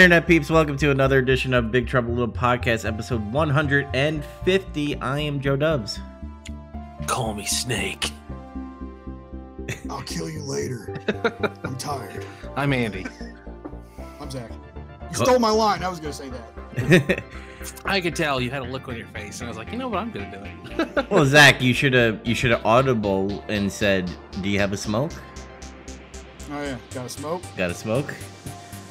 Internet peeps, welcome to another edition of Big Trouble Little Podcast, episode 150. I am Joe Dubs. Call me Snake. I'll kill you later. I'm tired. I'm Andy. I'm Zach. You oh. stole my line. I was gonna say that. I could tell you had a look on your face, and I was like, you know what, I'm gonna do it. well, Zach, you should have you should have audible and said, "Do you have a smoke? Oh yeah, got a smoke. Got a smoke?"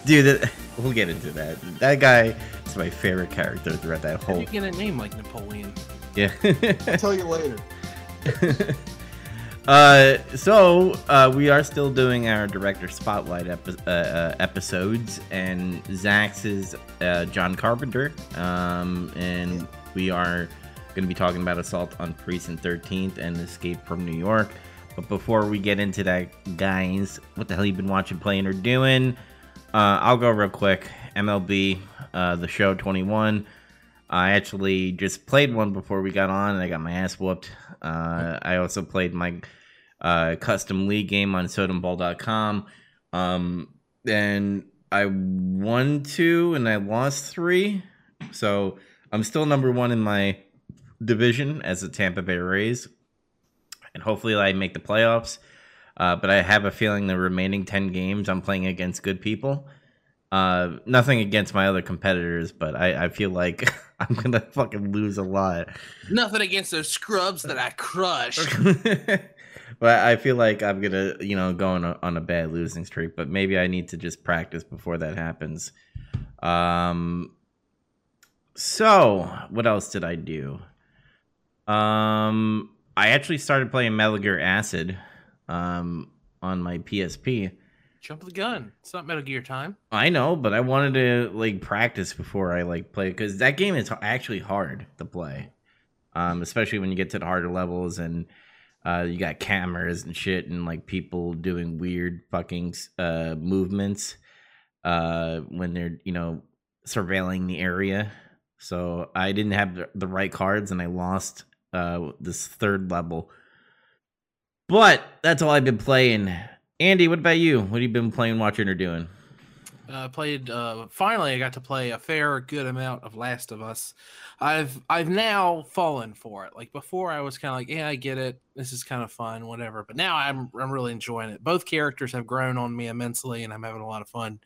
Dude, that, we'll get into that. That guy is my favorite character throughout that How whole. you get a name like Napoleon? Yeah. I'll tell you later. uh, so uh, we are still doing our director spotlight epi- uh, uh, episodes, and Zach's is uh, John Carpenter, um, and we are going to be talking about Assault on Precinct 13th and Escape from New York. But before we get into that, guys, what the hell you been watching, playing, or doing? Uh, I'll go real quick. MLB, uh, the show 21. I actually just played one before we got on, and I got my ass whooped. Uh, I also played my uh, custom league game on SodamBall.com, um, and I won two and I lost three. So I'm still number one in my division as the Tampa Bay Rays, and hopefully I make the playoffs. Uh, but I have a feeling the remaining ten games I'm playing against good people. Uh, nothing against my other competitors, but I, I feel like I'm gonna fucking lose a lot. Nothing against those scrubs that I crushed. but I feel like I'm gonna, you know, go on a, on a bad losing streak. But maybe I need to just practice before that happens. Um. So what else did I do? Um, I actually started playing Metal Gear Acid, um, on my PSP. Jump the gun. It's not Metal Gear time. I know, but I wanted to like practice before I like play because that game is actually hard to play, um, especially when you get to the harder levels and uh, you got cameras and shit and like people doing weird fucking uh, movements uh, when they're you know surveilling the area. So I didn't have the, the right cards and I lost uh, this third level. But that's all I've been playing. Andy, what about you? What have you been playing, watching, or doing? Uh, played. Uh, finally, I got to play a fair, good amount of Last of Us. I've I've now fallen for it. Like before, I was kind of like, yeah, I get it. This is kind of fun, whatever. But now I'm I'm really enjoying it. Both characters have grown on me immensely, and I'm having a lot of fun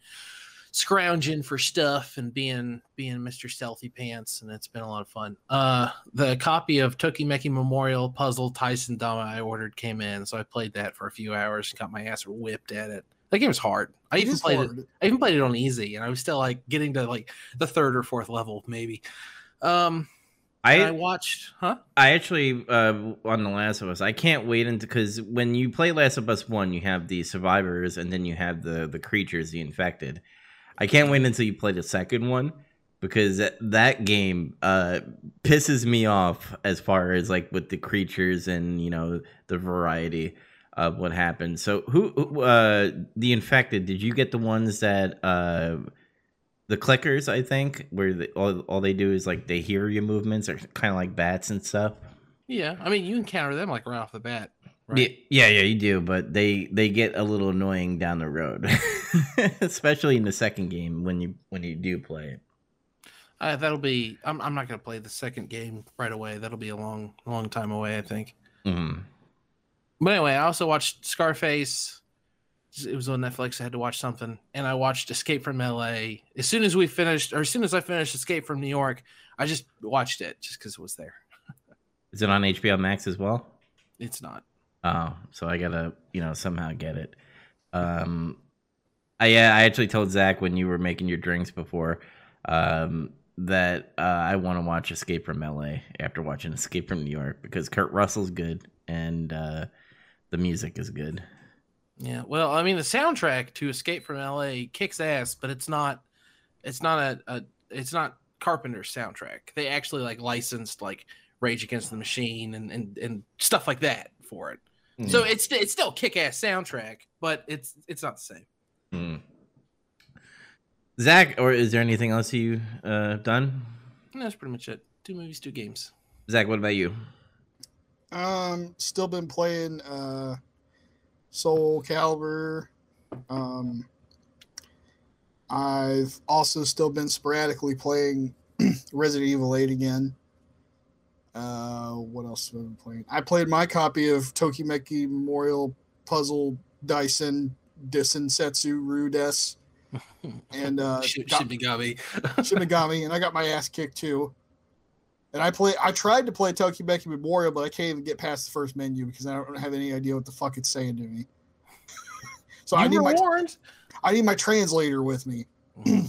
scrounging for stuff and being being Mr. Stealthy Pants, and it's been a lot of fun. Uh, the copy of Tokimeki Memorial Puzzle Tyson Dama I ordered came in, so I played that for a few hours and got my ass whipped at it. That game was hard. I It even played it. I even played it on easy, and I was still like getting to like the third or fourth level, maybe. Um, I I watched, huh? I actually uh, on the Last of Us. I can't wait until because when you play Last of Us one, you have the survivors and then you have the the creatures, the infected. I can't wait until you play the second one because that, game uh, pisses me off as far as like with the creatures and you know the variety of what happens. So who who, uh, the infected? Did you get the ones that uh, the clickers? I think where the, all all they do is like they hear your movements, or kind of like bats and stuff. Yeah, I mean you encounter them like right off the bat. Yeah, Right? yeah, yeah, you do, but they they get a little annoying down the road, especially in the second game when you when you do play it. Uh, that'll be. I'm, I'm not gonna play the second game right away. That'll be a long, long time away. I think. Mhm. But anyway, I also watched Scarface. It was on Netflix. I had to watch something, and I watched Escape from L.A. As soon as we finished, or as soon as I finished Escape from New York, I just watched it just because it was there. Is it on HBO Max as well? It's not. Oh, so I gotta you know somehow get it. Um, I yeah, I actually told Zach when you were making your drinks before, um, that uh, I want to watch Escape from LA after watching Escape from New York because Kurt Russell's good and uh, the music is good. Yeah. Well, I mean, the soundtrack to Escape from L.A. kicks ass, but it's not. It's not a. a it's not Carpenter's soundtrack. They actually like licensed like Rage Against the Machine and and, and stuff like that for it. So it's it's still kick ass soundtrack, but it's it's not the same. Mm. Zach, or is there anything else you uh, done? And that's pretty much it. Two movies, two games. Zach, what about you? Um, still been playing uh, Soul Calibur. Um, I've also still been sporadically playing Resident Evil 8 again. Uh, what else have I been playing? I played my copy of Tokimeki Memorial Puzzle Dyson Disen Setsu Rudes and uh, Sh- got- Shimigami. Shimigami, and I got my ass kicked too. And I play. I tried to play Tokimeki Memorial, but I can't even get past the first menu because I don't have any idea what the fuck it's saying to me. so I need my warned. I need my translator with me.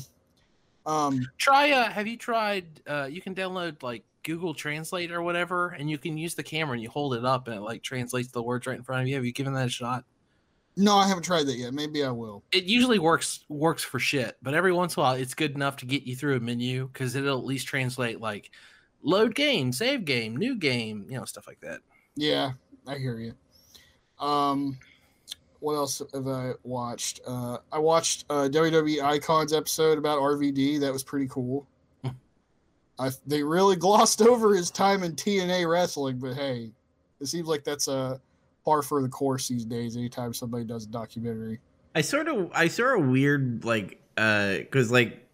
Um, Try. Uh, have you tried? Uh, you can download like Google Translate or whatever, and you can use the camera and you hold it up and it like translates the words right in front of you. Have you given that a shot? no, I haven't tried that yet. Maybe I will. It usually works works for shit, but every once in a while, it's good enough to get you through a menu because it'll at least translate like load game, save game, new game, you know, stuff like that. Yeah, I hear you. Um, what else have I watched? Uh, I watched uh, WWE Icons episode about RVD. That was pretty cool. I, they really glossed over his time in TNA wrestling, but hey, it seems like that's a par for the course these days. Anytime somebody does a documentary, I sort of I sort of weird like uh because like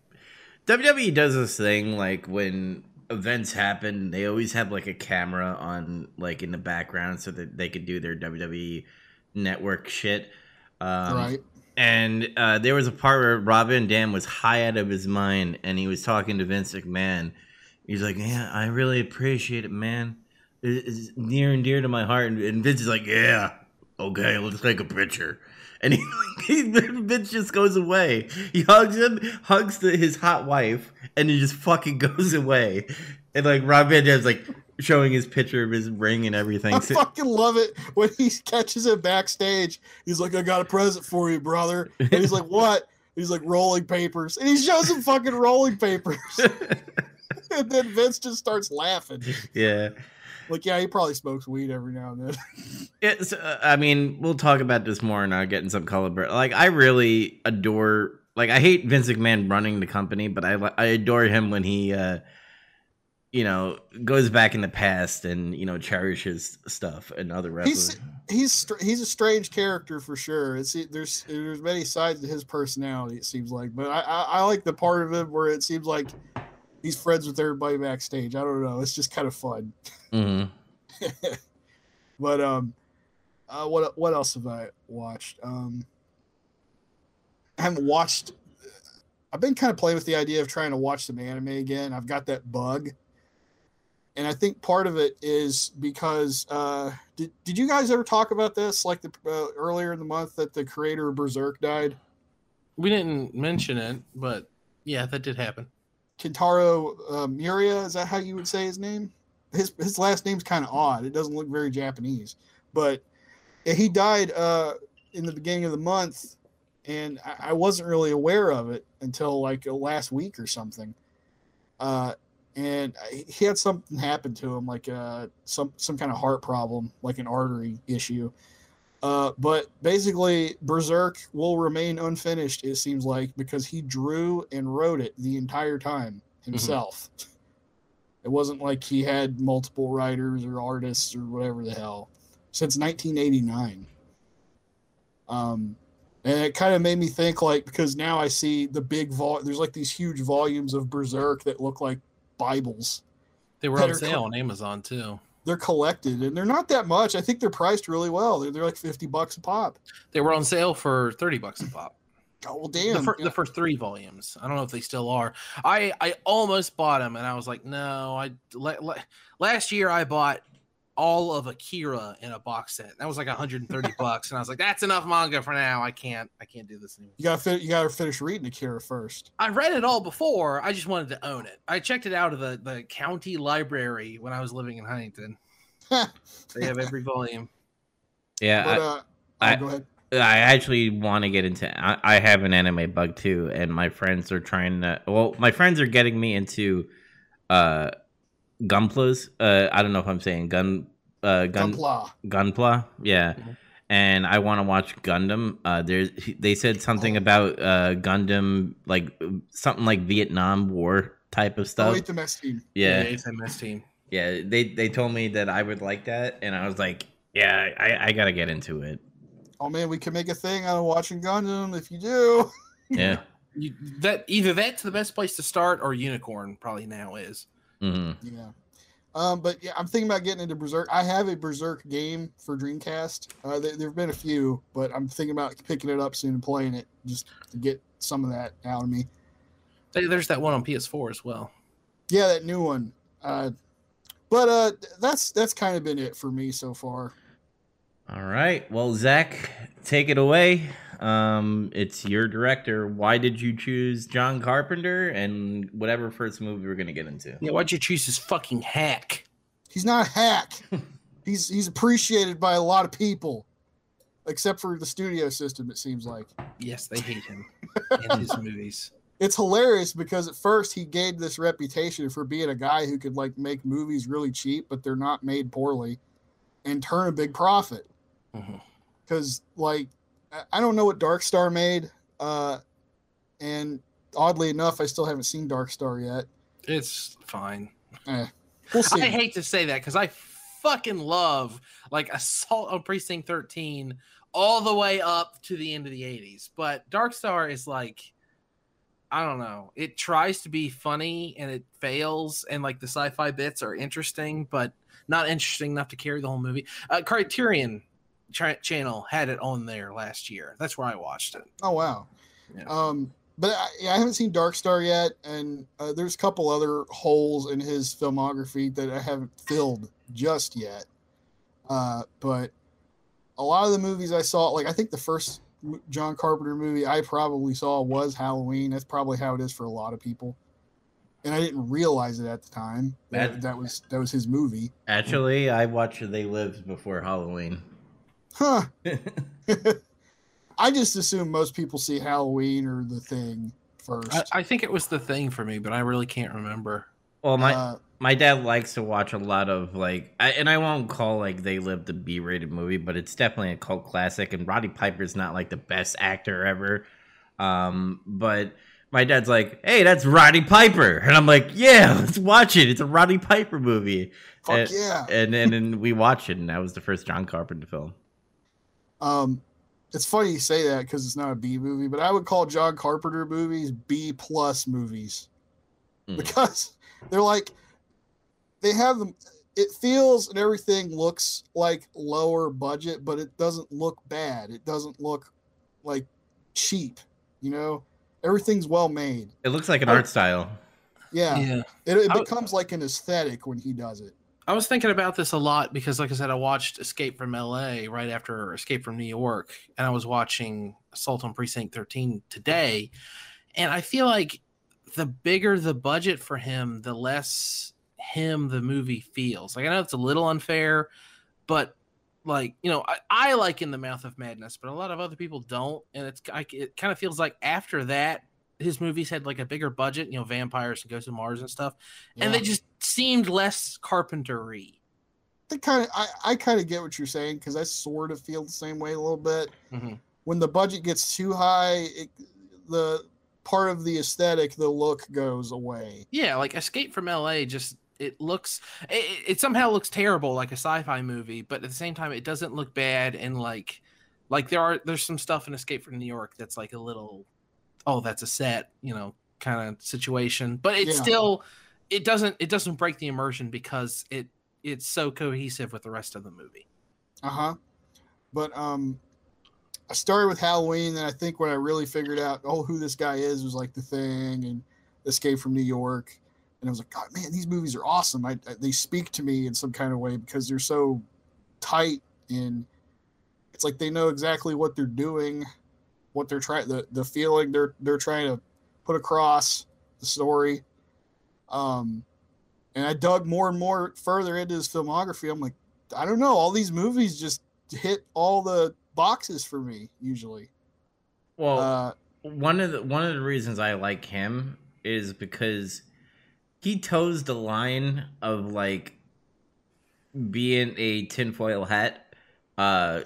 WWE does this thing like when events happen they always have like a camera on like in the background so that they could do their WWE network shit. Um, right? And uh, there was a part where Rob Van Dam was high out of his mind and he was talking to Vince McMahon. He's like, "Yeah, I really appreciate it, man. It's near and dear to my heart." And- Vince is like, "Yeah, okay, let's take a picture." And he, he Vince just goes away. He hugs him, hugs the, his hot wife, and he just fucking goes away. And like Rob Van Dam's like showing his picture of his ring and everything. I fucking love it when he catches him backstage. He's like, "I got a present for you, brother," and he's like, "What?" He's like, "Rolling papers," and he shows him fucking rolling papers. and then Vince just starts laughing. yeah. Like, yeah, he probably smokes weed every now and then. It's. Uh, I mean, we'll talk about this more and I'll get in some color, but like, I really adore. Like, I hate Vince McMahon running the company, but I I adore him when he, uh you know, goes back in the past and you know cherishes stuff and other wrestlers. He's str- he's a strange character for sure. It's there's there's many sides to his personality. It seems like, but I, I I like the part of him where it seems like he's friends with everybody backstage. I don't know. It's just kind of fun. hmm But um, uh, what what else have I watched? Um, I haven't watched. I've been kind of playing with the idea of trying to watch some anime again. I've got that bug, and I think part of it is because uh, did did you guys ever talk about this like the uh, earlier in the month that the creator of Berserk died? We didn't mention it, but yeah, that did happen. Kentaro uh, Muria is that how you would say his name? His his last name's kind of odd. It doesn't look very Japanese, but he died uh, in the beginning of the month, and I, I wasn't really aware of it until like uh, last week or something. Uh, and he had something happen to him, like uh, some some kind of heart problem, like an artery issue. Uh, but basically, Berserk will remain unfinished. It seems like because he drew and wrote it the entire time himself. It wasn't like he had multiple writers or artists or whatever the hell since 1989. Um, and it kind of made me think like because now I see the big vol. There's like these huge volumes of Berserk that look like Bibles. They were on sale on Amazon too. They're collected and they're not that much. I think they're priced really well. They're, they're like 50 bucks a pop. They were on sale for thirty bucks a pop. Oh well, The, damn. fir- the first three volumes. I don't know if they still are. I I almost bought them, and I was like, no. I la- la- last year I bought all of Akira in a box set. That was like 130 bucks, and I was like, that's enough manga for now. I can't I can't do this anymore. you gotta fin- you gotta finish reading Akira first. I read it all before. I just wanted to own it. I checked it out of the, the county library when I was living in Huntington. They have every volume. Yeah, But I- uh, oh, I- go ahead. I actually want to get into. I, I have an anime bug too, and my friends are trying to. Well, my friends are getting me into, uh, Gunplas. Uh, I don't know if I'm saying gun, uh, gun, Gunpla. Gunpla. Yeah, Mhm. and I want to watch Gundam. Uh, there's they said something Oh. about uh Gundam, like something like Vietnam War type of Oh, stuff. wait, the mess team. yeah, the SMS team. yeah. They they told me that I would like that, and I was like, yeah, I I gotta get into it. Oh man, we can make a thing out of watching Gundam if you do. Yeah. You, that either that's the best place to start, or Unicorn probably now is. Mm-hmm. Yeah. Um, but yeah, I'm thinking about getting into Berserk. I have a Berserk game for Dreamcast. Uh, there, there have been a few, but I'm thinking about picking it up soon and playing it just to get some of that out of me. Hey, There's that one on PS4 as well. Yeah, that new one. Uh, but uh, that's that's kind of been it for me so far. All right. Well, Zach, take it away. Um, it's your director. Why did you choose John Carpenter and whatever first movie we're gonna get into? Yeah, why'd you choose this fucking hack? He's not a hack. he's he's appreciated by a lot of people, except for the studio system. It seems like. Yes, they hate him and his movies. it's hilarious because at first he gained this reputation for being a guy who could like make movies really cheap, but they're not made poorly, and turn a big profit. Mhm. Because like I- I don't know what Dark Star made, uh, and oddly enough, I still haven't seen Dark Star yet. It's fine. Eh, we'll see. I hate to say that because I fucking love like Assault on Precinct 13 all the way up to the end of the 80s. But Dark Star is like, I don't know. It tries to be funny and it fails, and like the sci fi bits are interesting, but not interesting enough to carry the whole movie. Uh, Criterion Ch- Channel had it on there last year. That's where I watched it. Oh wow. Yeah. Um, but I, yeah, I haven't seen Dark Star yet, and uh, there's a couple other holes in his filmography that I haven't filled just yet. Uh, but a lot of the movies I saw, like I think the first John Carpenter movie I probably saw was Halloween. That's probably how it is for a lot of people, and I didn't realize it at the time. That, That- that was that was his movie. Actually, I watched They Lived before Halloween. Huh. I just assume most people see Halloween or The Thing first. I, I think it was the thing for me, but I really can't remember. well, my Uh, my dad likes to watch a lot of like, I, and I won't call like They Lived a B-rated movie, but it's definitely a cult classic. And Roddy Piper's not like the best actor ever, um, but my dad's like, "Hey, that's Roddy Piper," and I'm like, "Yeah, let's watch it. It's a Roddy Piper movie." fuck and, yeah. and then and we watched it, and that was the first John Carpenter film. Um, it's funny you say that because it's not a B movie, but I would call John Carpenter movies B plus movies Mm. because they're like they have them. It feels and everything looks like lower budget, but it doesn't look bad. It doesn't look like cheap. You know, everything's well made. It looks like an Oh. art style. Yeah, yeah. it, it I- becomes like an aesthetic when he does it. I was thinking about this a lot because, like I said, I watched Escape from LA right after Escape from New York, and I was watching Assault on Precinct 13 today. And I feel like the bigger the budget for him, the less him the movie feels. Like, I know it's a little unfair, but like, you know, I, I like In the Mouth of Madness, but a lot of other people don't. And it's, I, it kind of feels like after that, his movies had like a bigger budget, you know, vampires and Ghost of Mars and stuff and they just seemed less carpentery. they kind of I, I kind of get what you're saying because I sort of feel the same way a little bit. Mhm. When the budget gets too high, it, the part of the aesthetic, the look goes away. Yeah, like Escape from LA just it looks it, it somehow looks terrible like a sci-fi movie, but at the same time it doesn't look bad and like like there are there's some stuff in Escape from New York that's like a little oh that's a set, you know, kind of situation, but it Yeah. still it doesn't it doesn't break the immersion because it it's so cohesive with the rest of the movie. Uh huh. But um, I started with Halloween, and I think when I really figured out oh who this guy is was like the thing and Escape from New York, and I was like, God, man, these movies are awesome. I, I they speak to me in some kind of way because they're so tight and it's like they know exactly what they're doing, what they're trying, the the feeling they're they're trying to put across the story. Um, and I dug more and more further into his filmography. I'm like, I don't know, all these movies just hit all the boxes for me usually. Well, Uh, one of the one of the reasons I like him is because he toes the line of like being a tinfoil hat, uh,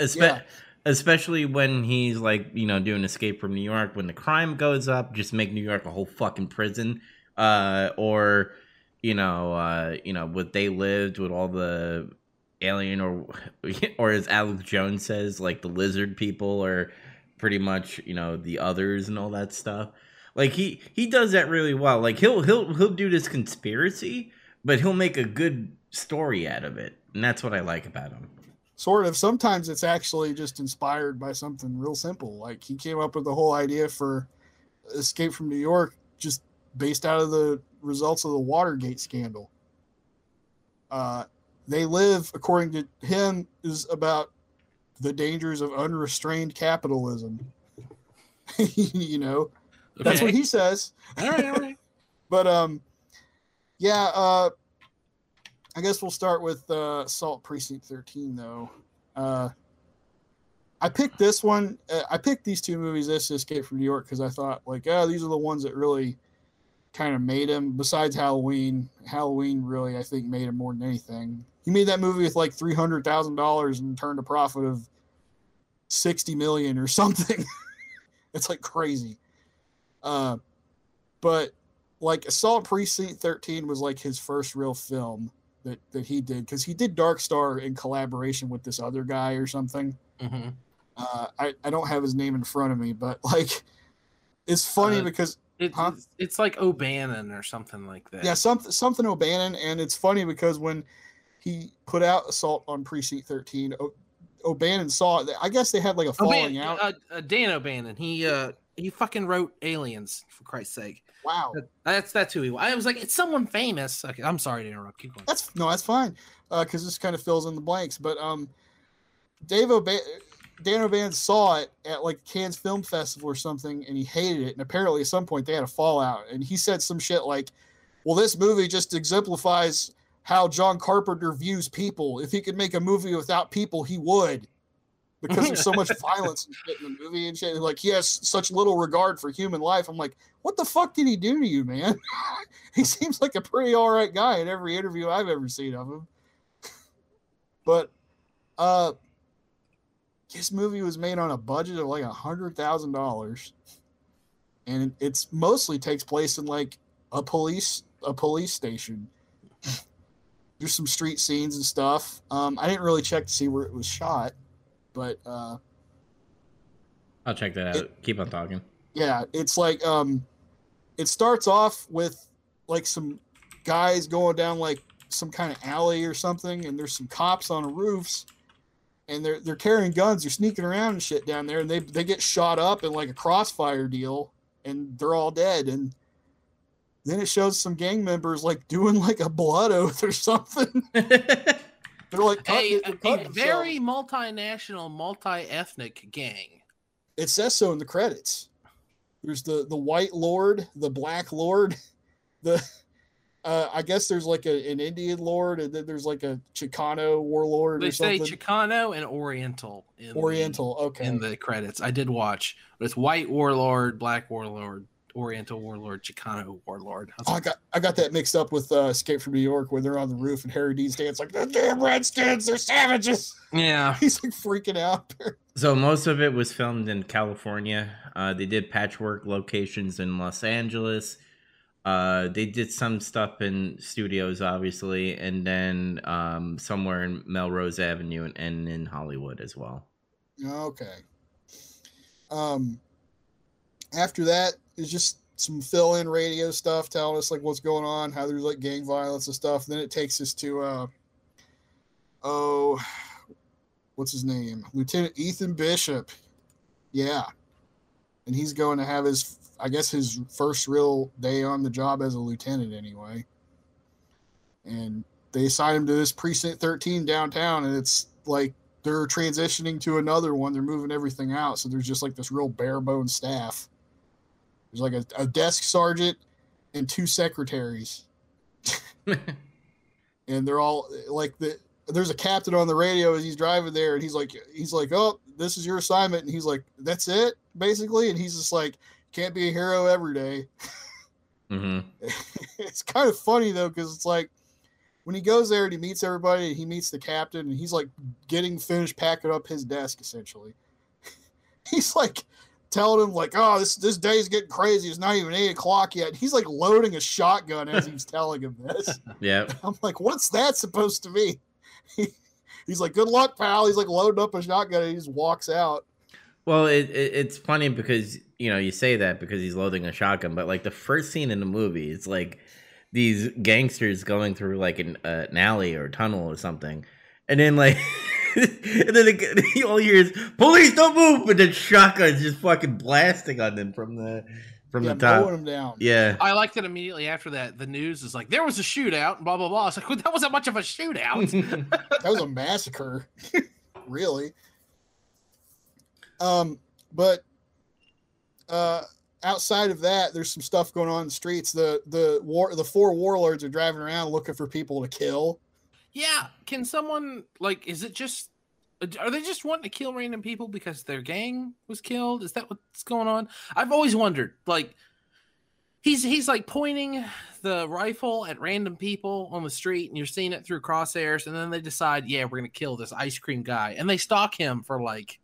espe- Yeah. Especially when he's like you know doing Escape from New York. When the crime goes up, just make New York a whole fucking prison, uh, or you know, uh, you know, what they lived with all the alien or or as Alex Jones says, like the lizard people or pretty much you know the others and all that stuff. Like he he does that really well. Like he'll he'll he'll do this conspiracy, but he'll make a good story out of it, and that's what I like about him. Sort of. Sometimes it's actually just inspired by something real simple. Like he came up with the whole idea for Escape from New York just based out of the results of the Watergate scandal. Uh, they live, according to him, is about the dangers of unrestrained capitalism. you know, that's what he says. all right, all right. But um, yeah. Uh, I guess we'll start with uh, Precinct 13, though. Uh, I picked this one. Uh, I picked these two movies, this Escape from New York, because I thought like, oh, these are the ones that really kind of made him. Besides Halloween, Halloween really, I think, made him more than anything. He made that movie with like three hundred thousand dollars and turned a profit of sixty million or something. it's like crazy. Uh, but like Assault Precinct 13 was like his first real film that that he did because he did Dark Star in collaboration with this other guy or something. hmm Uh, I I don't have his name in front of me, but like it's funny Uh, because It, Huh? it's, it's like O'Bannon or something like that. yeah something something O'Bannon, and it's funny because when he put out Assault on Precinct 13, o- O'Bannon saw it. I guess they had like a falling O'Bannon, out. uh, uh, Dan O'Bannon. He uh he fucking wrote Aliens for Christ's sake. Wow, That's that's who he was. I was like, it's someone famous. Okay, I'm sorry to interrupt. Keep going. That's no, that's fine, because this kind of fills in the blanks. But um, Dave O'Ban- Dan O'Bannon saw it at like Cannes Film Festival or something, and he hated it. And apparently, at some point, they had a fallout. And he said some shit like, "Well, this movie just exemplifies how John Carpenter views people. If he could make a movie without people, he would." Because there's so much violence and shit in the movie and shit. Like he has such little regard for human life. I'm like, what the fuck did he do to you, man? he seems like a pretty all right guy in every interview I've ever seen of him. but uh this movie was made on a budget of like a hundred thousand dollars. And it's mostly takes place in like a police a police station. There's some street scenes and stuff. Um, I didn't really check to see where it was shot, but uh, I'll check that out. Keep on talking. yeah it's like um it starts off with like some guys going down like some kind of alley or something and there's some cops on the roofs and they're they're carrying guns they're sneaking around and shit down there and they they get shot up in like a crossfire deal and they're all dead and then it shows some gang members like doing like a blood oath or something they're like a, a very multinational, multi-ethnic gang. it says so in the credits. There's the the white lord, the black lord, the uh, I guess there's like a, an Indian lord, and then there's like a Chicano warlord They or say. Chicano and Oriental. In the- Oriental, okay. in the credits. I did watch, but it's white warlord, black warlord, Oriental warlord, Chicano warlord. I was Oh, I got I got that mixed up with uh, Escape from New York, where they're on the roof and Harry Dean Stanton's like, "The damn Redskins, they're savages." yeah, He's like freaking out. So most of it was filmed in California. Uh, they did patchwork locations in Los Angeles. Uh, they did some stuff in studios, obviously, and then um, somewhere in Melrose Avenue and, and in Hollywood as well. Okay. Um, after that is just some fill-in radio stuff telling us like what's going on, how there's like gang violence and stuff. Then it takes us to uh, oh, what's his name? Lieutenant Ethan Bishop. Yeah, and he's going to have his, I guess, his first real day on the job as a lieutenant anyway. And they assign him to this precinct 13 downtown, and it's like they're transitioning to another one. They're moving everything out, so there's just like this real bare bone staff. There's like a, a desk sergeant and two secretaries, and they're all like the. There's a captain on the radio as he's driving there, and he's like, he's like, "Oh, this is your assignment," and he's like, "That's it, basically," and he's just like, "Can't be a hero every day." hmm it's kind of funny though because it's like when he goes there and he meets everybody and he meets the captain and he's like getting finished packing up his desk essentially he's like telling him like oh this this day's getting crazy. It's not even eight o'clock yet. He's like loading a shotgun as he's telling him this. Yeah. i'm like what's that supposed to be he, he's like good luck pal. He's like loading up a shotgun and he just walks out. Well, it, it it's funny because you know you say that because he's loading a shotgun, but like the first scene in the movie, it's like these gangsters going through like an, uh, an alley or tunnel or something, and then like. and then the, all you hear is police don't move but then shotguns just fucking blasting on them from the from yeah, the top mowing them down. yeah I liked it immediately after that. The news is like there was a shootout, and blah blah blah. It's like well, that wasn't much of a shootout. that was a massacre, really. Um, but uh, outside of that, there's some stuff going on in the streets. The the war the four warlords are driving around looking for people to kill. Yeah, can someone like? Is it just? Are they just wanting to kill random people because their gang was killed? Is that what's going on? I've always wondered. Like, he's he's like pointing the rifle at random people on the street, and you're seeing it through crosshairs, and then they decide, yeah, we're gonna kill this ice cream guy, and they stalk him for like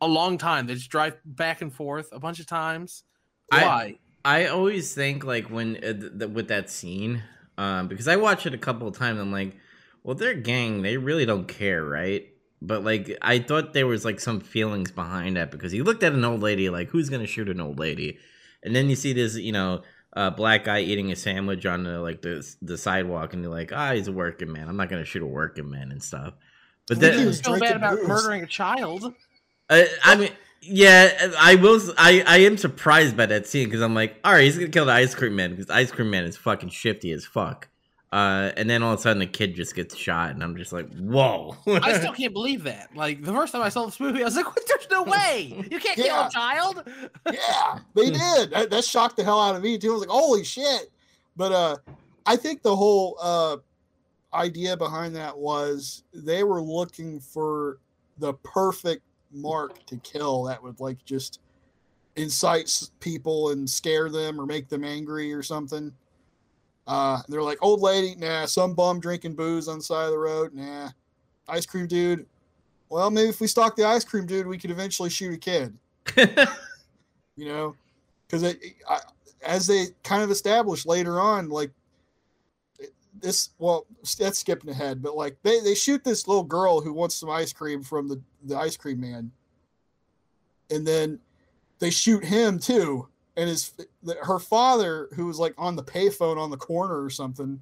a long time. They just drive back and forth a bunch of times. I- Why? I always think like when uh, th- th- with that scene, um, because I watch it a couple of times. I'm like, well, they're gang. They really don't care, right? But like, I thought there was like some feelings behind that because he looked at an old lady like, who's gonna shoot an old lady? And then you see this, you know, uh, black guy eating a sandwich on the like the the sidewalk, and you're like, ah, he's a working man. I'm not gonna shoot a working man and stuff. But I then he was feel bad about booze. murdering a child. uh, I mean, yeah, I will. I I am surprised by that scene because I'm like, all right, he's gonna kill the ice cream man because ice cream man is fucking shifty as fuck. Uh, and then all of a sudden the kid just gets shot, and I'm just like, whoa. I still can't believe that. Like the first time I saw this movie, I was like, There's no way you can't kill a child." yeah, they did. That, that shocked the hell out of me too. I was like, "Holy shit!" But uh, I think the whole uh idea behind that was they were looking for the perfect mark to kill that would like just incite people and scare them or make them angry or something. Uh, they're like, "Old lady, nah." Some bum drinking booze on the side of the road, nah. Ice cream dude. Well, maybe if we stalk the ice cream dude, we could eventually shoot a kid you know because as they kind of established later on like this well that's skipping ahead but like they, they shoot this little girl who wants some ice cream from the, the ice cream man and then they shoot him too and his her father who was like on the payphone on the corner or something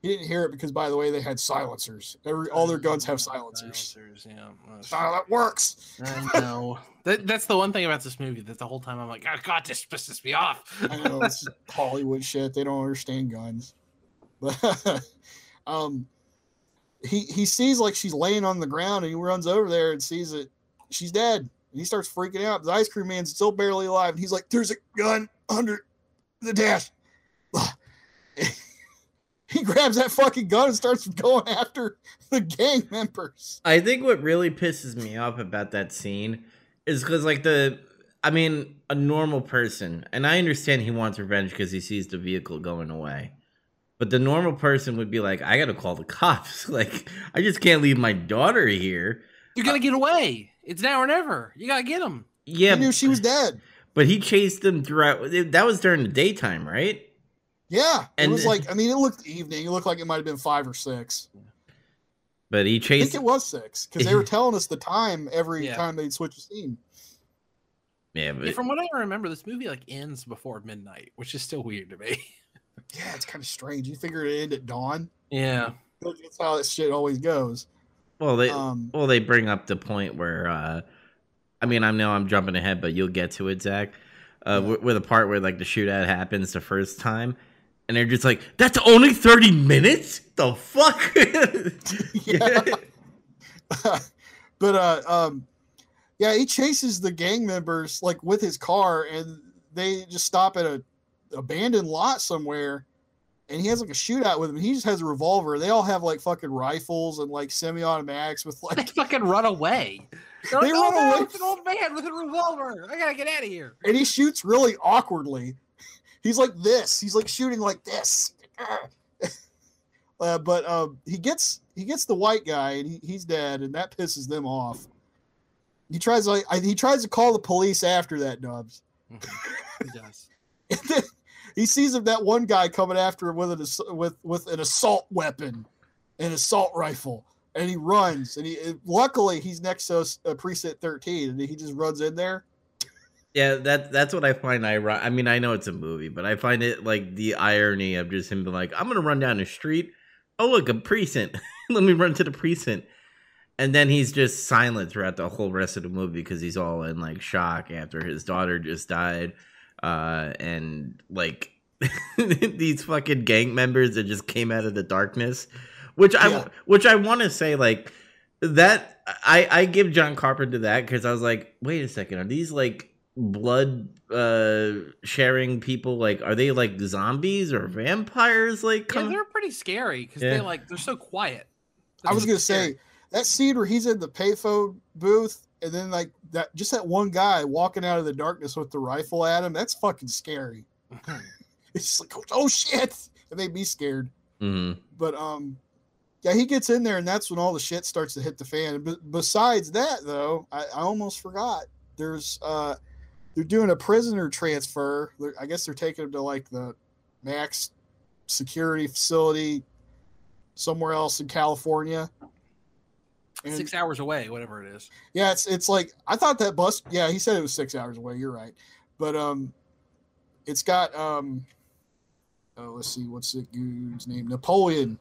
he didn't hear it because by the way they had silencers every all their guns have silencers Silencers, yeah. That's how that works I know. That, that's the one thing about this movie that the whole time I'm like, oh god, this pisses me off. I know it's Hollywood shit. They don't understand guns. But um he he sees like she's laying on the ground and he runs over there and sees that she's dead. And he starts freaking out. The ice cream man's still barely alive. And he's like, There's a gun under the dash. he grabs that fucking gun and starts going after the gang members. I think what really pisses me off about that scene is because, like, the. I mean, a normal person, and I understand he wants revenge because he sees the vehicle going away. But the normal person would be like, I gotta call the cops. Like, I just can't leave my daughter here. You're gonna get away. It's now or never. You gotta get him. Yeah, He knew she was dead. but he chased them throughout. That was during the daytime, right? Yeah. And it was like I mean it looked evening. It looked like it might have been five or six. But he chased. I think it was six because they were telling us the time every Yeah. time they'd switch a scene. Yeah, Yeah, but from what I remember, this movie like ends before midnight, which is still weird to me. Yeah, it's kind of strange. You figure it end at dawn. Yeah. That's how that shit always goes. Well, they Um, well they bring up the point where. uh I mean, I know I'm jumping ahead, but you'll get to it, Zach. Uh, Yeah. with, the part where like the shootout happens the first time, and they're just like, "That's only thirty minutes? The fuck?" Yeah. but uh, um, yeah, he chases the gang members like with his car, and they just stop at a abandoned lot somewhere. And he has like a shootout with them. He just has a revolver. They all have like fucking rifles and like semi-automatics with They like. fucking run away. They're They like, oh, run no, away. It's an old man with a revolver. I gotta get out of here. and he shoots really awkwardly. He's like this. He's like shooting like this. Uh, but um, he gets he gets the white guy and he, he's dead, and that pisses them off. He tries like I, he tries to call the police after that, Dubs. He does. And he sees him that one guy coming after him with an with with an assault weapon, an assault rifle, and he runs, and he luckily he's next to uh, precinct thirteen, and he just runs in there. Yeah, that that's what I find ironic. I mean, I know it's a movie, but I find it like the irony of just him being like, "I'm gonna run down the street. Oh, look, a precinct. Let me run to the precinct." And then he's just silent throughout the whole rest of the movie because he's all in like shock after his daughter just died, uh, and like these fucking gang members that just came out of the darkness, which I Yeah. which I want to say like that I I give John Carpenter that because I was like, wait a second, are these like blood uh sharing people like are they like zombies or vampires like Yeah, they're pretty scary because Yeah. they like they're so quiet. I was gonna scary. say that scene where he's in the payphone booth, and then like that, just that one guy walking out of the darkness with the rifle at him. That's fucking scary. It's just like, oh shit, it made be scared. Mhm. But um, yeah, he gets in there, and that's when all the shit starts to hit the fan. But besides that, though, I, I almost forgot. There's uh, they're doing a prisoner transfer. They're- I guess they're taking him to like the max security facility somewhere else in California. And- six hours away, whatever it is. yeah, it's it's like I thought that bus. Yeah, he said it was six hours away. You're right, but um, it's got um, oh, let's see, what's the dude's name? Napoleon,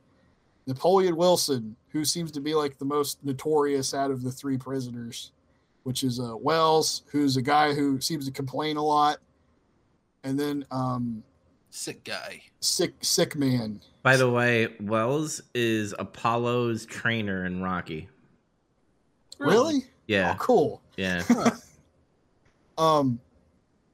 Napoleon Wilson, who seems to be like the most notorious out of the three prisoners, which is uh Wells, who's a guy who seems to complain a lot, and then um, Sick guy. sick sick man. by the way wells is apollo's trainer in rocky Really? yeah Oh, cool. yeah Um,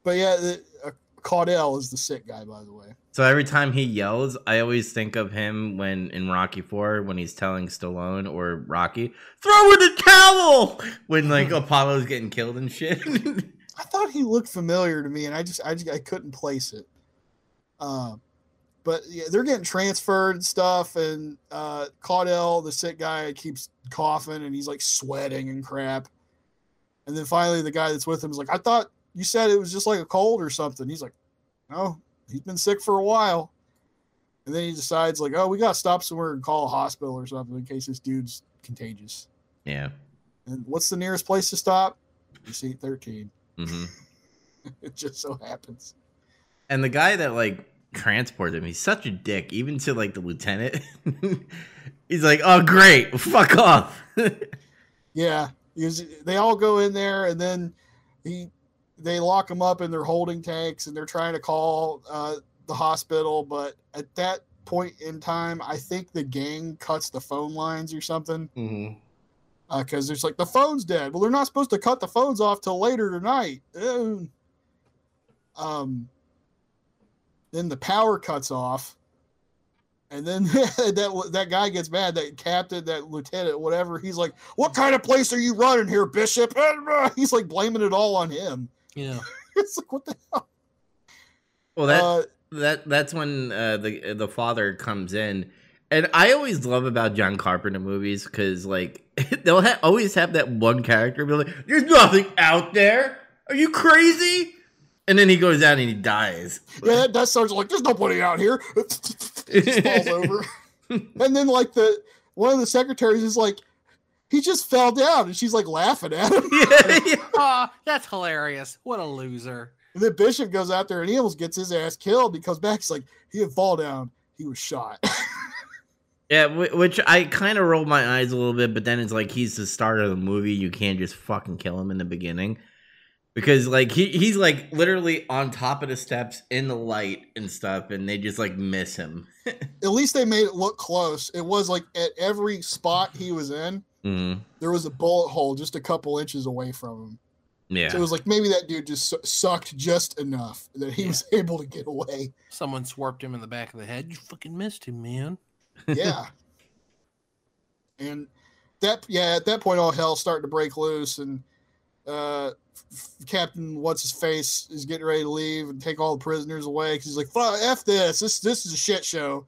but yeah, the, uh, Caudell is the sick guy, by the way. so every time he yells i always think of him when in rocky 4 when he's telling stallone or rocky throw in the towel when like apollo's getting killed and shit I thought he looked familiar to me, and I just I just I couldn't place it. Uh, but yeah, they're getting transferred and stuff, and uh, Caudell, the sick guy, keeps coughing and he's like sweating and crap. And then finally, the guy that's with him is like, "I thought you said it was just like a cold or something." He's like, "No, he's been sick for a while." And then he decides like, "Oh, we got to stop somewhere and call a hospital or something in case this dude's contagious." yeah And what's the nearest place to stop? Precinct thirteen. hmm It just so happens. And the guy that like transported him, he's such a dick, even to like the lieutenant. he's like, "Oh, great, fuck off." Yeah, because they all go in there, and then he they lock him up in their holding tanks, and they're trying to call uh, the hospital. But at that point in time, I think the gang cuts the phone lines or something mm-hmm. because there's like the phone's dead. Well, they're not supposed to cut the phones off till later tonight. Ew. Um, then the power cuts off, and then that that guy gets mad. That captain, that lieutenant, whatever. He's like, "What kind of place are you running here, Bishop?" He's like blaming it all on him. Yeah. It's like what the hell? Well, that Uh, that that's when uh, the the father comes in, and I always love about John Carpenter movies because like they'll ha- always have that one character be like, "There's nothing out there. Are you crazy?" And then he goes out and he dies. yeah, that, that sounds like there's nobody out here. It just falls over, and then like the one of the secretaries is like, he just fell down, and she's like laughing at him. yeah, yeah. Ah, that's hilarious. What a loser. And then Bishop goes out there and he almost gets his ass killed. He comes back, he's like, he didn't fall down, he was shot. Yeah, which I kind of rolled my eyes a little bit, but then it's like he's the star of the movie. You can't just fucking kill him in the beginning because like he he's like literally on top of the steps in the light and stuff, and they just like miss him. At least they made it look close. It was like at every spot he was in, Mm, there was a bullet hole just a couple inches away from him. yeah, So it was like maybe that dude just sucked just enough that he was able to get away. Someone swarped him in the back of the head. You fucking missed him, man. Yeah. and that yeah, at that point all hell's starting to break loose and uh Captain what's his face is getting ready to leave and take all the prisoners away because he's like, "Fuck, f this. This this is a shit show."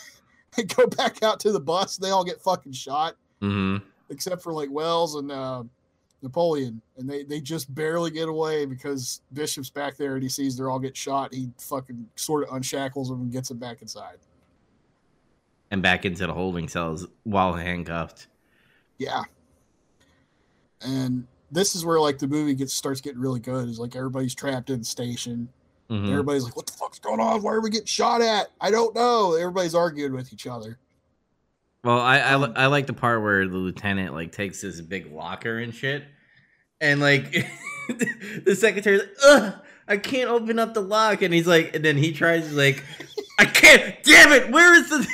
they go back out to the bus. They all get fucking shot, hmm except for like Wells and uh, Napoleon, and they they just barely get away because Bishop's back there and he sees they're all get shot. He fucking sort of unshackles them and gets them back inside. and back into the holding cells while handcuffed. Yeah. And this is where like the movie gets starts getting really good. Is like everybody's trapped in the station. Mhm. Everybody's like, "What the fuck's going on? Why are we getting shot at? I don't know." Everybody's arguing with each other. Well, I I, Um, I like the part where the lieutenant like takes this big locker and shit, and like the secretary's like, "Ugh, I can't open up the lock," and he's like, and then he tries like, "I can't, damn it, where is the?"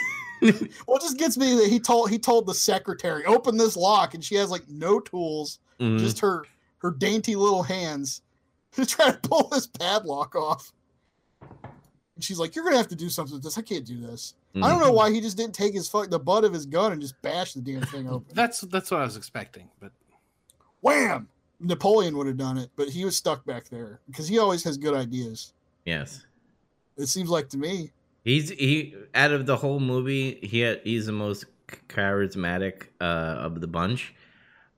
Well, it just gets me that he told he told the secretary open this lock, and she has like no tools, Mhm. just her her dainty little hands to try to pull this padlock off. And she's like, "You're gonna have to do something with this. I can't do this." I don't know why he just didn't take his fuck the butt of his gun and just bash the damn thing open. That's that's what I was expecting, but Wham! Napoleon would have done it, but he was stuck back there because he always has good ideas. Yes, It seems like to me. he's he out of the whole movie, he had, he's the most charismatic uh, of the bunch,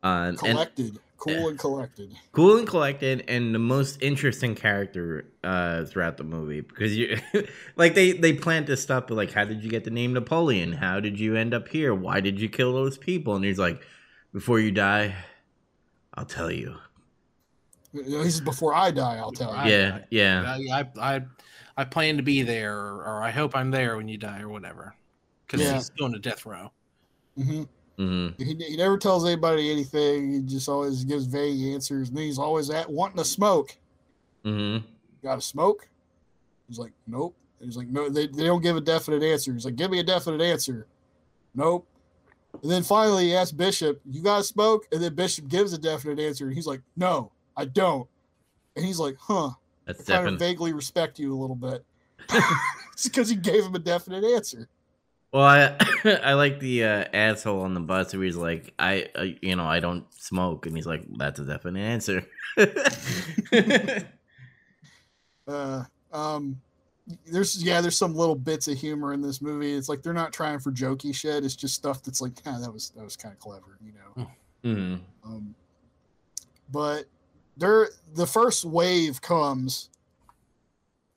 uh, and Collected, cool and collected. cool and collected and the most interesting character uh throughout the movie because you like they they plant this stuff but like how did you get the name napoleon how did you end up here why did you kill those people and he's like before you die i'll tell you You know, He says, "Before I die, I'll tell you." I- yeah yeah I, I I I plan to be there, or, or I hope I'm there when you die, or whatever, because Yeah. he's going to death row. hmm hmm He, he never tells anybody anything. He just always gives vague answers, and he's always at wanting to smoke. hmm Got to smoke? He's like, nope. And he's like, no. They, they don't give a definite answer. He's like, give me a definite answer. Nope. And then finally, he asks Bishop, "You got to smoke?" And then Bishop gives a definite answer, and he's like, "No, I don't." And he's like, "Huh." that's I kind of vaguely respect you a little bit. it's because he gave him a definite answer. Well i i like the uh asshole on the bus where he's like i uh, you know i don't smoke and he's like that's a definite answer Uh, um, there's yeah, there's some little bits of humor in this movie. It's like they're not trying for jokey shit. It's just stuff that's like, yeah, that was that was kind of clever, you know. hmm Um, but there, the first wave comes,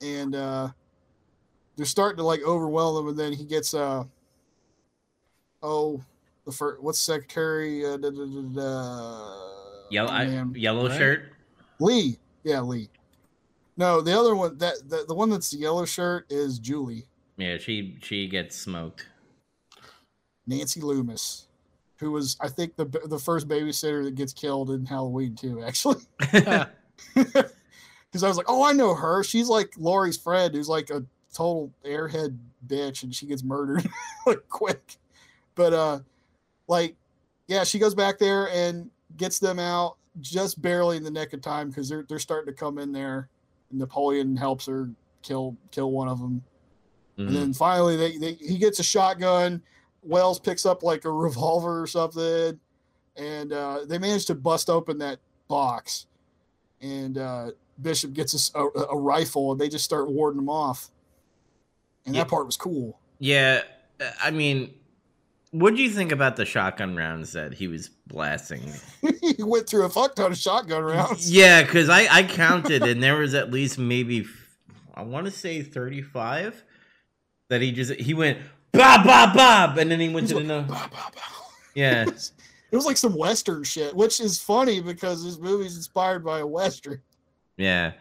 and uh, they're starting to like overwhelm him, and then he gets uh, oh, the first what's secretary uh, da, da, da, da, yellow I, man. yellow Right. shirt Lee, yeah, Lee. No, the other one that the, the one that's the yellow shirt is Julie yeah she she gets smoked Nancy Loomis, who was I think the the first babysitter that gets killed in Halloween too, actually. Because I was like, oh, I know her. She's like Laurie's friend, who's like a total airhead bitch, and she gets murdered like quick. But uh, like, yeah, she goes back there and gets them out just barely in the nick of time because they're they're starting to come in there. And Napoleon helps her kill kill one of them, Mhm. and then finally they, they he gets a shotgun. Wells picks up like a revolver or something, and uh, they manage to bust open that box. And uh, Bishop gets a rifle, and they just start warding them off. And Yeah. that part was cool. Yeah, I mean, what do you think about the shotgun rounds that he was blasting? he went through a fuck ton of shotgun rounds. Yeah, because I I counted and there was at least maybe I want to say thirty five that he just he went bob bob bob and then he went He's to like, the no. "Bow, bow, bow." Yeah, It was like some Western shit, which is funny because this movie's inspired by a Western. yeah.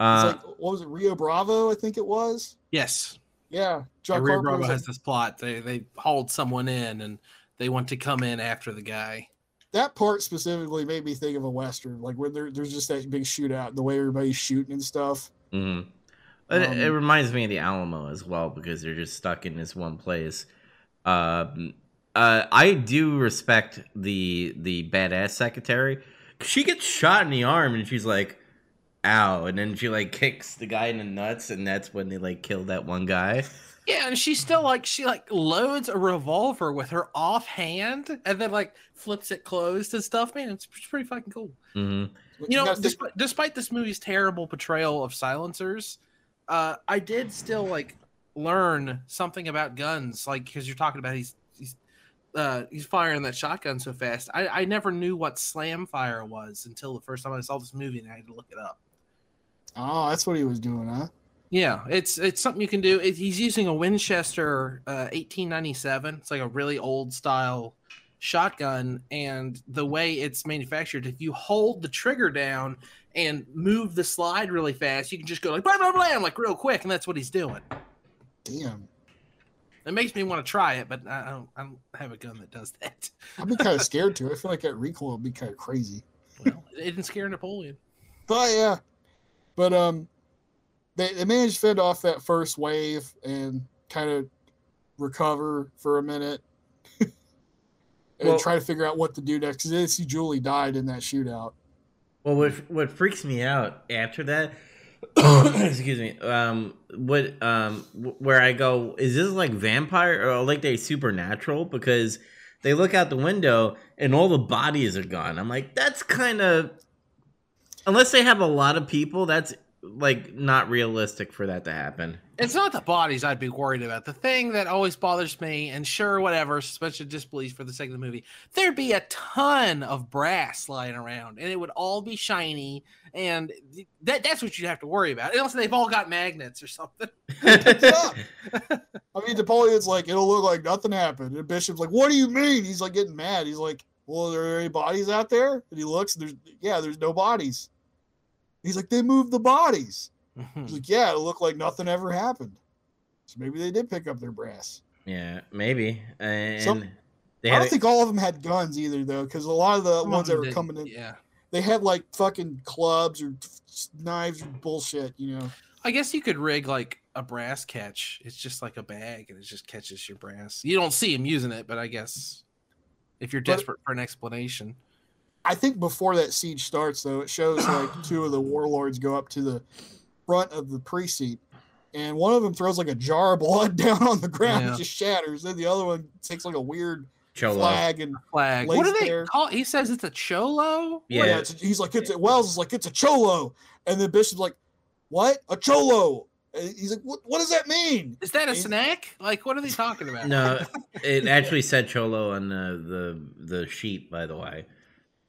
Uh, like, what was it, Rio Bravo? I think it was. Yes, Yeah. John Rio Carpenter Bravo has like, this plot. They they hauled someone in, and they want to come in after the guy. that part specifically made me think of a Western, like where there, there's just that big shootout, the way everybody's shooting and stuff. mhm. But it, it Um, reminds me of the Alamo as well because they're just stuck in this one place. Um, uh, I do respect the the badass secretary. She gets shot in the arm and she's like, "Ow!" and then she like kicks the guy in the nuts, and that's when they like kill that one guy. Yeah, and she still like she like loads a revolver with her offhand, and then like flips it closed and stuff. Man, it's pretty fucking cool. hmm you know, despite, despite this movie's terrible portrayal of silencers, uh, I did still like learn something about guns. Like because you're talking about he's he's uh, he's firing that shotgun so fast. I, I never knew what slam fire was until the first time I saw this movie, and I had to look it up. Oh, that's what he was doing, huh? Yeah, it's it's something you can do. It, he's using a Winchester uh, 1897. It's like a really old style shotgun and the way it's manufactured, if you hold the trigger down and move the slide really fast, you can just go like blah blah blah like real quick, and that's what he's doing. Damn. It makes me want to try it, but I don't, I don't have a gun that does that. I'd be kind of scared to. I feel like that recoil would be kind of crazy. Well, it didn't scare Napoleon. But yeah, but um, they they managed to fend off that first wave and kind of recover for a minute and Well- try to figure out what to do next. Because they see Julie died in that shootout. Well, what what freaks me out after that, excuse me, um, what um, where I go is this like vampire or like they supernatural because they look out the window and all the bodies are gone. I'm like, that's kind of unless they have a lot of people, that's like not realistic for that to happen. It's not the bodies I'd be worried about. The thing that always bothers me, and sure, whatever, suspension of disbelief for the sake of the movie, there'd be a ton of brass lying around, and it would all be shiny, and that that's what you'd have to worry about. Unless they've all got magnets or something. up. I mean, Napoleon's like, it'll look like nothing happened. And Bishop's like, what do you mean? He's like getting mad. He's like, well, are there any bodies out there? And he looks, and there's, yeah, there's no bodies. He's like, they moved the bodies. Hmm. He's like, yeah, it looked like nothing ever happened. So maybe they did pick up their brass. yeah, maybe. And Some- they I don't think all of them had guns either, though, because a lot of the Some ones that were didn't, coming in, Yeah. they had like fucking clubs or knives or bullshit, you know. I guess you could rig like a brass catch. It's just like a bag and it just catches your brass. You don't see him using it, but I guess if you're But- desperate for an explanation. I think before that siege starts, though, it shows like two of the warlords go up to the front of the precinct, and one of them throws like a jar of blood down on the ground, Yeah. it just shatters. Then the other one takes like a weird Cholo. flag, and Flag. Lays What do they there. call He says it's a cholo? Yeah. yeah, it's, he's like, it's a, Wells is like, it's a cholo, and then Bishop's like, what? A cholo? And he's like, what? What does that mean? Is that a Is- snack? Like, what are they talking about? No, it actually said Cholo on the the, the sheet, by the way,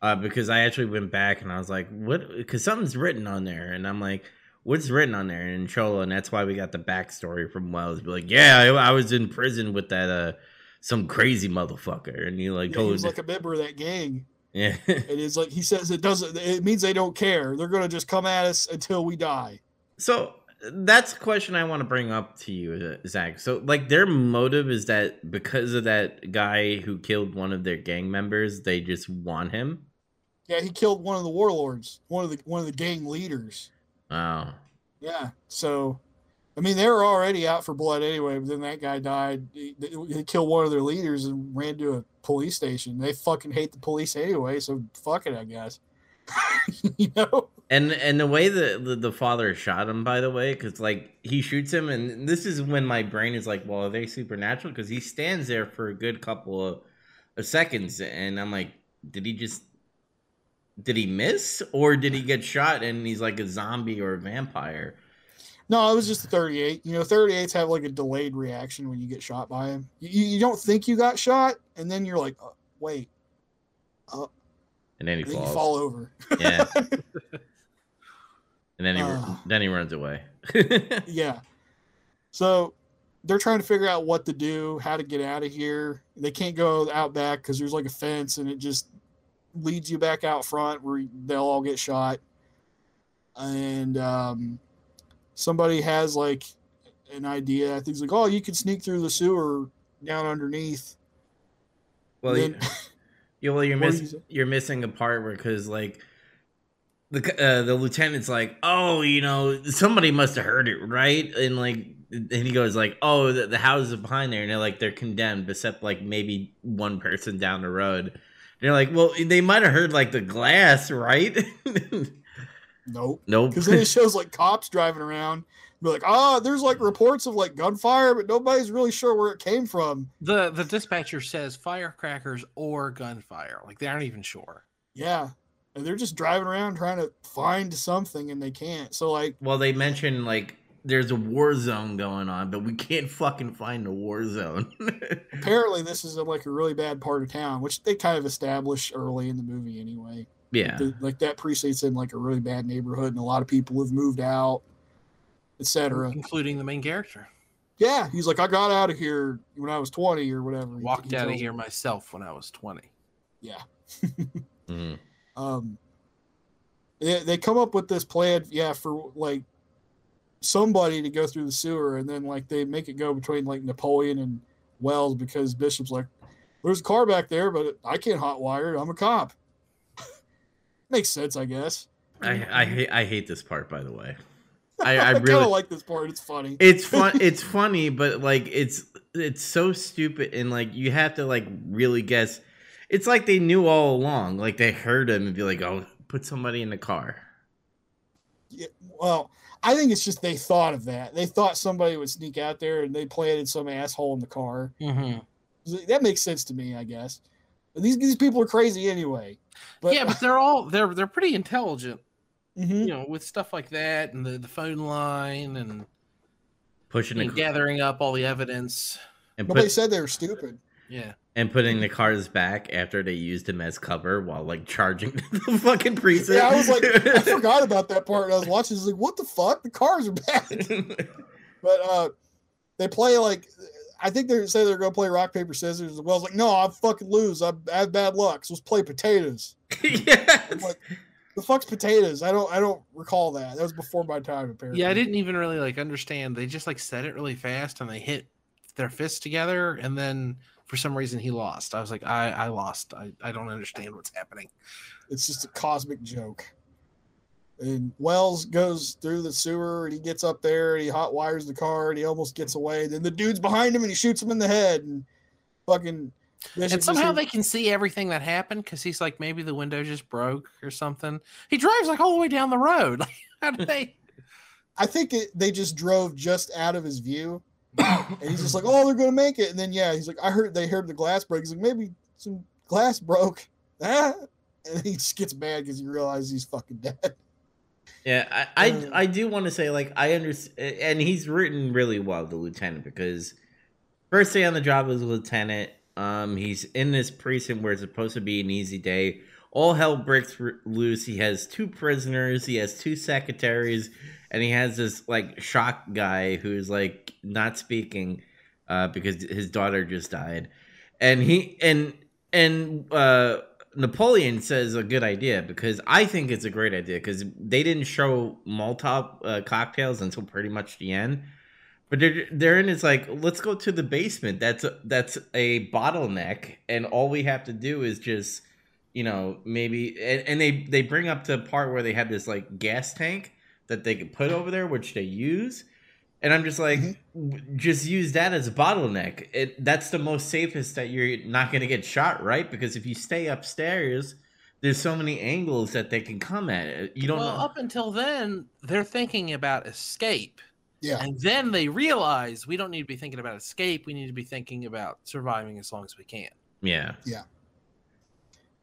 uh, because I actually went back and I was like, "What?" Because something's written on there, and I'm like, "What's written on there?" And Cholo, and that's why we got the backstory from Wells. Be like, "Yeah, I, I was in prison with that uh some crazy motherfucker," and you like Yeah, he told, was like a member of that gang. yeah, It is like he says it doesn't. It means they don't care. They're gonna just come at us until we die. So that's a question I want to bring up to you, Zach. So, like, their motive is that because of that guy who killed one of their gang members, they just want him. Yeah, he killed one of the warlords, one of the one of the gang leaders. Oh, Yeah. So, I mean, they were already out for blood anyway. But then that guy died. He, he killed one of their leaders and ran to a police station. They fucking hate the police anyway. So fuck it, I guess. you know. And and the way that the, the father shot him, by the way, because like he shoots him, and this is when my brain is like, well, are they supernatural? Because he stands there for a good couple of, of seconds, and I'm like, did he just? Did he miss, or did he get shot and he's like a zombie or a vampire? No, it was just a 38. You know, 38s have like a delayed reaction when you get shot by him. You, you don't think you got shot, and then you're like, oh, wait, uh, And then he and then you fall over. Yeah. And then he Uh. then he runs away. yeah. So they're trying to figure out what to do, how to get out of here. They can't go out back because there's like a fence and it just leads you back out front where they'll all get shot. And um, somebody has like an idea. I think it's like, oh, you could sneak through the sewer down underneath. well, Then- you, you, well, you're What did miss, you say? you're missing a part where because like the uh, the lieutenant's like, oh, you know, somebody must have heard it, right? And like, and he goes like, oh, the, the houses behind there, and they're like, they're condemned, except like maybe one person down the road. And they're like, well, they might have heard like the glass, right? Nope. nope. Because then it shows like cops driving around. Be like, oh, there's like reports of like gunfire, but nobody's really sure where it came from. The the dispatcher says firecrackers or gunfire. Like they aren't even sure. Yeah. And they're just driving around trying to find something and they can't. So like Well, they mentioned like there's a war zone going on, but we can't fucking find the war zone. apparently this is like a really bad part of town, which they kind of establish early in the movie anyway. yeah. The- like that precinct's in like a really bad neighborhood and a lot of people have moved out, etc. Including the main character. Yeah, he's like, I got out of here when I was 20 or whatever. Walked he out of here me. myself when I was 20. Yeah. Mhm. Um they, they come up with this plan yeah for like somebody to go through the sewer and then like they make it go between like napoleon and wells because bishop's like there's a car back there but i can't hotwire it. I'm a cop. Makes sense i guess. I I hate I hate this part by the way. I, I I really kind of like this part. It's funny. It's fun it's funny but like it's it's so stupid and like you have to like really guess it's like they knew all along like they heard him and be like oh put somebody in the car Yeah, well i think it's just they thought of that they thought somebody would sneak out there and they planted some asshole in the car Mm-hmm. that makes sense to me i guess these, these people are crazy anyway but yeah, but they're all they're they're pretty intelligent, Mhm. you know, with stuff like that and the, the phone line and pushing and the gathering up all the evidence. and nobody put, said they were stupid Yeah. and putting the cars back after they used him as cover while like charging the fucking precinct Yeah, I was like, I forgot about that part. And I was watching. I was like, what the fuck? The cars are back. But uh, they play like, I think they say they're gonna play rock paper scissors. As well, I was like, no, I fucking lose. I, I have bad luck. So let's play potatoes. yeah. Like, the fuck's potatoes? I don't I don't recall that. That was before my time apparently. Yeah, I didn't even really like understand. They just like said it really fast and they hit their fists together and then for some reason he lost. I was like, I, I lost. I, I don't understand what's happening. It's just a cosmic joke. And Wells goes through the sewer and he gets up there and he hot wires the car and he almost gets away. Then the dude's behind him and he shoots him in the head and fucking And somehow they can see everything that happened because he's like, maybe the window just broke or something. He drives like all the way down the road. Like, how did they? I think it, they just drove just out of his view, and he's just like, "Oh, they're gonna make it." And then yeah, he's like, "I heard they heard the glass break." He's like, "Maybe some glass broke." Ah. And he just gets mad because he realizes he's fucking dead. Yeah, I I, Uh, I do want to say like I understand, and he's written really well, the lieutenant, because first day on the job as a lieutenant, um, he's in this precinct where it's supposed to be an easy day. All hell breaks loose. He has two prisoners. He has two secretaries, and he has this like shock guy who's like not speaking, uh, because his daughter just died, and he and and uh Napoleon says a good idea because I think it's a great idea because they didn't show Molotov uh, cocktails until pretty much the end. But they're they're in it's like let's go to the basement. That's a, that's a bottleneck, and all we have to do is just you know maybe and, and they they bring up the part where they have this like gas tank that they could put over there, which they use. And I'm just like, mm-hmm. w- just use that as a bottleneck. It that's the most safest that you're not gonna get shot, right? Because if you stay upstairs, there's so many angles that they can come at it. You don't Well, know. up until then, they're thinking about escape. Yeah, And then they realize we don't need to be thinking about escape. We need to be thinking about surviving as long as we can. Yeah. Yeah.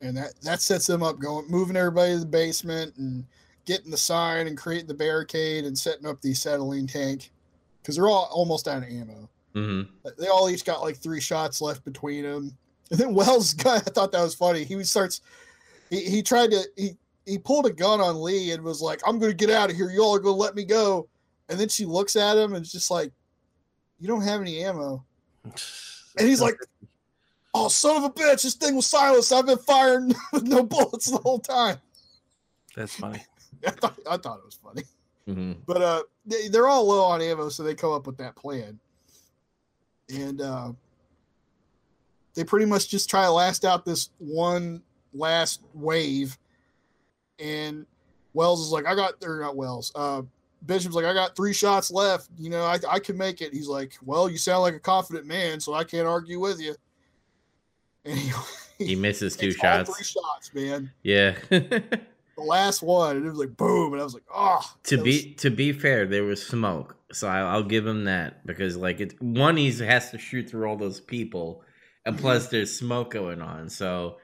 And that that sets them up going, moving everybody to the basement and getting the sign and creating the barricade and setting up the acetylene tank because they're all almost out of ammo. hmm They all each got like three shots left between them. And then Wells guy, I thought that was funny. He starts, he, he tried to, he, he pulled a gun on Lee and was like, I'm going to get out of here. You all are going to let me go. And then she looks at him and it's just like, you don't have any ammo. And he's like, oh, son of a bitch, this thing was silenced. I've been firing with no bullets the whole time. That's funny. I thought, I thought it was funny. Hmm But uh, they, they're all low on ammo, so they come up with that plan. And uh, they pretty much just try to last out this one last wave. And Wells is like, I got, or not Wells, uh, Bishop's like, I got three shots left. You know, I, I can make it. He's like, Well, you sound like a confident man, so I can't argue with you. And he, He misses two shots. three shots, man. Yeah. The last one, and it was like boom, and I was like, oh. to be was- to be fair, there was smoke, so I, I'll give him that because like it one he has to shoot through all those people, and Mhm. plus there's smoke going on. So,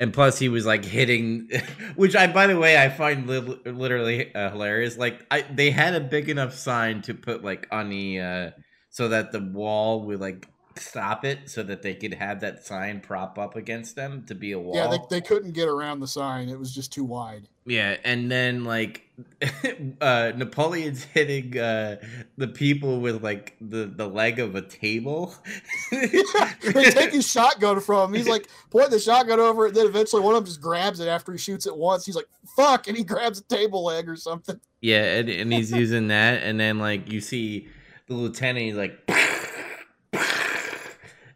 and plus he was like hitting, which I by the way I find li- literally uh, hilarious. Like I they had a big enough sign to put like on the uh so that the wall would like stop it so that they could have that sign prop up against them to be a wall. Yeah, they, they couldn't get around the sign. It was just too wide. Yeah, and then like uh Napoleon's hitting uh the people with like the the leg of a table. they take his shotgun from him. He's like point the shotgun over it. Then eventually one of them just grabs it after he shoots it once. He's like, fuck. And he grabs a table leg or something. yeah, and, and he's using that, and then like you see the lieutenant, he's like,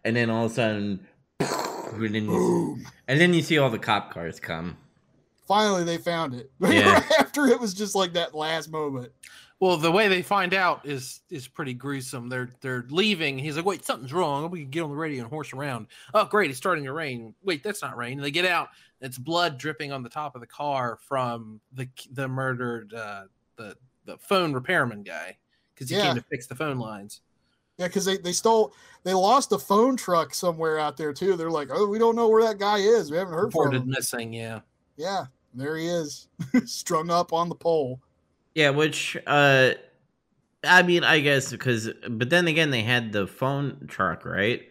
and then all of a sudden, and then you, Boom. and then you see all the cop cars come. Finally, they found it. Yeah. after it was just like that last moment. Well, the way they find out is is pretty gruesome. They're they're leaving. He's like, "Wait, something's wrong. We can get on the radio and horse around." Oh, great! It's starting to rain. Wait, that's not rain. And they get out. It's blood dripping on the top of the car from the the murdered uh, the the phone repairman guy because he Yeah. came to fix the phone lines. Yeah, because they, they stole, they lost a phone truck somewhere out there too. They're like, oh, we don't know where that guy is. We haven't heard from Reported him. missing. Yeah. Yeah, there he is, strung up on the pole. Yeah, which uh I mean, I guess because but then again they had the phone truck, right?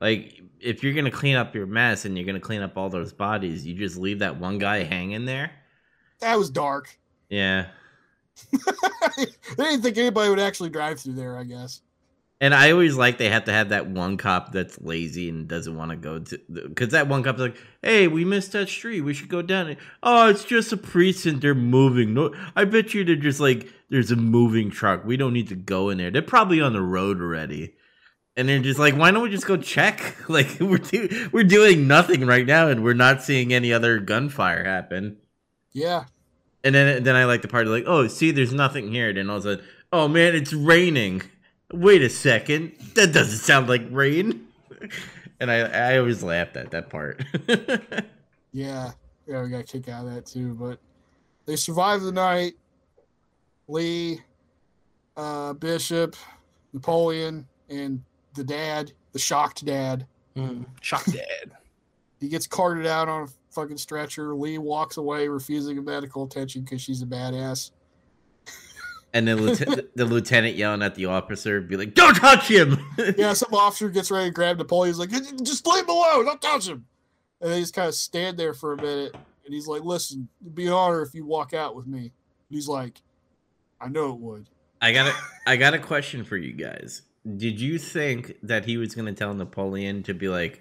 Like if you're going to clean up your mess and you're going to clean up all those bodies, you just leave that one guy hanging there? That was dark. Yeah. they didn't think anybody would actually drive through there. I guess. And I always like they have to have that one cop that's lazy and doesn't want to go to because that one cop's like, "Hey, we missed that street. We should go down it." Oh, it's just a precinct. They're moving. No, I bet you they're just like, "There's a moving truck. We don't need to go in there. They're probably on the road already." And they're just like, "Why don't we just go check? Like we're do- we're doing nothing right now, and we're not seeing any other gunfire happen." Yeah, And then then I like the part of like, "Oh, see, there's nothing here." Then all of a sudden, "Oh man, it's raining." Wait a second, that doesn't sound like rain. And I I always laughed at that part. yeah, yeah. We got a kick out of that too. But they survived the night. Lee, uh, Bishop, Napoleon, and the dad, the shocked dad. Mm. Shock dad. He gets carted out on a fucking stretcher. Lee walks away, refusing medical attention because she's a badass. And the lieutenant, the lieutenant yelling at the officer, be like, "Don't touch him!" Yeah, some officer gets ready to grab Napoleon. He's like, just leave him alone. Don't touch him. And they just kind of stand there for a minute. And he's like, listen, it'd be an honor if you walk out with me. And he's like, I know it would. I got a I got a question for you guys. Did you think that he was gonna tell Napoleon to be like,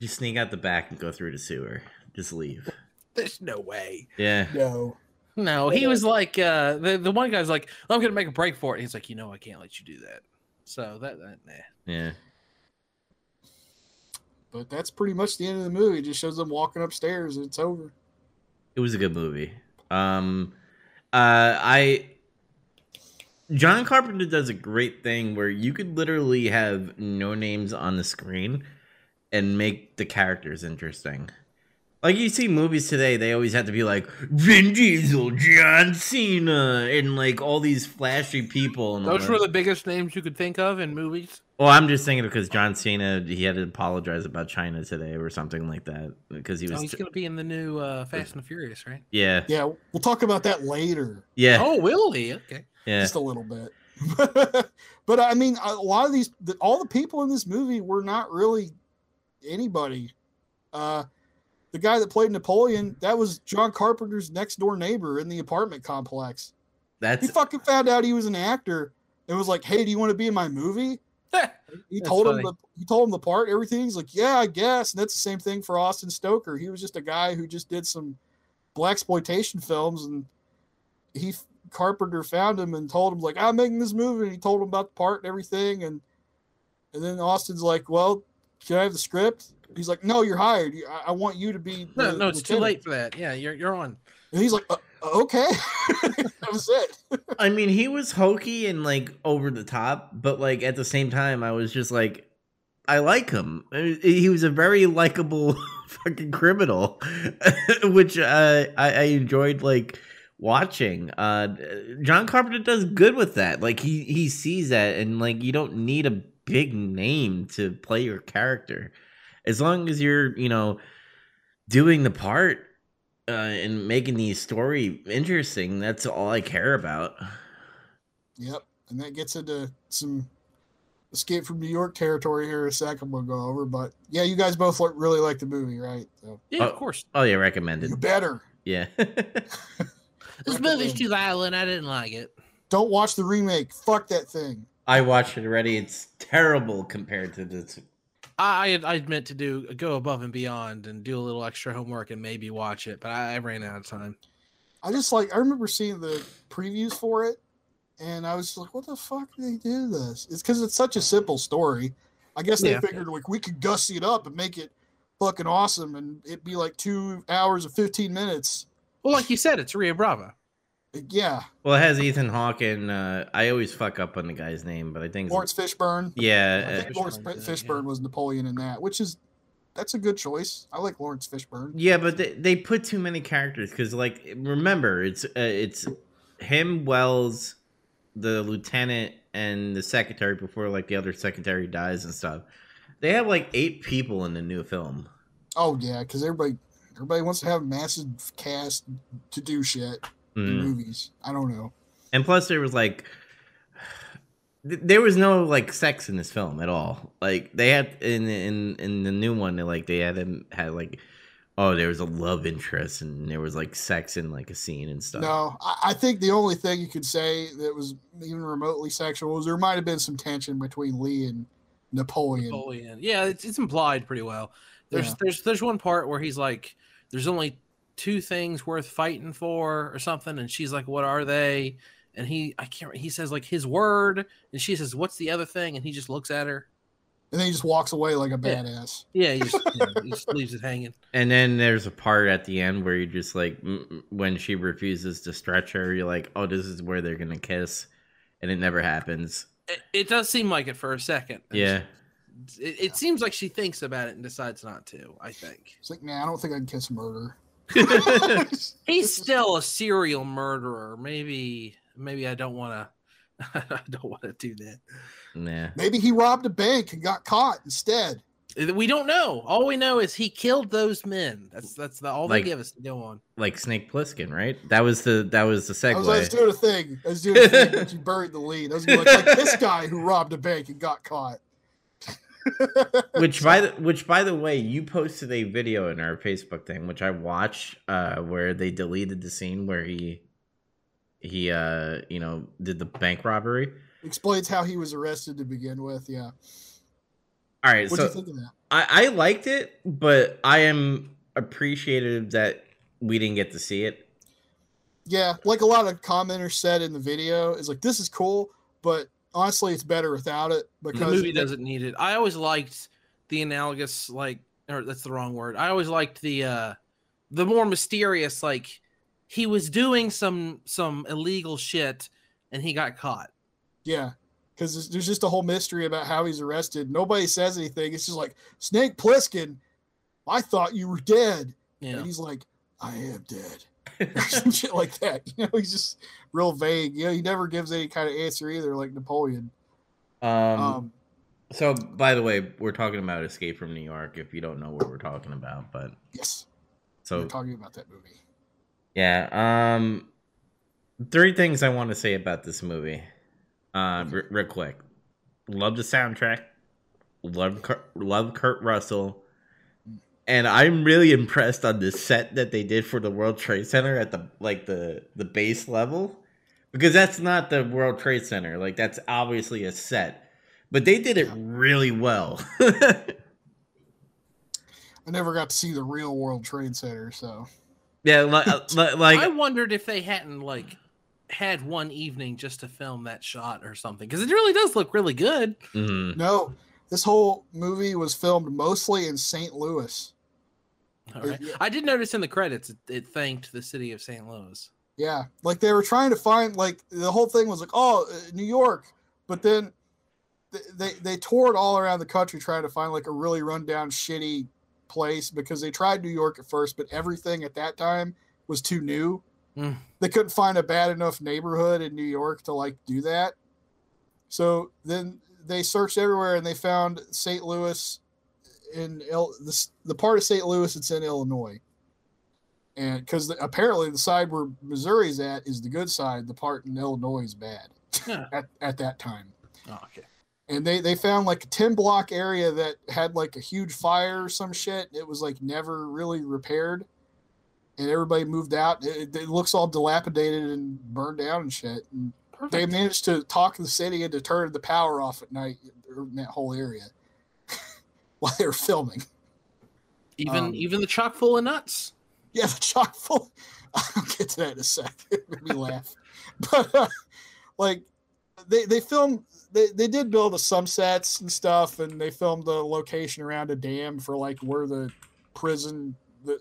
just sneak out the back and go through the sewer, just leave? There's no way. Yeah. No. No, he was like uh the, the one guy's like, I'm gonna make a break for it. He's like, you know, I can't let you do that. So that, that nah. Yeah. But that's pretty much the end of the movie. It just shows them walking upstairs and it's over. It was a good movie. Um, uh, I John Carpenter does a great thing where you could literally have no names on the screen and make the characters interesting. Like you see movies today, they always have to be like Vin Diesel, John Cena, and like all these flashy people. And all Those were the biggest names you could think of in movies. Well, I'm just thinking because John Cena he had to apologize about China today or something like that because he Oh, was he's gonna be in the new uh, Fast and the Furious, right? yeah Yeah, we'll talk about that later. yeah Oh, will he? Okay. yeah Just a little bit. but I mean, a lot of these, all the people in this movie were not really anybody. Uh, the guy that played Napoleon, that was John Carpenter's next door neighbor in the apartment complex. That's He fucking found out he was an actor and was like, "Hey, do you want to be in my movie?" He That's told him the he told him the part, everything. He's like, "Yeah, I guess." And that's the same thing for Austin Stoker. He was just a guy who just did some black exploitation films, and he Carpenter found him and told him like, "I'm making this movie." And he told him about the part and everything, and and then Austin's like, "Well, can I have the script?" He's like, "No, you're hired. I, I want you to be." No, the no, it's too late for that. Yeah, you're you're on. And he's like, uh, "Okay." that was it. I mean, he was hokey and like over the top, but like at the same time, I was just like, I like him. Uh, He was a very likable fucking criminal, which uh, I, I enjoyed like watching. Uh, John Carpenter does good with that. Like he he sees that, and like you don't need a big name to play your character, as long as you're you know doing the part uh, and making the story interesting. That's all I care about. Yep, and that gets into some Escape from New York territory here a second. We'll go over, but yeah, you guys both like, really like the movie, right? So, Yeah, Oh. of course. Oh yeah, recommended. you better Yeah. This movie's too violent. I didn't like it. don't watch the remake. Fuck that thing. I watched it already. It's terrible compared to this. I I meant to do go above and beyond and do a little extra homework and maybe watch it, but I, I ran out of time. I just like I remember seeing the previews for it, and I was just like, "What the fuck did they do this?" It's because it's such a simple story. I guess they Yeah. figured like we could gussy it up and make it fucking awesome, and it'd be like two hours and fifteen minutes. Well, like you said, it's Rio Bravo. Like, yeah, Well, it has Ethan Hawke and uh, I always fuck up on the guy's name, but I think it's, Laurence Fishburne. I yeah, think uh, Laurence Fishburne's Fishburne yeah. was Napoleon in that, which is that's a good choice. I like Laurence Fishburne. yeah, but they, they put too many characters because, like, remember it's uh, it's him, Wells, the lieutenant, and the secretary before like the other secretary dies and stuff. They have like eight people in the new film. Oh yeah, because everybody everybody wants to have a massive cast to do shit in Mm. movies. I don't know. And plus, there was like, there was no like sex in this film at all. Like they had in in in the new one, they, like they had him had like, oh, there was a love interest and there was like sex in like a scene and stuff. No, I, I think the only thing you could say that was even remotely sexual was there might have been some tension between Lee and Napoleon. Napoleon. Yeah, it's, it's implied pretty well. There's Yeah. there's there's one part where he's like, "There's only two things worth fighting for," or something, and she's like, "What are they?" And he I can't. He says like his word, and she says, "What's the other thing?" And he just looks at her. And then he just walks away like a Yeah. badass. Yeah, he just, you know, he just leaves it hanging. And then there's a part at the end where you just like m- m- when she refuses to stretch her, you're like, oh, this is where they're gonna kiss, and it never happens. It, it does seem like it for a second. Yeah. It, it seems like she thinks about it and decides not to. I think It's like, nah, I don't think I can kiss a murderer. he's still a serial murderer. Maybe maybe I don't want to. I don't want to do that. Nah. Maybe he robbed a bank and got caught instead. Eh, we don't know. All we know is he killed those men. That's that's the, all Like- they give us to go on. Like Snake Plissken, right? That was the that was the I was, I was doing a thing. I was doing a thing, but you buried the lead. I was gonna like, like this guy who robbed a bank and got caught. which by the which by the way, you posted a video in our Facebook thing, which I watched, uh, where they deleted the scene where he he uh you know did the bank robbery. Explains how he was arrested to begin with. Yeah. All right, What do so you think of that? I, I liked it, but I am appreciative that we didn't get to see it. Yeah, like a lot of commenters said in the video, is like this is cool, but honestly, it's better without it because The movie doesn't need it. I always liked the analogous, like, or that's the wrong word. I always liked the uh the more mysterious, like he was doing some some illegal shit and he got caught. Yeah, because there's, there's just a whole mystery about how he's arrested. Nobody says anything. It's just like Snake Plissken. I thought you were dead, Yeah. and he's like, I am dead. some shit like that. You know, he's just real vague. You know, he never gives any kind of answer either, like Napoleon. Um, Um, so by the way, we're talking about Escape from New York. If you don't know what we're talking about, but yes, so we're talking about that movie. Yeah. Um, three things I want to say about this movie. Uh, r- real quick. Love the soundtrack. Love Kurt, love Kurt Russell. And I'm really impressed on the set that they did for the World Trade Center at the like the the base level, because that's not the World Trade Center. Like that's obviously a set, but they did it really well. I never got to see the real World Trade Center, so yeah, like like I wondered if they hadn't like had one evening just to film that shot or something because it really does look really good. mhm. no. This whole movie was filmed mostly in St. Louis. All right. I did notice in the credits it, it thanked the city of St. Louis. Yeah, like they were trying to find like the whole thing was like, oh, uh, New York, but then th- they they toured all around the country trying to find like a really rundown, shitty place because they tried New York at first, but everything at that time was too new. Mm. They couldn't find a bad enough neighborhood in New York to like do that. So then they searched everywhere and they found St. Louis in Il- the, the part of St. Louis that's in Illinois and because apparently the side where Missouri's at is the good side, the part in Illinois is bad Yeah. at, at that time. Oh, okay. and they they found like a 10 block area that had like a huge fire or some shit. It was like never really repaired, and everybody moved out. It, it looks all dilapidated and burned down and shit. And Perfect. they managed to talk the city into turning the power off at night in that whole area while they were filming. Even um, even the chock full of nuts. Yeah, the chock full. I'll get to that in a sec. It made me laugh. But uh, like they they filmed they, they did build a some sets and stuff and they filmed the location around a dam for like where the prison the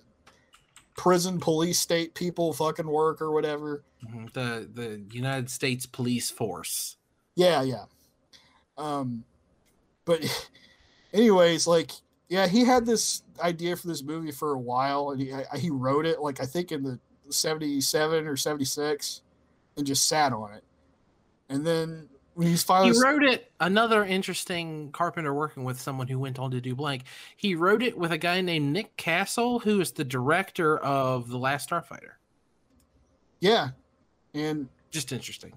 prison police state people fucking work or whatever. Mhm. The the United States Police Force. Yeah, yeah. Um, but anyways, like, yeah, he had this idea for this movie for a while, and he he wrote it like I think in the seventy seven or seventy six, and just sat on it. And then when he's finally He wrote it. Another interesting Carpenter working with someone who went on to do blank. He wrote it with a guy named Nick Castle, who is the director of The Last Starfighter. yeah, and Just interesting.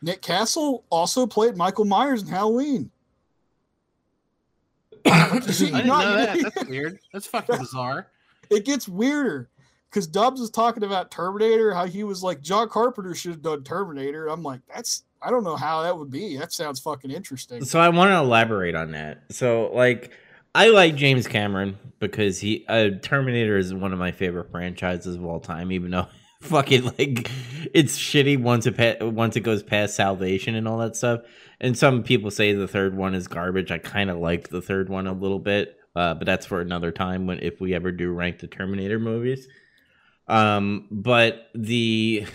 Nick Castle also played Michael Myers in Halloween. I didn't Not- know that. That's weird. That's fucking bizarre. it gets weirder because Dubs was talking about Terminator, how he was like John Carpenter should have done Terminator. I'm like, that's I don't know how that would be. That sounds fucking interesting. So I want to elaborate on that. So like I like James Cameron because he uh, Terminator is one of my favorite franchises of all time even though fucking like it's shitty once it pa- once it goes past Salvation and all that stuff. And some people say the third one is garbage. I kind of like the third one a little bit. Uh, but that's for another time when if we ever do rank the Terminator movies. Um but the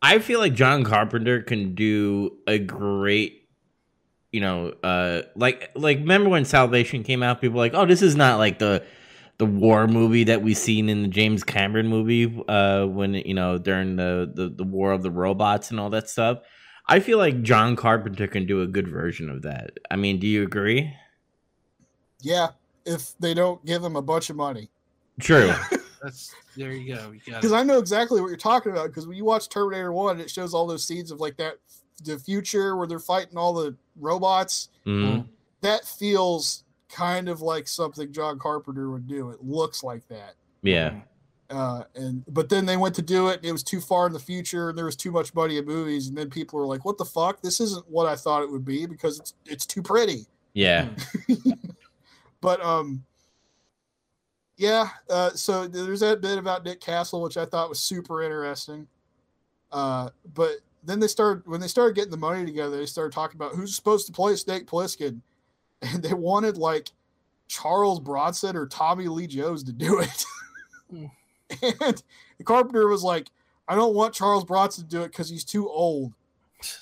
I feel like John Carpenter can do a great, you know, uh, like like remember when Salvation came out? People were like, oh, this is not like the the war movie that we seen in the James Cameron movie, uh, when you know during the, the the war of the robots and all that stuff. I feel like John Carpenter can do a good version of that. I mean, do you agree? Yeah, if they don't give him a bunch of money. True. That's there you go. Because. I know exactly what you're talking about. Because when you watch Terminator 1, it shows all those scenes of like that, the future where they're fighting all the robots. Mhm. That feels kind of like something John Carpenter would do. It looks like that. Yeah. Uh, and but then they went to do it, and it was too far in the future, and there was too much money in movies, and then people were like, "What the fuck? This isn't what I thought it would be because it's it's too pretty." Yeah. But um, yeah. Uh, so there's that bit about Nick Castle, which I thought was super interesting. Uh, but then they started when they started getting the money together, they started talking about who's supposed to play Snake Plissken, and they wanted like Charles Bronson or Tommy Lee Jones to do it. And the Carpenter was like, "I don't want Charles Bronson to do it because he's too old."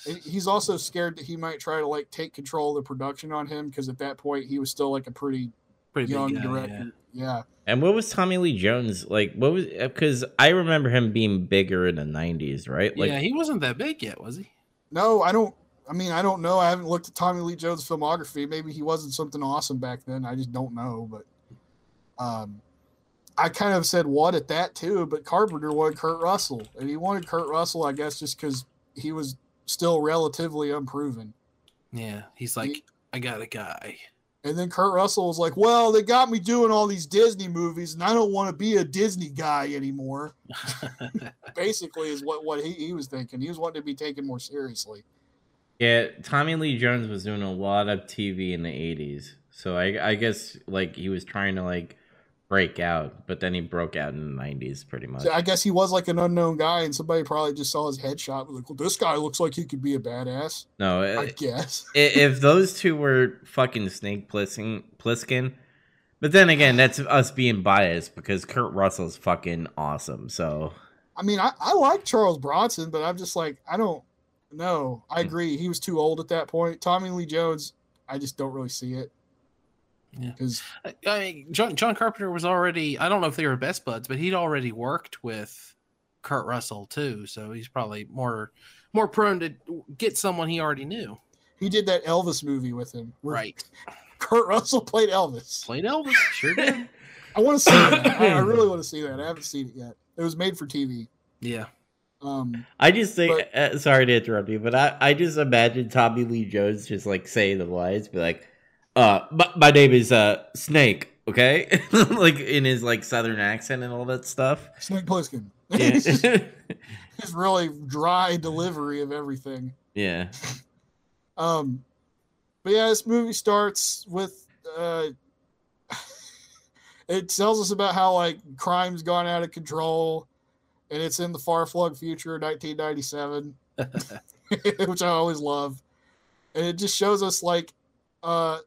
And he's also scared that he might try to like take control of the production on him because at that point he was still like a pretty Pretty young guy, director. Yeah. And what was Tommy Lee Jones like? What was because I remember him being bigger in the '90s, right? Like, yeah, he wasn't that big yet, was he? No, I don't. I mean, I don't know. I haven't looked at Tommy Lee Jones' filmography. Maybe he wasn't something awesome back then. I just don't know. But um, I kind of said what at that too. But Carpenter wanted Kurt Russell, and he wanted Kurt Russell, I guess, just because he was still relatively unproven. Yeah. He's like, I got a guy. And then Kurt Russell was like, "Well, they got me doing all these Disney movies, and I don't want to be a Disney guy anymore." Basically, is what what he, he was thinking. He was wanting to be taken more seriously. Yeah, Tommy Lee Jones was doing a lot of TV in the '80s, so I, I guess like he was trying to like break out, but then he broke out in the '90s, pretty much. So I guess he was like an unknown guy, and somebody probably just saw his headshot. Was like, "Well, this guy looks like he could be a badass." No, I i- guess. if those two were fucking Snake Plissken, Plissken, but then again, that's us being biased because Kurt Russell's fucking awesome. So I mean, I, I like Charles Bronson, but I'm just like, I don't know. I Hmm. agree. He was too old at that point. Tommy Lee Jones, I just don't really see it. Yeah. Because I- I mean, John, John Carpenter was already, I don't know if they were best buds, but he'd already worked with Kurt Russell too. So he's probably more more prone to get someone he already knew. he did that Elvis movie with him. Right. Kurt Russell played Elvis. Played Elvis. Sure did. I want to see that. I, I really want to see that. I haven't seen it yet. It was made for TV. Yeah. Um, I just think, But- uh, sorry to interrupt you, but I, I just imagine Tommy Lee Jones just like saying the lines, be like, uh, my, my name is uh Snake, okay, like in his like southern accent and all that stuff. Snake Plissken. Yeah, his really dry delivery of everything. yeah. Um, but yeah, this movie starts with uh, it tells us about how like crime's gone out of control, and it's in the far flung future of 1997, which I always love, and it just shows us like uh,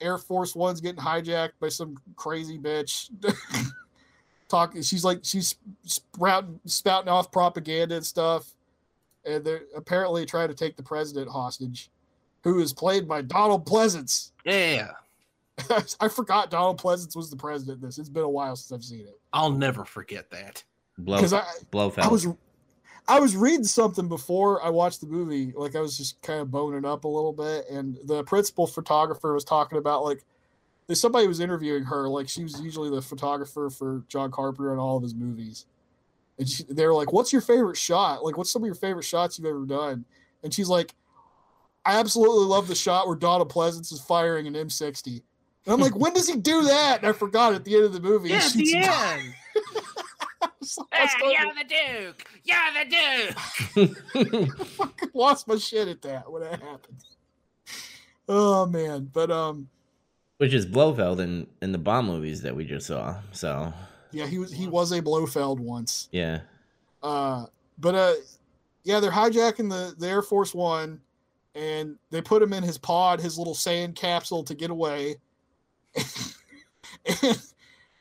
Air Force One's getting hijacked by some crazy bitch. Talking, she's like she's sprouting, spouting off propaganda and stuff and they're apparently trying to take the president hostage, who is played by Donald Pleasence. Yeah, I forgot Donald Pleasence was the president. in This it's been a while since I've seen it I'll never forget that. Blow, because I Blofeld. I was I was reading something before I watched the movie. Like I was just kind of boning up a little bit, and the principal photographer was talking about like somebody was interviewing her. Like she was usually the photographer for John Carpenter and all of his movies. And she, they were like, "What's your favorite shot? Like, what's some of your favorite shots you've ever done?" And she's like, "I absolutely love the shot where Donald Pleasence is firing an M60." And I'm like, "When does he do that?" And I forgot at the end of the movie. Yeah, at the end. I was like- I the Duke. You're the Duke. fucking lost my shit at that when that happened. Oh man, but um, Which is Blofeld in in the Bond movies that we just saw. So yeah, he was he was a Blofeld once. yeah, Uh, but uh, yeah, they're hijacking the the Air Force One, and they put him in his pod, his little sand capsule, to get away. and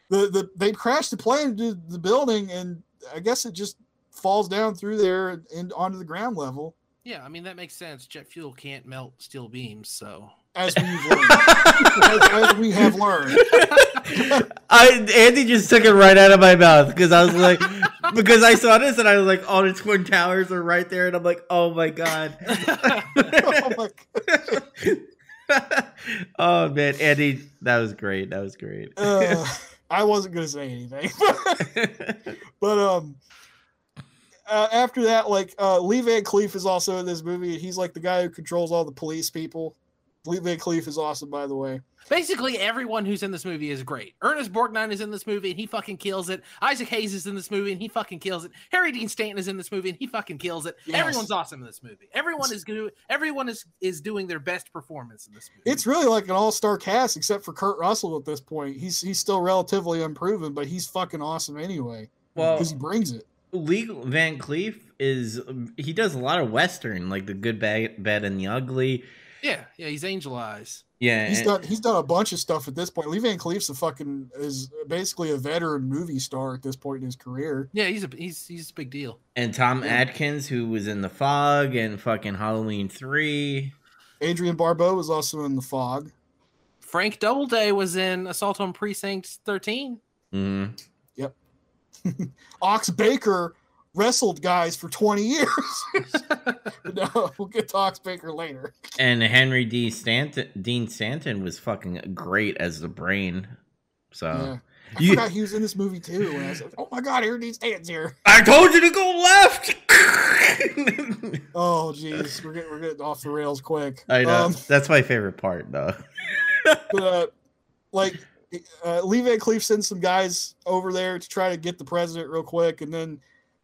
the the they crashed the plane into the building, and I guess it just falls down through there and onto the ground level, Yeah, I mean that makes sense. Jet fuel can't melt steel beams, so as we've learned. as, as we have learned. I Andy just took it right out of my mouth because I was like, because I saw this and I was like, oh, the twin towers are right there, and I'm like, oh my god. oh my God. oh man, Andy, that was great. That was great. Uh, I wasn't gonna say anything, but um, uh, after that, like uh, Lee Van Cleef is also in this movie. and He's like the guy who controls all the police people. Lee Van Cleef is awesome, by the way. basically everyone who's in this movie is great. Ernest Borgnine is in this movie and he fucking kills it. Isaac Hayes is in this movie and he fucking kills it. Harry Dean Stanton is in this movie and he fucking kills it. Yes. Everyone's awesome in this movie. Everyone is good. Everyone is is doing their best performance in this movie. It's really like an all-star cast, except for Kurt Russell at this point. He's he's still relatively unproven, but he's fucking awesome anyway well, because he brings it. Lee Van Cleef is he does a lot of western, like the good, bad, bad, and the ugly. Yeah, yeah. He's Angel Eyes. Yeah, He's and- done he's done a bunch of stuff at this point. Lee Van Cleef's a fucking is basically a veteran movie star at this point in his career. Yeah, he's a he's he's a big deal. and Tom Yeah. Atkins, who was in the Fog and fucking Halloween three. Adrienne Barbeau was also in The Fog. Frank Doubleday was in Assault on Precinct 13. hmm Ox Baker wrestled guys for 20 years. no, we'll get to Ox Baker later. And Henry D. Stanton, Dean Stanton was fucking great as the brain. So yeah. I you- forgot he was in this movie too. And I was like, oh my god, Harry Dean Stanton's here. I told you to go left. Oh jeez, we're getting we're getting off the rails quick. I know Um, that's my favorite part, though. but uh, like uh, Lee Van Cleef sends some guys over there to try to get the president real quick, and then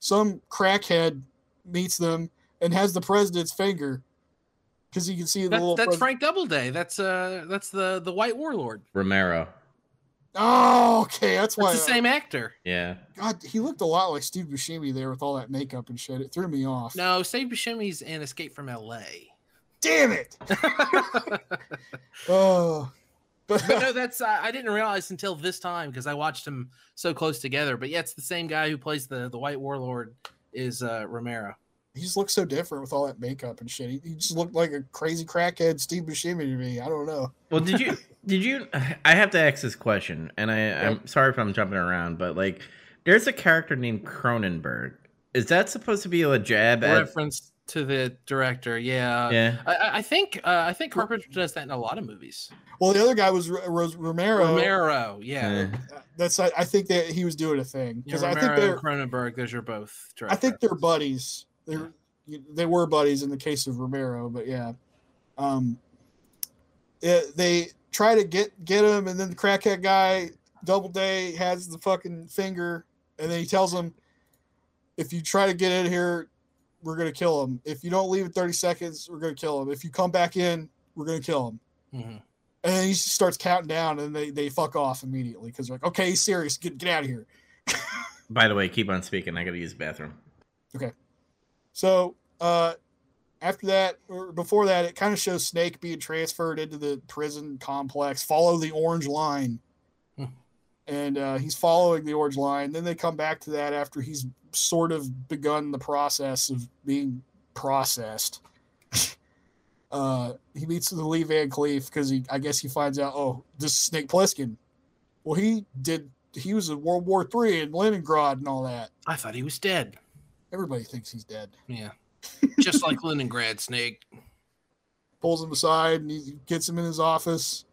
some crackhead meets them and has the president's finger because you can see the That's, little. that's pres- Frank Doubleday. That's uh that's the the White Warlord. Romero. Oh, okay, that's why. That's the same actor. Yeah. God, he looked a lot like Steve Buscemi there with all that makeup and shit. It threw me off. No, Steve Buscemi's in Escape from L.A. Damn it! Oh, but no, that's uh, I didn't realize until this time because I watched them so close together. But yeah, it's the same guy who plays the the White Warlord is uh, Romero. he just looks so different with all that makeup and shit. He, he just looked like a crazy crackhead Steve Buscemi to me. I don't know. Well, did you did you? I have to ask this question, and I, I'm sorry if I'm jumping around, but like, there's a character named Cronenberg. Is that supposed to be a jab at? Reference to the director. Yeah, Yeah. I- I, I think uh, I think Carpenter does that in a lot of movies. Well, the other guy was R- Ros- Romero. Romero, yeah, Uh, That's I, I think that he was doing a thing yeah because I think they're and Cronenberg. Those are both. Directors. I think they're buddies. They're they were buddies in the case of Romero, but yeah, um, it, they try to get get him, and then the crackhead guy Doubleday has the fucking finger, and then he tells him, "If you try to get in here, we're gonna kill him. If you don't leave in thirty seconds, we're gonna kill him. If you come back in, we're gonna kill him." Mhm. And then he just starts counting down, and they they fuck off immediately because they're like, "Okay, he's serious. Get get out of here." by the way, keep on speaking. I gotta use the bathroom. Okay. So uh, after that, or before that, it kind of shows Snake being transferred into the prison complex. Follow the orange line, Hmm. and uh, he's following the orange line. Then they come back to that after he's sort of begun the process of being processed. uh, he meets with Lee Van Cleef because he, I guess, he finds out, oh, this is Snake Plissken. Well, he did. He was in World War Three in Leningrad and all that. I thought he was dead. Everybody thinks he's dead. Yeah, just like Leningrad Snake. pulls him aside and he gets him in his office.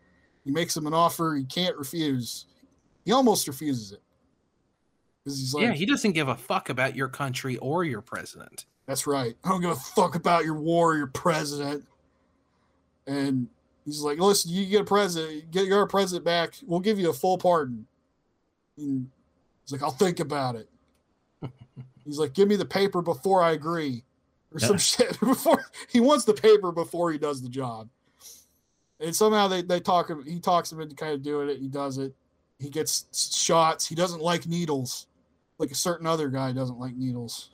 He makes him an offer he can't refuse. He almost refuses it. Because he's like, yeah, he doesn't give a fuck about your country or your president. that's right. I don't give a fuck about your war, or your president. And he's like, listen, you get a president, get your president back. We'll give you a full pardon. And he's like, I'll think about it. he's like, give me the paper before I agree. Or some shit. Before he wants the paper before he does the job. And somehow they, they talk him he talks him into kind of doing it. He does it. He gets shots. He doesn't like needles. Like a certain other guy doesn't like needles.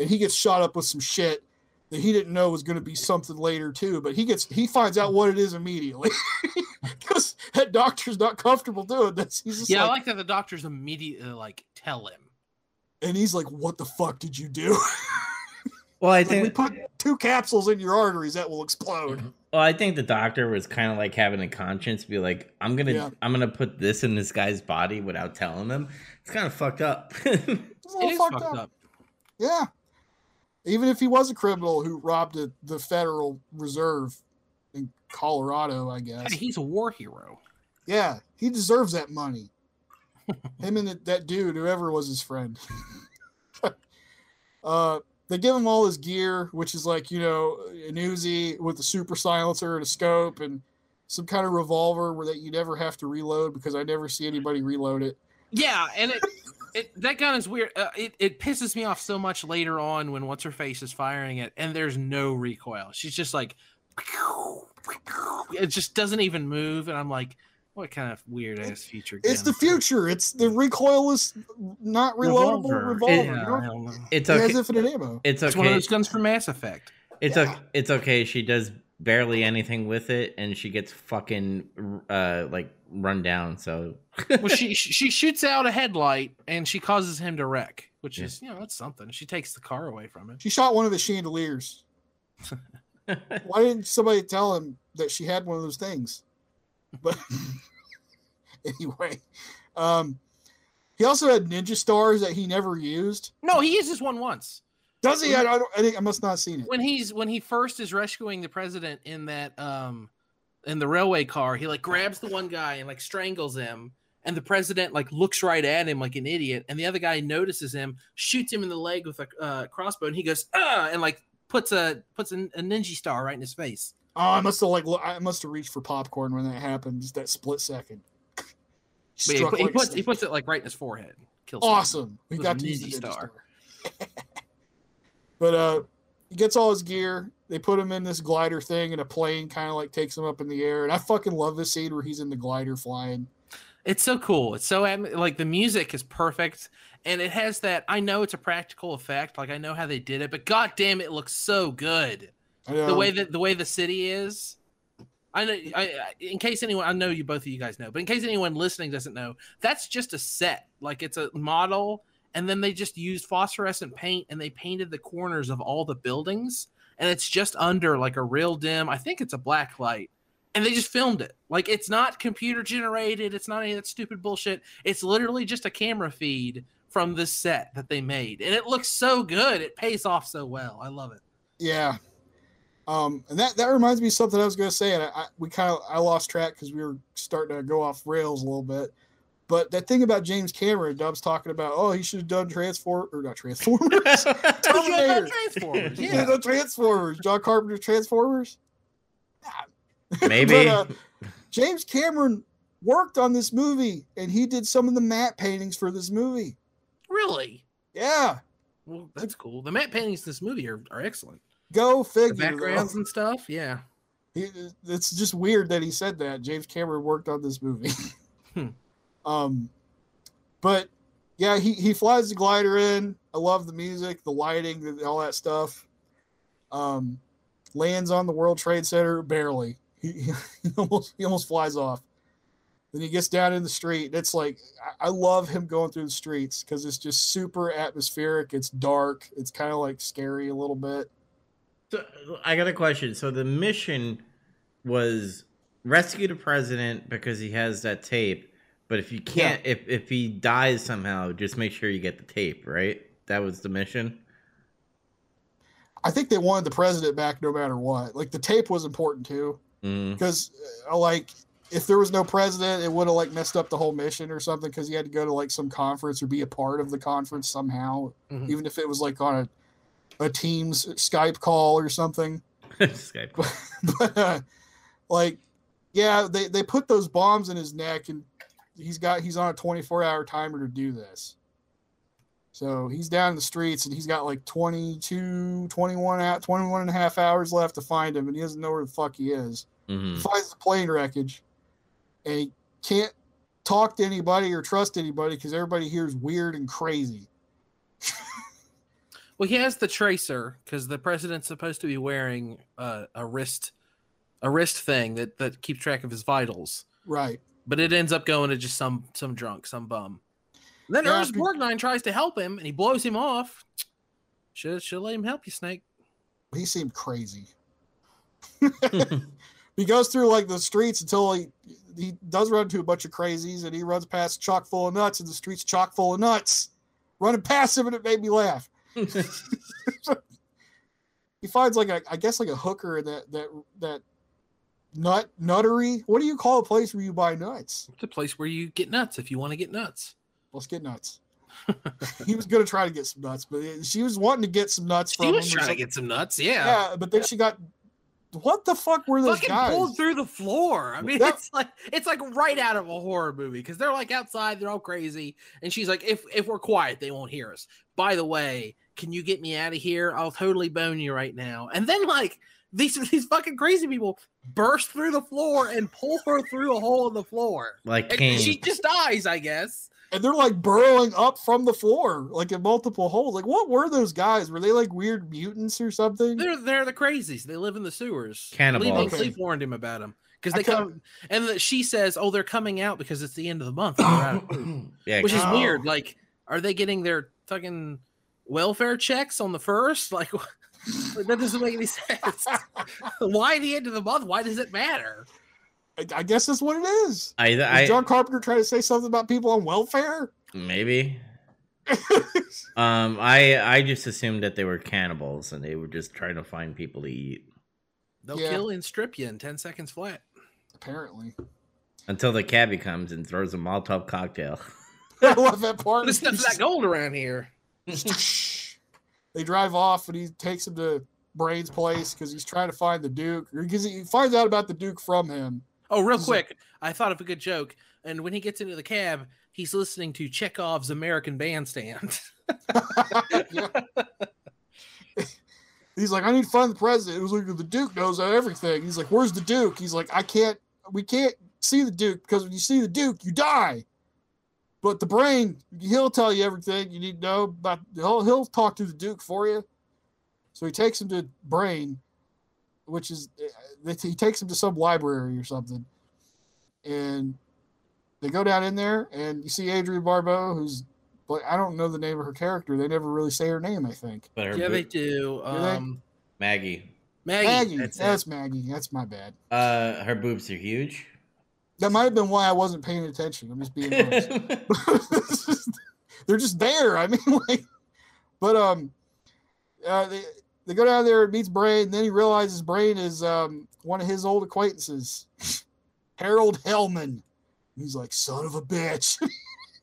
And he gets shot up with some shit that he didn't know was going to be something later too. But he gets he finds out what it is immediately because that doctor's not comfortable doing this. He's just Yeah, I like, like that the doctors immediately uh, like tell him. and he's like, "What the fuck did you do? Well, I like, we put two capsules in your arteries that will explode." Mm-hmm. Well, I think the doctor was kind of like having a conscience, be like, "I'm gonna, Yeah. I'm gonna put this in this guy's body without telling him." It's kind of fucked up. It's a It fucked fucked up. up. Yeah. Even if he was a criminal who robbed a, the Federal Reserve in Colorado, I guess. Hey, he's a war hero. Yeah, he deserves that money. Him and that- that dude, whoever was his friend. uh, they give him all his gear, which is like you know an Uzi with a super silencer and a scope and some kind of revolver where that you never have to reload because I never see anybody reload it. Yeah, and it, it that gun is weird. Uh, it it pisses me off so much later on when what's her face is firing it and there's no recoil. She's just like, it just doesn't even move, and I'm like, what kind of weird ass future? It's the gun? future. It's the recoilless, not reloadable Revolver. revolver. It- you yeah, know? I don't it's It okay. has infinite ammo. It's It's one of those guns from Mass Effect. It's Yeah. okay. It's okay. She does barely anything with it, and she gets fucking uh like run down. So Well, she she shoots out a headlight and she causes him to wreck, which Yeah. is you know that's something. She takes the car away from him. She shot one of his chandeliers. Why didn't somebody tell him that she had one of those things? But anyway, um, he also had ninja stars that he never used. No, he uses one once. Does he? I, I, don't, I think I must not have seen it. when he's when he first is rescuing the president in that um in the railway car he like grabs the one guy and like strangles him and the president like looks right at him like an idiot and the other guy notices him shoots him in the leg with a uh, crossbow and he goes ah and like puts a puts a, a ninja star right in his face Oh, I must have like I must have reached for popcorn when that happened. Just that split second. but he, put- he puts he puts it like right in his forehead kills him. awesome. We With got to use the star. star. but uh, he gets all his gear. They put him in this glider thing, and a plane kind of like takes him up in the air. And I fucking love this scene where he's in the glider flying. It's so cool. It's so like the music is perfect, and it has that. I know it's a practical effect. Like I know how they did it, but god damn, it looks so good. The way that the way the city is. I know. I, I in case anyone, I know you both of you guys know, but in case anyone listening doesn't know, that's just a set. Like it's a model, and then they just used phosphorescent paint and they painted the corners of all the buildings, and it's just under like a real dim. I think it's a black light and they just filmed it. Like it's not computer generated. It's not any of that stupid bullshit. It's literally just a camera feed from this set that they made, and it looks so good. It pays off so well. I love it. Yeah. Um, and that, that reminds me of something I was going to say, and I, I we kind of I lost track because we were starting to go off rails a little bit. But that thing about James Cameron, Dub's talking about, oh, he should have done Transform or not Transformers, Terminator. Transformers. He should Yeah. have done Transformers, John Carpenter Transformers. Maybe. But, uh, James Cameron worked on this movie, and he did some of the matte paintings for this movie. Really? Yeah, Well, that's cool. The matte paintings in this movie are, are excellent. Go The figure. backgrounds though. and stuff. Yeah. He, it's just weird that he said that. James Cameron worked on this movie. Hmm. Um, but yeah, he he flies the glider in. I love the music, the lighting, the, all that stuff. Um, lands on the World Trade Center barely. He, he almost he almost flies off. Then he gets down in the street. And it's like I, I love him going through the streets because it's just super atmospheric. It's dark. It's kind of like scary a little bit. So, I got a question. So the mission was rescue the president because he has that tape. But if you can't, if if he dies somehow, just make sure you get the tape. Right? That was the mission. I think they wanted the president back no matter what. Like the tape was important too. Mm. because uh, like if there was no president it would have like messed up the whole mission or something because he had to go to like some conference or be a part of the conference somehow Mhm. even if it was like on a, a team's skype call or something Skype. but uh, like yeah they, they put those bombs in his neck and he's got he's on a 24 hour timer to do this so he's down in the streets and he's got like 22 21 out 21 and a half hours left to find him and he doesn't know where the fuck he is hmm he finds the plane wreckage and he can't talk to anybody or trust anybody because everybody here is weird and crazy. Well, he has the tracer because the president's supposed to be wearing uh, a wrist, a wrist thing that that keeps track of his vitals. Right. But it ends up going to just some some drunk, some bum. And then Yeah, Ernest Borgnine tries to help him, and he blows him off. Should should let him help you, Snake. He seemed crazy. he goes through like the streets until he he does run into a bunch of crazies and he runs past chock full of nuts and the streets chock full of nuts. Running past him and it made me laugh. He finds like a I guess like a hooker in that that that nut nuttery. What do you call a place where you buy nuts? It's a place where you get nuts if you want to get nuts. Let's get nuts. he was gonna try to get some nuts, but she was wanting to get some nuts from He was trying to get some nuts, yeah. Yeah, but then she got. What the fuck were those Fucking guys? pulled through the floor. I mean, That- it's like it's like right out of a horror movie because they're like outside, they're all crazy, and she's like, "If if we're quiet, they won't hear us." By the way, can you get me out of here? I'll totally bone you right now. And then like these these fucking crazy people burst through the floor and pull her through a hole in the floor. like And she just dies, I guess. and they're like burrowing up from the floor, like in multiple holes. Like, what were those guys? Were they like weird mutants or something? They're they're the crazies. They live in the sewers. Cannibals. Lee Van Okay. Cleef warned him about them because they come and the, she says, "Oh, they're coming out because it's the end of the month." and yeah, which is Oh. weird. Like, are they getting their fucking welfare checks on the first? Like, that doesn't make any sense. Why the end of the month? Why does it matter? I, I guess that's what it is. I, Is John Carpenter trying to say something about people on welfare? maybe. Um, I I just assumed that they were cannibals and they were just trying to find people to eat They'll Yeah. kill and strip you in ten seconds flat. Apparently, until the cabbie comes and throws a Molotov cocktail. I love that part. There's stuff that gold around here. They drive off and he takes him to Brain's place because he's trying to find the Duke. Because he finds out about the Duke from him. Oh, real quick, I thought of a good joke. And when he gets into the cab, he's listening to Chekhov's American Bandstand. He's like, I need to find the president. It was like the Duke knows everything. He's like, Where's the Duke? He's like, I can't. We can't see the Duke because when you see the Duke, you die. But the brain, he'll tell you everything you need to know about. He'll he'll talk to the Duke for you. So he takes him to Brain, which is uh, he takes him to some library or something, and they go down in there, and you see Adrienne Barbeau, who's but I don't know the name of her character. They never really say her name. I think But her yeah, boo- they do. Do they? Um, Maggie, Maggie. Maggie. That's That's. Maggie. That's my bad. uh, her boobs are huge. That might have been why I wasn't paying attention. I'm just being honest. Just- they're just there. I mean, like, but um, uh, they, they go down there and meets Brain. And then he realizes Brain is um, one of his old acquaintances, Harold Hellman. He's like, son of a bitch.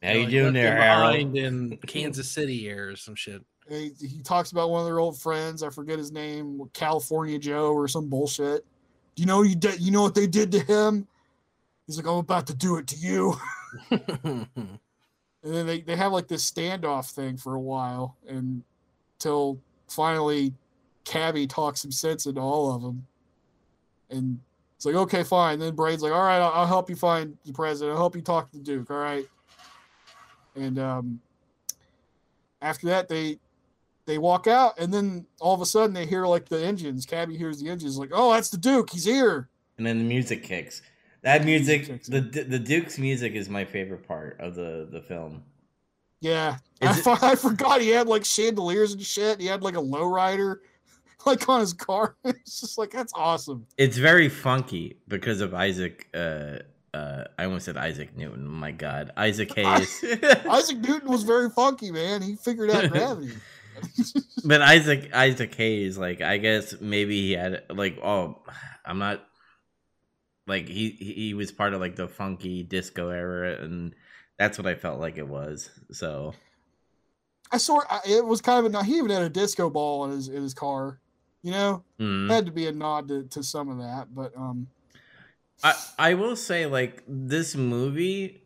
How you Like, doing there, Harold? In Kansas City or some shit. he, he talks about one of their old friends. I forget his name, California Joe or some bullshit. Do you know you did? You know what they did to him? He's like, I'm about to do it to you. And then they, they have like this standoff thing for a while until finally Cabby talks some sense into all of them. And it's like, okay, fine. Then Brain's like, all right, I'll, I'll help you find the president. I'll help you talk to the Duke. All right. And um, after that, they they walk out, and then all of a sudden they hear like the engines. Cabby hears the engines, like, oh, that's the Duke. He's here. And then the music kicks. That music, the the Duke's music is my favorite part of the the film. Yeah, I, it- I forgot he had like chandeliers and shit. He had like a lowrider, like on his car. It's just like that's awesome. It's very funky because of Isaac. Uh, uh, I almost said Isaac Newton. My God, Isaac Hayes. Isaac Newton was very funky, man. He figured out gravity. but Isaac Isaac Hayes, like I guess maybe he had like oh, I'm not like he he was part of like the funky disco era, and that's what I felt like it was. So I saw it was kind of a he even had a disco ball in his in his car. You know, mm. had to be a nod to, to some of that. But um, I I will say like this movie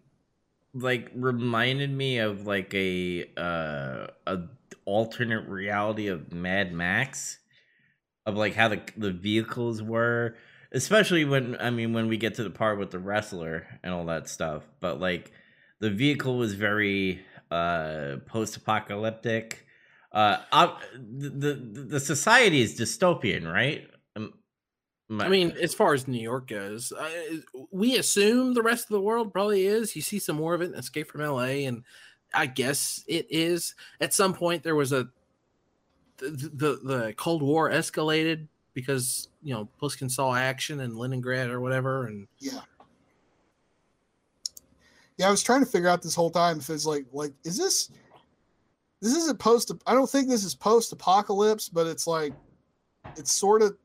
like reminded me of like a uh a alternate reality of Mad Max of like how the the vehicles were especially when I mean when we get to the part with the wrestler and all that stuff but like the vehicle was very uh post-apocalyptic uh I, the, the the society is dystopian right Um, I mean, as far as New York goes, uh, we assume the rest of the world probably is. You see some more of it in Escape from LA, and I guess it is. At some point, there was a the the, the Cold War escalated because you know Plissken saw action in Leningrad or whatever, and yeah, yeah. I was trying to figure out this whole time if it's like like is this this isn't post. I don't think this is post apocalypse, but it's like it's sort of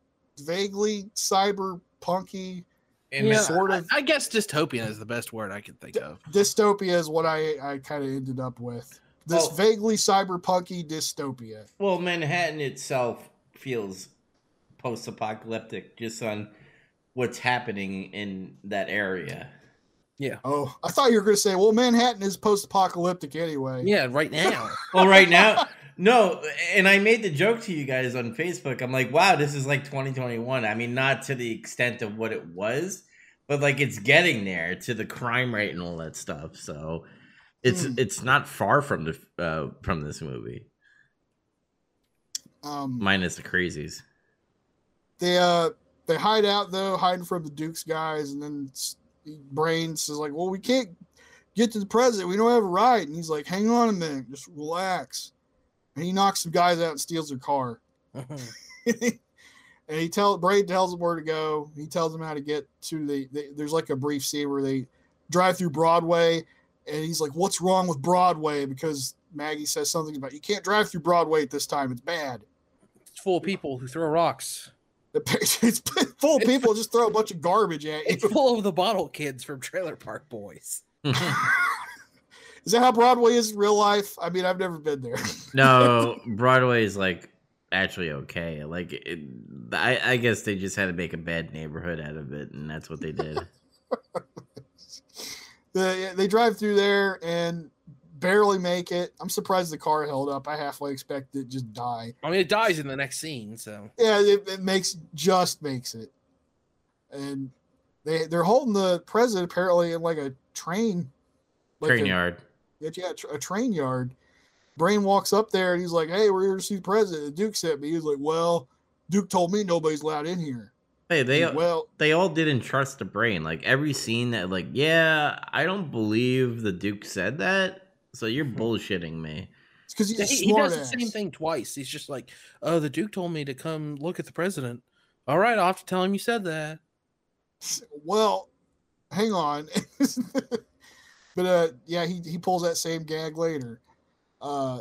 vaguely cyberpunky. And yeah, sort I- of- I, guess dystopian is the best word I can think of. Dystopia is what I I kind of ended up with. This Well- vaguely cyberpunky dystopia. Well, Manhattan itself feels post-apocalyptic just on what's happening in that area. Yeah. Oh, I thought you were going to say, well, Manhattan is post-apocalyptic anyway. Yeah, right now. Well, right now, no, and I made the joke to you guys on Facebook. I'm like, wow, this is like 2021. I mean, not to the extent of what it was, but like it's getting there to the crime rate and all that stuff. So it's Mm. it's not far from the uh, from this movie, Um, minus the crazies. They uh they hide out though, hiding from the Duke's guys, and then Brains is like, well, we can't get to the president. We don't have a ride. And he's like, hang on a minute, just relax. And he knocks some guys out and steals their car. and he tell Brain tells him where to go. He tells him how to get to the, the. There's like a brief scene where they drive through Broadway, and he's like, "What's wrong with Broadway?" Because Maggie says something about you can't drive through Broadway at this time. It's bad. it's full of people who throw rocks. It's full of people just throw a bunch of garbage at It's you. full of the bottle kids from Trailer Park Boys. Is that how Broadway is in real life? I mean, I've never been there. no, Broadway is like actually okay. Like, it, I, I guess they just had to make a bad neighborhood out of it, and that's what they did. they, they drive through there and barely make it. I'm surprised the car held up. I halfway expected it just die. I mean, it dies in the next scene, so Yeah, it, it makes just makes it, and they they're holding the president apparently in like a train, like Train a, yard. Yeah, yeah, a train yard. Brain walks up there and he's like, "Hey, we're here to see the president." The Duke sent me. He's like, "Well, Duke told me nobody's allowed in here." Hey, they well, they all didn't trust the brain. Like every scene that, like, yeah, I don't believe the Duke said that. So you're bullshitting me. it's because he's Yeah, a he, he smart does the same thing twice. He's just like, "Oh, the Duke told me to come look at the president." All right, I'll have to tell him you said that. Well, hang on. but uh yeah, he, he pulls that same gag later. Uh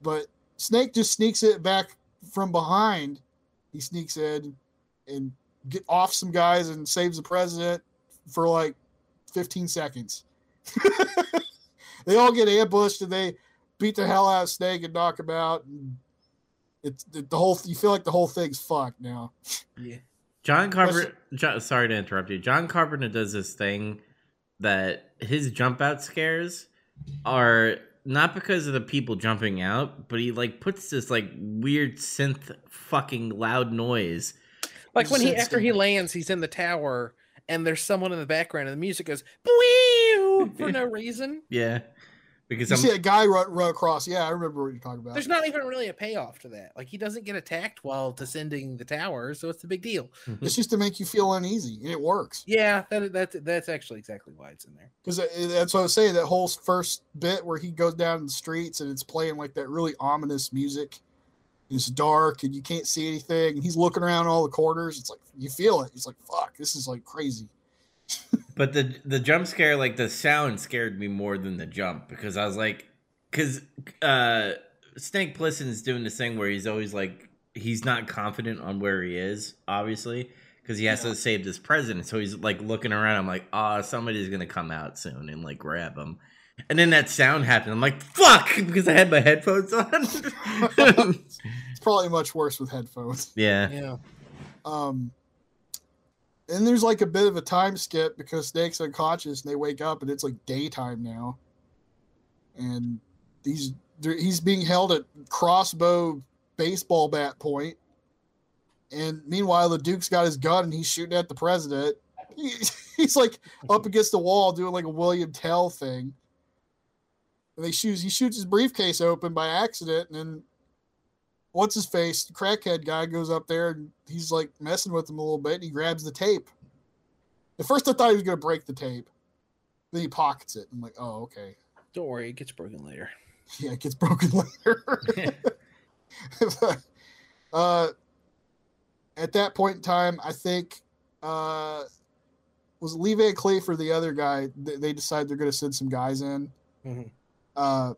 but Snake just sneaks it back from behind, he sneaks in and get off some guys and saves the president for like 15 seconds. they all get ambushed and they beat the hell out of Snake and knock him out. And it's the whole. You feel like the whole thing's fucked now. Yeah. John Carpenter. John, sorry to interrupt you. John Carpenter does this thing that his jump out scares are not because of the people jumping out, but he like puts this like weird synth fucking loud noise. Like when he after he lands, he's in the tower and there's someone in the background and the music goes "Bwee!" for no reason. Yeah, because You I'm see a guy run, run across. Yeah, I remember what you're talking about. There's not even really a payoff to that. Like he doesn't get attacked while descending the tower, so it's a big deal. Mhm. It's just to make you feel uneasy, and it works. Yeah, that that that's actually exactly why it's in there. Because uh, uh, that's what I was saying. That whole first bit where he goes down in the streets and it's playing like that really ominous music. It's dark and you can't see anything. And he's looking around all the corners. It's like you feel it. It's like fuck. This is like crazy. But the the jump scare, like the sound, scared me more than the jump because I was like, because uh, Snake Plissken's doing this thing where he's always like, he's not confident on where he is, obviously, because he has Yeah. to save this president. So he's like looking around. I'm like, ah, somebody's gonna come out soon and like grab him. And then that sound happened. I'm like, fuck, because I had my headphones on. It's probably much worse with headphones. yeah. Yeah. Um, and there's like a bit of a time skip because Snake's unconscious and they wake up and it's like daytime now. And he's he's being held at crossbow baseball bat point. And meanwhile, the Duke's got his gun and he's shooting at the president. He, he's like up against the wall doing like a William Tell thing. And they shoots he shoots his briefcase open by accident and then what's his face, the crackhead guy goes up there and he's like messing with him a little bit and he grabs the tape. At first I thought he was gonna break the tape. Then he pockets it. I'm like, oh, okay. Don't worry, it gets broken later. Yeah, it gets broken later. uh at that point in time, I think uh was Lee Van Cleef or the other guy, they, they decide they're gonna send some guys in. Mhm. Uh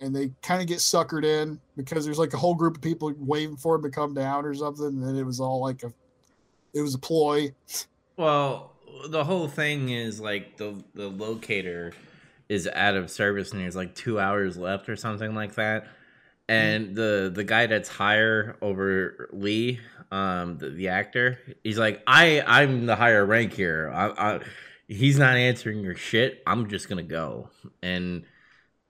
and they kind of get suckered in because there's like a whole group of people waiting for him to come down or something. And then it was all like a, it was a ploy. Well, the whole thing is like the the locator is out of service and there's like two hours left or something like that. And the the guy that's higher over Lee, um, the, the actor, he's like, I I'm the higher rank here. I, I he's not answering your shit. I'm just gonna go. And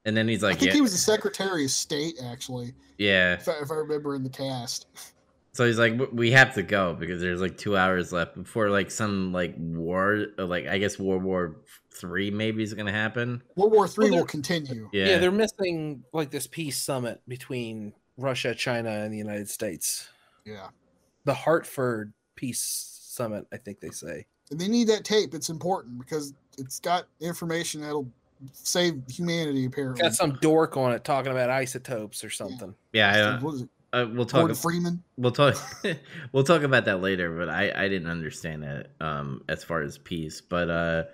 and then he's like, I like, think yeah, he was the Secretary of State, actually, yeah. if I, if I remember in the cast. So he's like, we have to go because there's like two hours left before like some like war, like I guess World War Three maybe is gonna happen. World War Three Well, will continue. Yeah, Yeah. they're missing like this peace summit between Russia, China, and the United States. Yeah. The Hartford Peace Summit, I think they say. And they need that tape. It's important because it's got information that'll save humanity, apparently. Got some dork on it talking about isotopes or something. yeah. what is it? I, uh, we'll talk. Gordon Freeman? We'll talk. we'll talk about that later. But I I didn't understand that um as far as peace. But uh,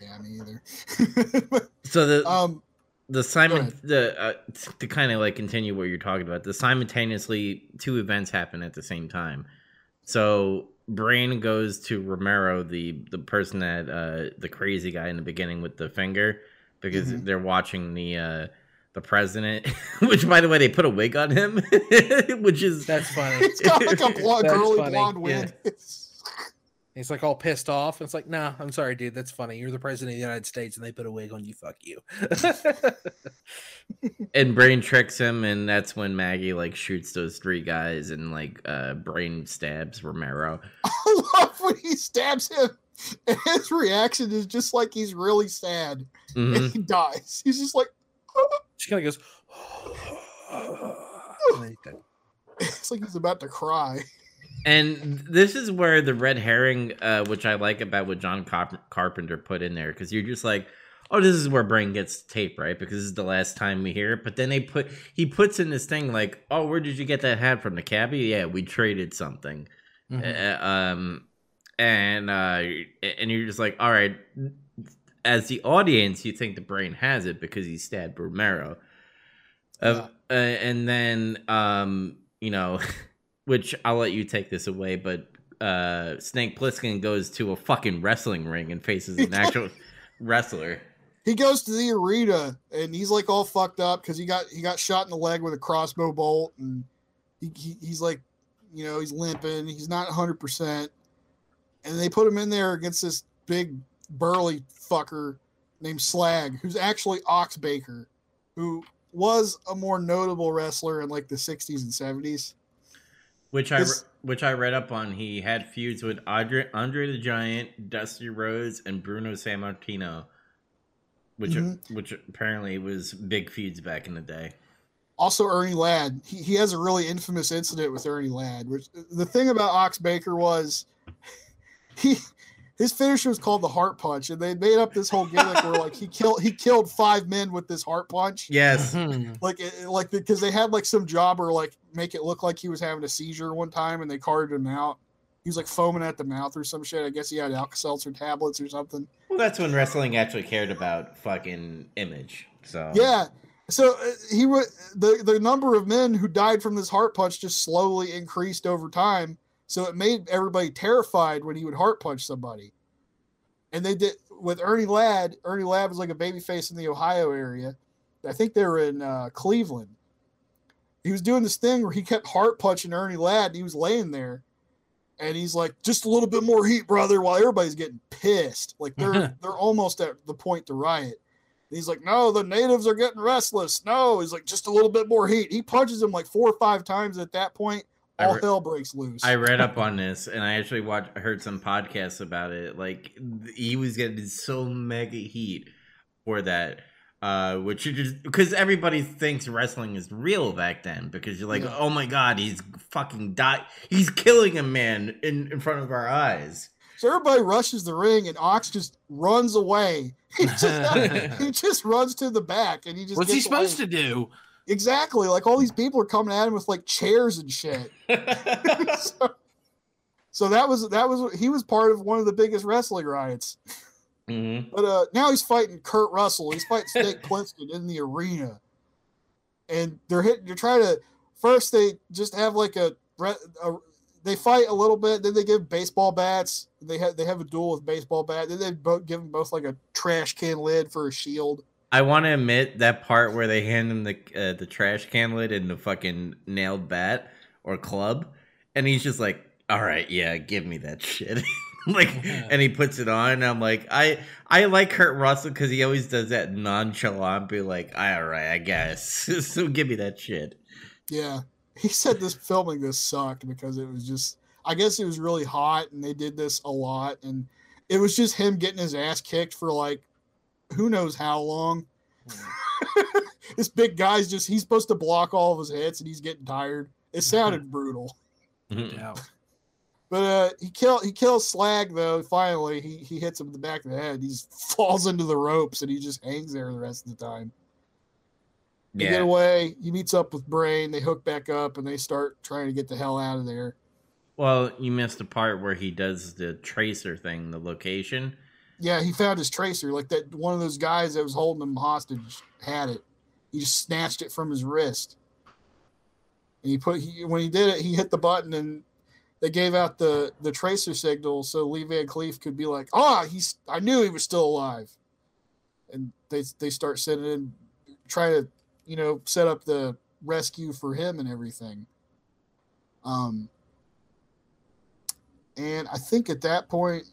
Yeah, me either. so the um, the simon the uh, to kind of like continue what you're talking about the simultaneously two events happen at the same time so brain goes to romero the the person that uh the crazy guy in the beginning with the finger because Mhm. they're watching the uh the president which by the way they put a wig on him which is That's funny. it's got like a blonde, That's girly funny, blonde wig. It's- He's like all pissed off. It's like, nah, I'm sorry, dude. That's funny. You're the president of the United States, and they put a wig on you. Fuck you. and brain tricks him and that's when maggie like shoots those three guys and like uh brain stabs romero I love when he stabs him, and his reaction is just like he's really sad, Mhm. and he dies. He's just like, she kind of goes, and then he's dead. it's like he's about to cry. And this is where the red herring, uh, which I like about what John Carp- Carpenter put in there, because you're just like, oh, this is where Brain gets tape, right? Because this is the last time we hear it. But then they put, he puts in this thing like, oh, where did you get that hat from? The cabbie? Yeah, we traded something. Mhm. Uh, um, and uh, and you're just like, all right. As the audience, you think the Brain has it because he stabbed Romero. Uh, uh, and then, um, you know. which I'll let you take this away, but uh, Snake Plissken goes to a fucking wrestling ring and faces an actual wrestler. He goes to the arena and he's like all fucked up because he got he got shot in the leg with a crossbow bolt and he, he he's like, you know, he's limping. He's not 100. percent And they put him in there against this big burly fucker named Slag, who's actually Ox Baker, who was a more notable wrestler in like the 60s and 70s. Which I which I read up on. He had feuds with Andre, Andre the Giant, Dusty Rhodes, and Bruno Sammartino, which mm-hmm. which apparently was big feuds back in the day. Also, Ernie Ladd. He, he has a really infamous incident with Ernie Ladd. Which the thing about Ox Baker was he his finisher was called the heart punch, and they made up this whole gimmick where like he killed he killed five men with this heart punch. Yes, Mm-hmm. like it, like because they had like some jobber like make it look like he was having a seizure one time, and they carted him out. He was like foaming at the mouth or some shit. I guess he had Alka Seltzer tablets or something. Well, that's when wrestling actually cared about fucking image. So yeah, so uh, he was the the number of men who died from this heart punch just slowly increased over time so it made everybody terrified when he would heart punch somebody. And they did with Ernie Ladd. Ernie Ladd was like a baby face in the Ohio area. I think they were in uh, Cleveland. He was doing this thing where he kept heart punching Ernie Ladd. and he was laying there, and he's like, "Just a little bit more heat, brother." While everybody's getting pissed, like they're they're almost at the point to riot. And he's like, "No, the natives are getting restless." No, he's like, "Just a little bit more heat." He punches him like four or five times at that point all re- hell breaks loose. I read up on this, and I actually watched, heard some podcasts about it. Like he was getting so mega heat for that, uh, which you just because everybody thinks wrestling is real back then. Because you're like, yeah. oh my god, he's fucking die, he's killing a man in in front of our eyes. So everybody rushes the ring, and Ox just runs away. He just, he just runs to the back, and he just what's he supposed away. to do? Exactly. Like all these people are coming at him with like chairs and shit. so, so, that was that was he was part of one of the biggest wrestling riots. Mm-hmm. But uh, now he's fighting Kurt Russell. He's fighting Snake Plissken in the arena, and they're hitting. They're trying to first they just have like a, a they fight a little bit. Then they give baseball bats. They have they have a duel with baseball bat. Then they both give them both like a trash can lid for a shield. I want to admit that part where they hand him the uh, the trash can lid and the fucking nailed bat or club, and he's just like, "All right, yeah, give me that shit." like, and he puts it on. And I'm like, I I like Kurt Russell because he always does that nonchalant, be like, "All right, I guess." so give me that shit. Yeah, he said this filming this sucked because it was just. I guess it was really hot, and they did this a lot, and it was just him getting his ass kicked for like who knows how long. Hmm. this big guy's just he's supposed to block all of his hits and he's getting tired. It sounded brutal. Yeah. But uh, he kill he kills Slag though. Finally, he he hits him in the back of the head. He falls into the ropes and he just hangs there the rest of the time. They yeah. get away. He meets up with Brain. They hook back up and they start trying to get the hell out of there. Well, you missed the part where he does the tracer thing, the location. Yeah, he found his tracer. Like that one of those guys that was holding him hostage had it. He just snatched it from his wrist. And he put he, when he did it, he hit the button and they gave out the the tracer signal so Lee Van Cleef could be like, "Oh, he's I knew he was still alive." And they they start sending in try to, you know, set up the rescue for him and everything. Um and I think at that point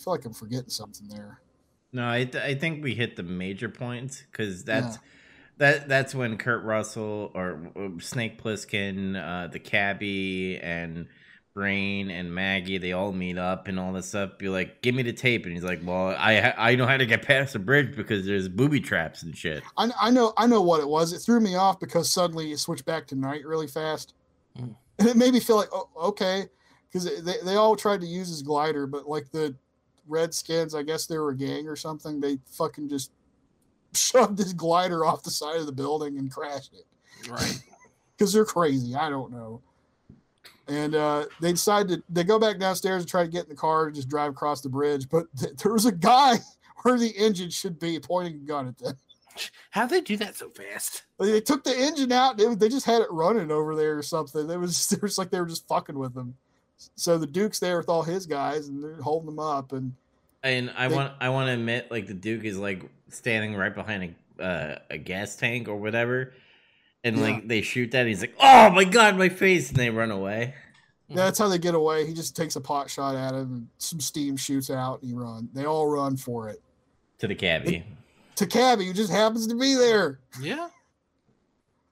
feel like I'm forgetting something there. No, I, th- I think we hit the major points because that's yeah. that that's when Kurt Russell or Snake Plissken, uh, the cabbie, and Brain and Maggie they all meet up and all this stuff. Be like, give me the tape, and he's like, well, I I know how to get past the bridge because there's booby traps and shit. I, I know I know what it was. It threw me off because suddenly it switched back to night really fast, mm. and it made me feel like, oh, okay, because they they all tried to use his glider, but like the Redskins, I guess they were a gang or something. They fucking just shoved this glider off the side of the building and crashed it. Right. Because they're crazy. I don't know. And uh, they decide to they go back downstairs and try to get in the car and just drive across the bridge. But th- there was a guy where the engine should be pointing a gun at them. How'd they do that so fast? They took the engine out. They, they just had it running over there or something. It was it was like they were just fucking with them. So the Duke's there with all his guys and they're holding them up. And And I They- want I want to admit, like the Duke is like standing right behind a uh, a gas tank or whatever, and Yeah. like they shoot that. He's like, "Oh my god, my face!" and they run away. Yeah, that's how they get away. He just takes a pot shot at him and some steam shoots out and he run. They all run for it. To the cabbie. To Cabby, who just happens to be there. Yeah.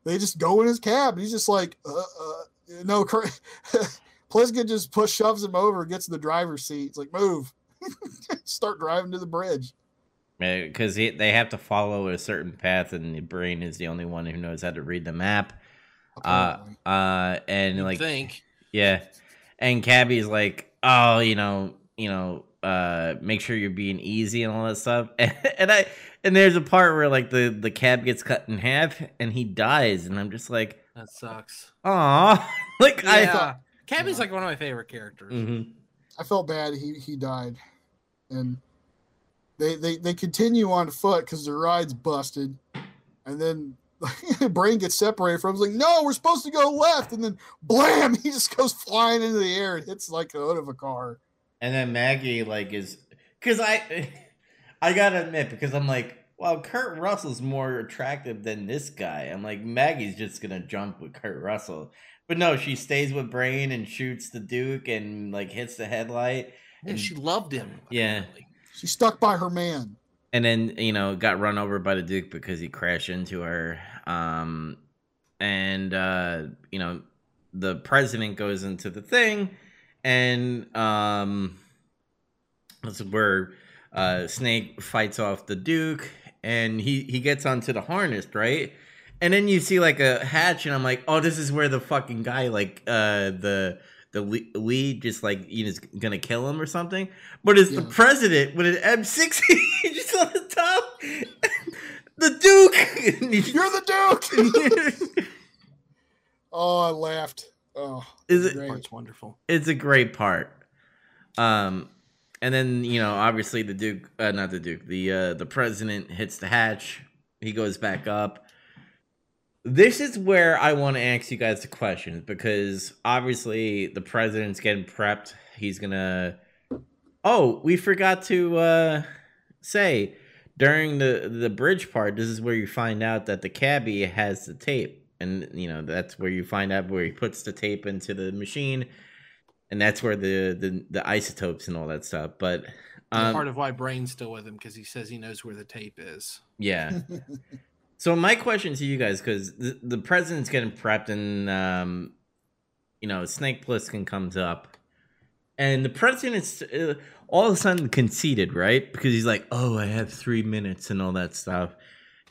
They just go in his cab. And he's just like, uh, uh, no, cra- Plissken just push shoves him over, gets in the driver's seat. It's like, move, start driving to the bridge. because they have to follow a certain path, and the brain is the only one who knows how to read the map. Uh, apparently. uh, and You'd like, think. yeah, and Cabby's like, oh, you know, you know, uh, make sure you're being easy and all that stuff. And, I, and there's a part where like the the cab gets cut in half, and he dies, and I'm just like, That sucks. aw, like I thought. Cabby's Yeah. like one of my favorite characters. Mhm. I felt bad. He he died, and they they they continue on foot because their ride's busted, and then the Brain gets separated from. Him. He's like, no, we're supposed to go left, and then blam, he just goes flying into the air and hits like the hood of a car. And then Maggie like is because I I gotta admit because I'm like, well, Kurt Russell's more attractive than this guy. I'm like, Maggie's just gonna jump with Kurt Russell, but no, she stays with Brain and shoots the Duke and like hits the headlight. Yeah, she loved him. Yeah. She stuck by her man. and then you know got run over by the duke because he crashed into her um and uh you know the president goes into the thing and um that's where uh snake fights off the duke and he he gets onto the harness right and then you see like a hatch and i'm like oh this is where the fucking guy like uh the the le- lead just like you know is gonna kill him or something but it's the president with an M60 just on the top. the Duke. You're the Duke. oh, I laughed. Oh, Is it- great. Part's wonderful. it's a great part. Um, and then you know, obviously the Duke, uh, not the Duke, the uh, the president hits the hatch. He goes back up. This is where I want to ask you guys the questions because obviously the president's getting prepped. He's gonna. Oh, we forgot to uh, say during the the bridge part. This is where you find out that the cabbie has the tape, and you know that's where you find out where he puts the tape into the machine, and that's where the the, the isotopes and all that stuff. But um, Part of why Brain's still with him because he says he knows where the tape is. yeah. So my question to you guys, because the, the president's getting prepped, and um, you know Snake Plissken comes up, and the president's uh, all of a sudden conceited, right? Because he's like, "Oh, I have three minutes and all that stuff,"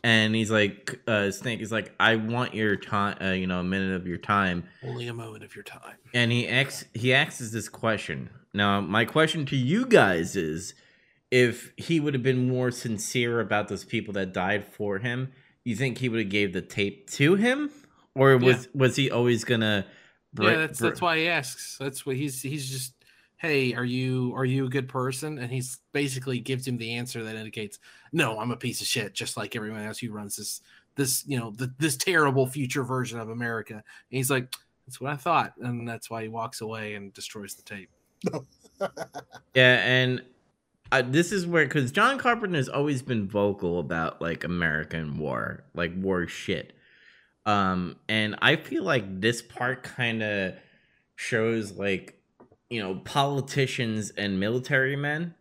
and he's like, uh, "Snake is like, I want your time, uh, you know, a minute of your time." Only a moment of your time. and he he asks this question. Now, my question to you guys is if he would have been more sincere about those people that died for him, you think he would have gave the tape to him or was was he always going to yeah, that's that's why he asks. That's what he's he's just. Hey, are you are you a good person? And he's basically gives him the answer that indicates, no, I'm a piece of shit, just like everyone else who runs this this you know the, this terrible future version of America. And he's like, that's what I thought, and that's why he walks away and destroys the tape. Yeah, and uh, this is where because John Carpenter has always been vocal about like American war, like war shit. Um, and I feel like this part kind of shows like you know politicians and military men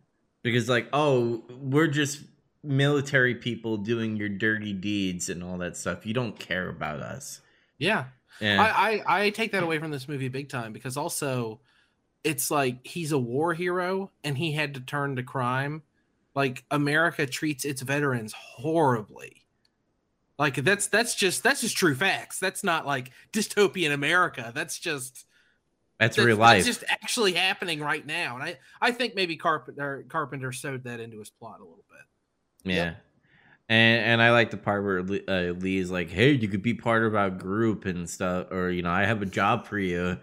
because like oh we're just military people doing your dirty deeds and all that stuff. You don't care about us. Yeah, Yeah. I, I I take that away from this movie big time because also it's like he's a war hero and he had to turn to crime. Like America treats its veterans horribly. Like that's that's just that's just true facts. That's not like dystopian America. That's just that's that's, real life. That's just actually happening right now. And I I think maybe Carpenter Carpenter sewed that into his plot a little bit. Yeah. And and I like the part where Lee, uh, Lee's like, "Hey, you could be part of our group and stuff, or you know, I have a job for you."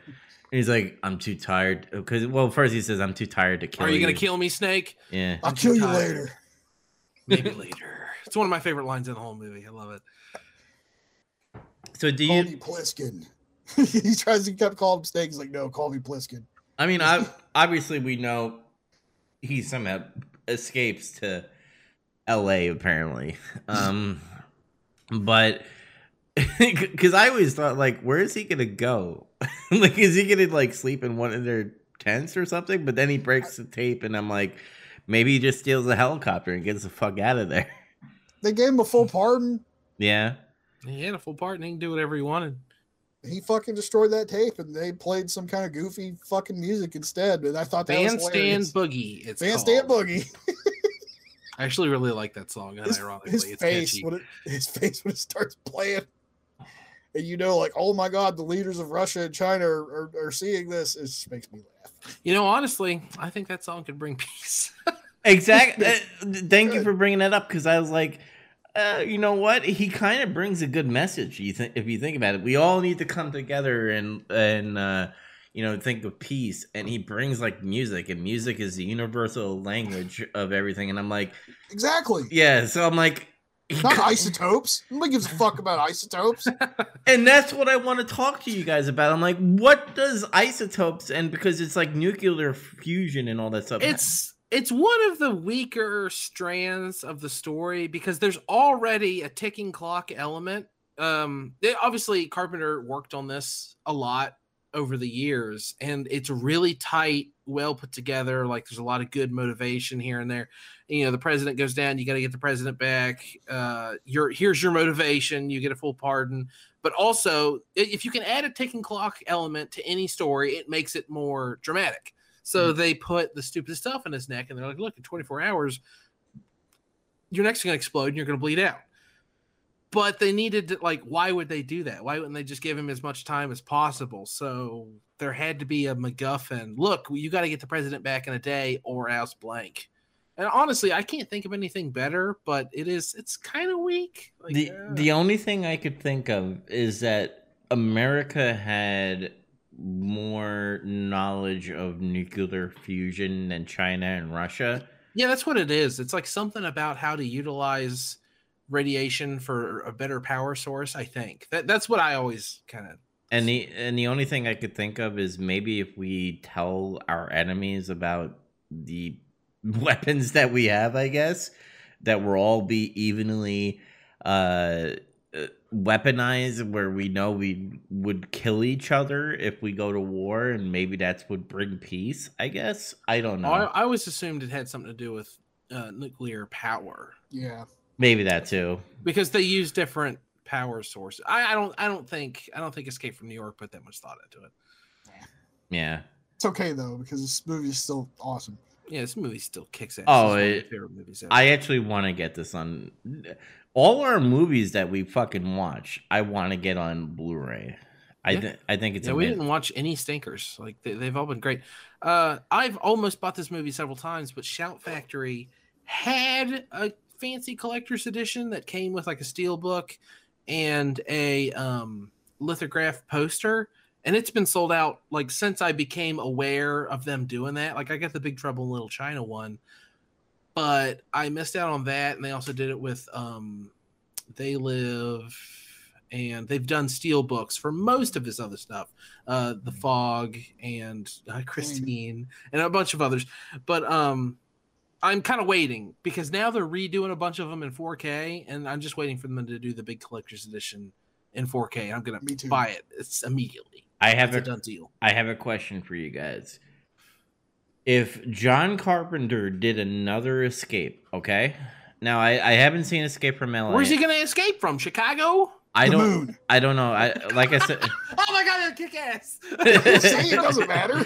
And he's like, "I'm too tired." Because well, first he says, "I'm too tired to kill Are you." you gonna kill me, Snake? Yeah. I'll I'm kill you tired. later. Maybe later. It's one of my favorite lines in the whole movie. I love it. So do Call you? me Plissken. he tries to kept calling him Snake. He's like, no, call me Plissken. I mean, I, obviously we know he somehow escapes to L.A. Apparently, um, but because I always thought like, where is he gonna go? like, is he gonna like sleep in one of their tents or something? But then he breaks the tape, and I'm like, maybe he just steals a helicopter and gets the fuck out of there. They gave him a full pardon. Yeah. He had a full pardon. and he can do whatever he wanted. He fucking destroyed that tape, and they played some kind of goofy fucking music instead. And I thought that was Bandstand. Boogie. It's Bandstand called. Boogie. I actually really like that song. His, Unironically, his it's face when it his face when it starts playing, and you know, like, oh my god, the leaders of Russia and China are, are, are seeing this. It just makes me laugh. You know, honestly, I think that song could bring peace. Exactly. Thank you for bringing that up because I was like, uh, you know what? He kind of brings a good message. You think if you think about it, we all need to come together and and uh, you know think of peace. And he brings like music, and music is the universal language of everything. And I'm like, Exactly. yeah. So I'm like, he Not co- isotopes. Nobody gives a fuck about isotopes. and that's what I want to talk to you guys about. I'm like, what does isotopes and because it's like nuclear fusion and all that stuff. it's it's one of the weaker strands of the story because there's already a ticking clock element. Um, they, obviously Carpenter worked on this a lot over the years, and it's really tight, well put together. Like there's a lot of good motivation here and there. You know, the president goes down, you got to get the president back. Uh, your here's your motivation, you get a full pardon. But also, if you can add a ticking clock element to any story, it makes it more dramatic. So they put the stupid stuff in his neck, and they're like, "Look, in 24 hours, your neck's gonna explode, and you're gonna bleed out." But they needed to, like, why would they do that? Why wouldn't they just give him as much time as possible? So there had to be a MacGuffin. Look, you got to get the president back in a day, or else blank. And honestly, I can't think of anything better, but it is it's kind of weak. Like, the uh, the only thing I could think of is that America had more knowledge of nuclear fusion than China and Russia. Yeah, that's what it is. It's like something about how to utilize radiation for a better power source. I think that that's what I always kind of. And the and the only thing I could think of is maybe if we tell our enemies about the weapons that we have, I guess that we'll all be evenly uh, uh, weaponized, where we know we would kill each other if we go to war, and maybe that's would bring peace. I guess I don't know. I, I always assumed it had something to do with uh, nuclear power Yeah. Maybe that too. because they use different power sources. I, I don't. I don't think. I don't think Escape from New York put that much thought into it. Yeah. It's okay though because this movie is still awesome. Yeah, this movie still kicks ass. Oh, It's one of my it- favorite movies. Ever. I actually want to get this on all our movies that we fucking watch. I want to get on Blu-ray. I Yeah. th- I think it's yeah, we didn't watch any stinkers. Like they, they've all been great. Uh, I've almost bought this movie several times, but Shout Factory had a fancy collector's edition that came with like a steel book and a um, lithograph poster, and it's been sold out like since I became aware of them doing that. Like I got the Big Trouble in Little China one, but I missed out on that, and they also did it with um, They Live and they've done steel books for most of his other stuff uh the fog and uh, christine and a bunch of others. But um i'm kind of waiting because now they're redoing a bunch of them in 4k and i'm just waiting for them to do the big collector's edition in 4k i'm gonna buy it it's immediately I it's have a a done deal I have a question for you guys. If John Carpenter did another escape, okay? Now I, I haven't seen Escape from LA. where's he gonna escape from chicago I the don't moon. I don't know. I like I said oh my god that kick ass Say it doesn't matter.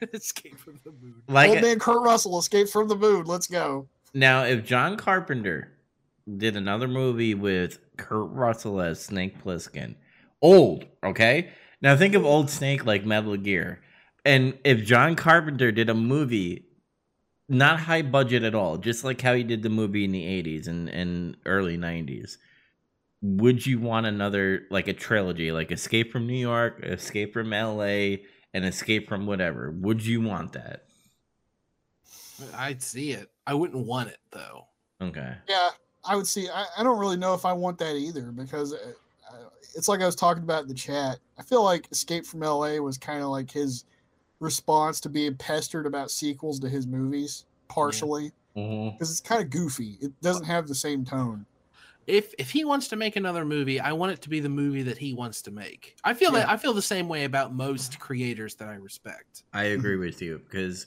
escape from the moon like Old man Kurt Russell escape from the moon. Let's go. Now, if John Carpenter did another movie with Kurt Russell as Snake Plissken, old, okay? Now think of old Snake like Metal Gear. And if John Carpenter did a movie, not high budget at all, just like how he did the movie in the 80s and, and early 90s, would you want another, like a trilogy, like Escape from New York, Escape from LA, and Escape from whatever? Would you want that? i'd see it i wouldn't want it though Okay. Yeah, I would see. I, I don't really know if I want that either because uh, uh, it's like I was talking about in the chat. I feel like Escape from L.A. was kind of like his response to being pestered about sequels to his movies, partially because it's kind of goofy. It doesn't have the same tone. If if he wants to make another movie, I want it to be the movie that he wants to make. I feel that I feel the same way about most creators that I respect. I mm-hmm. agree with you because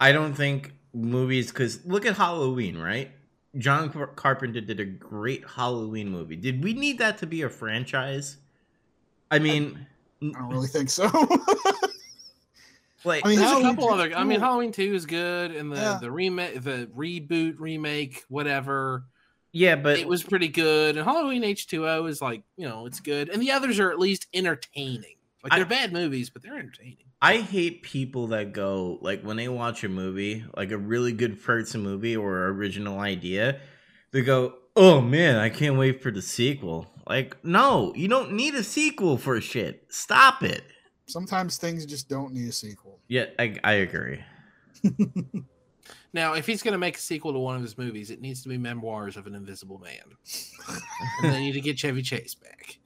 I don't think movies. Because look at Halloween, right? John Carpenter did a great Halloween movie. Did we need that to be a franchise? I mean, I don't really think so. like I mean, There's a Halloween couple two's other. I mean. Halloween Two is good, and the Yeah. the remake, the reboot, remake, whatever. Yeah, but it was pretty good. And Halloween H two O is like you know it's good, and the others are at least entertaining. Like they're bad movies, but they're entertaining. I hate people that go like when they watch a movie, like a really good person movie or original idea, they go, "Oh man, I can't wait for the sequel." Like, no, you don't need a sequel for shit. Stop it. Sometimes things just don't need a sequel. Yeah, I, I agree. Now, if he's going to make a sequel to one of his movies, it needs to be Memoirs of an Invisible Man, and they need to get Chevy Chase back.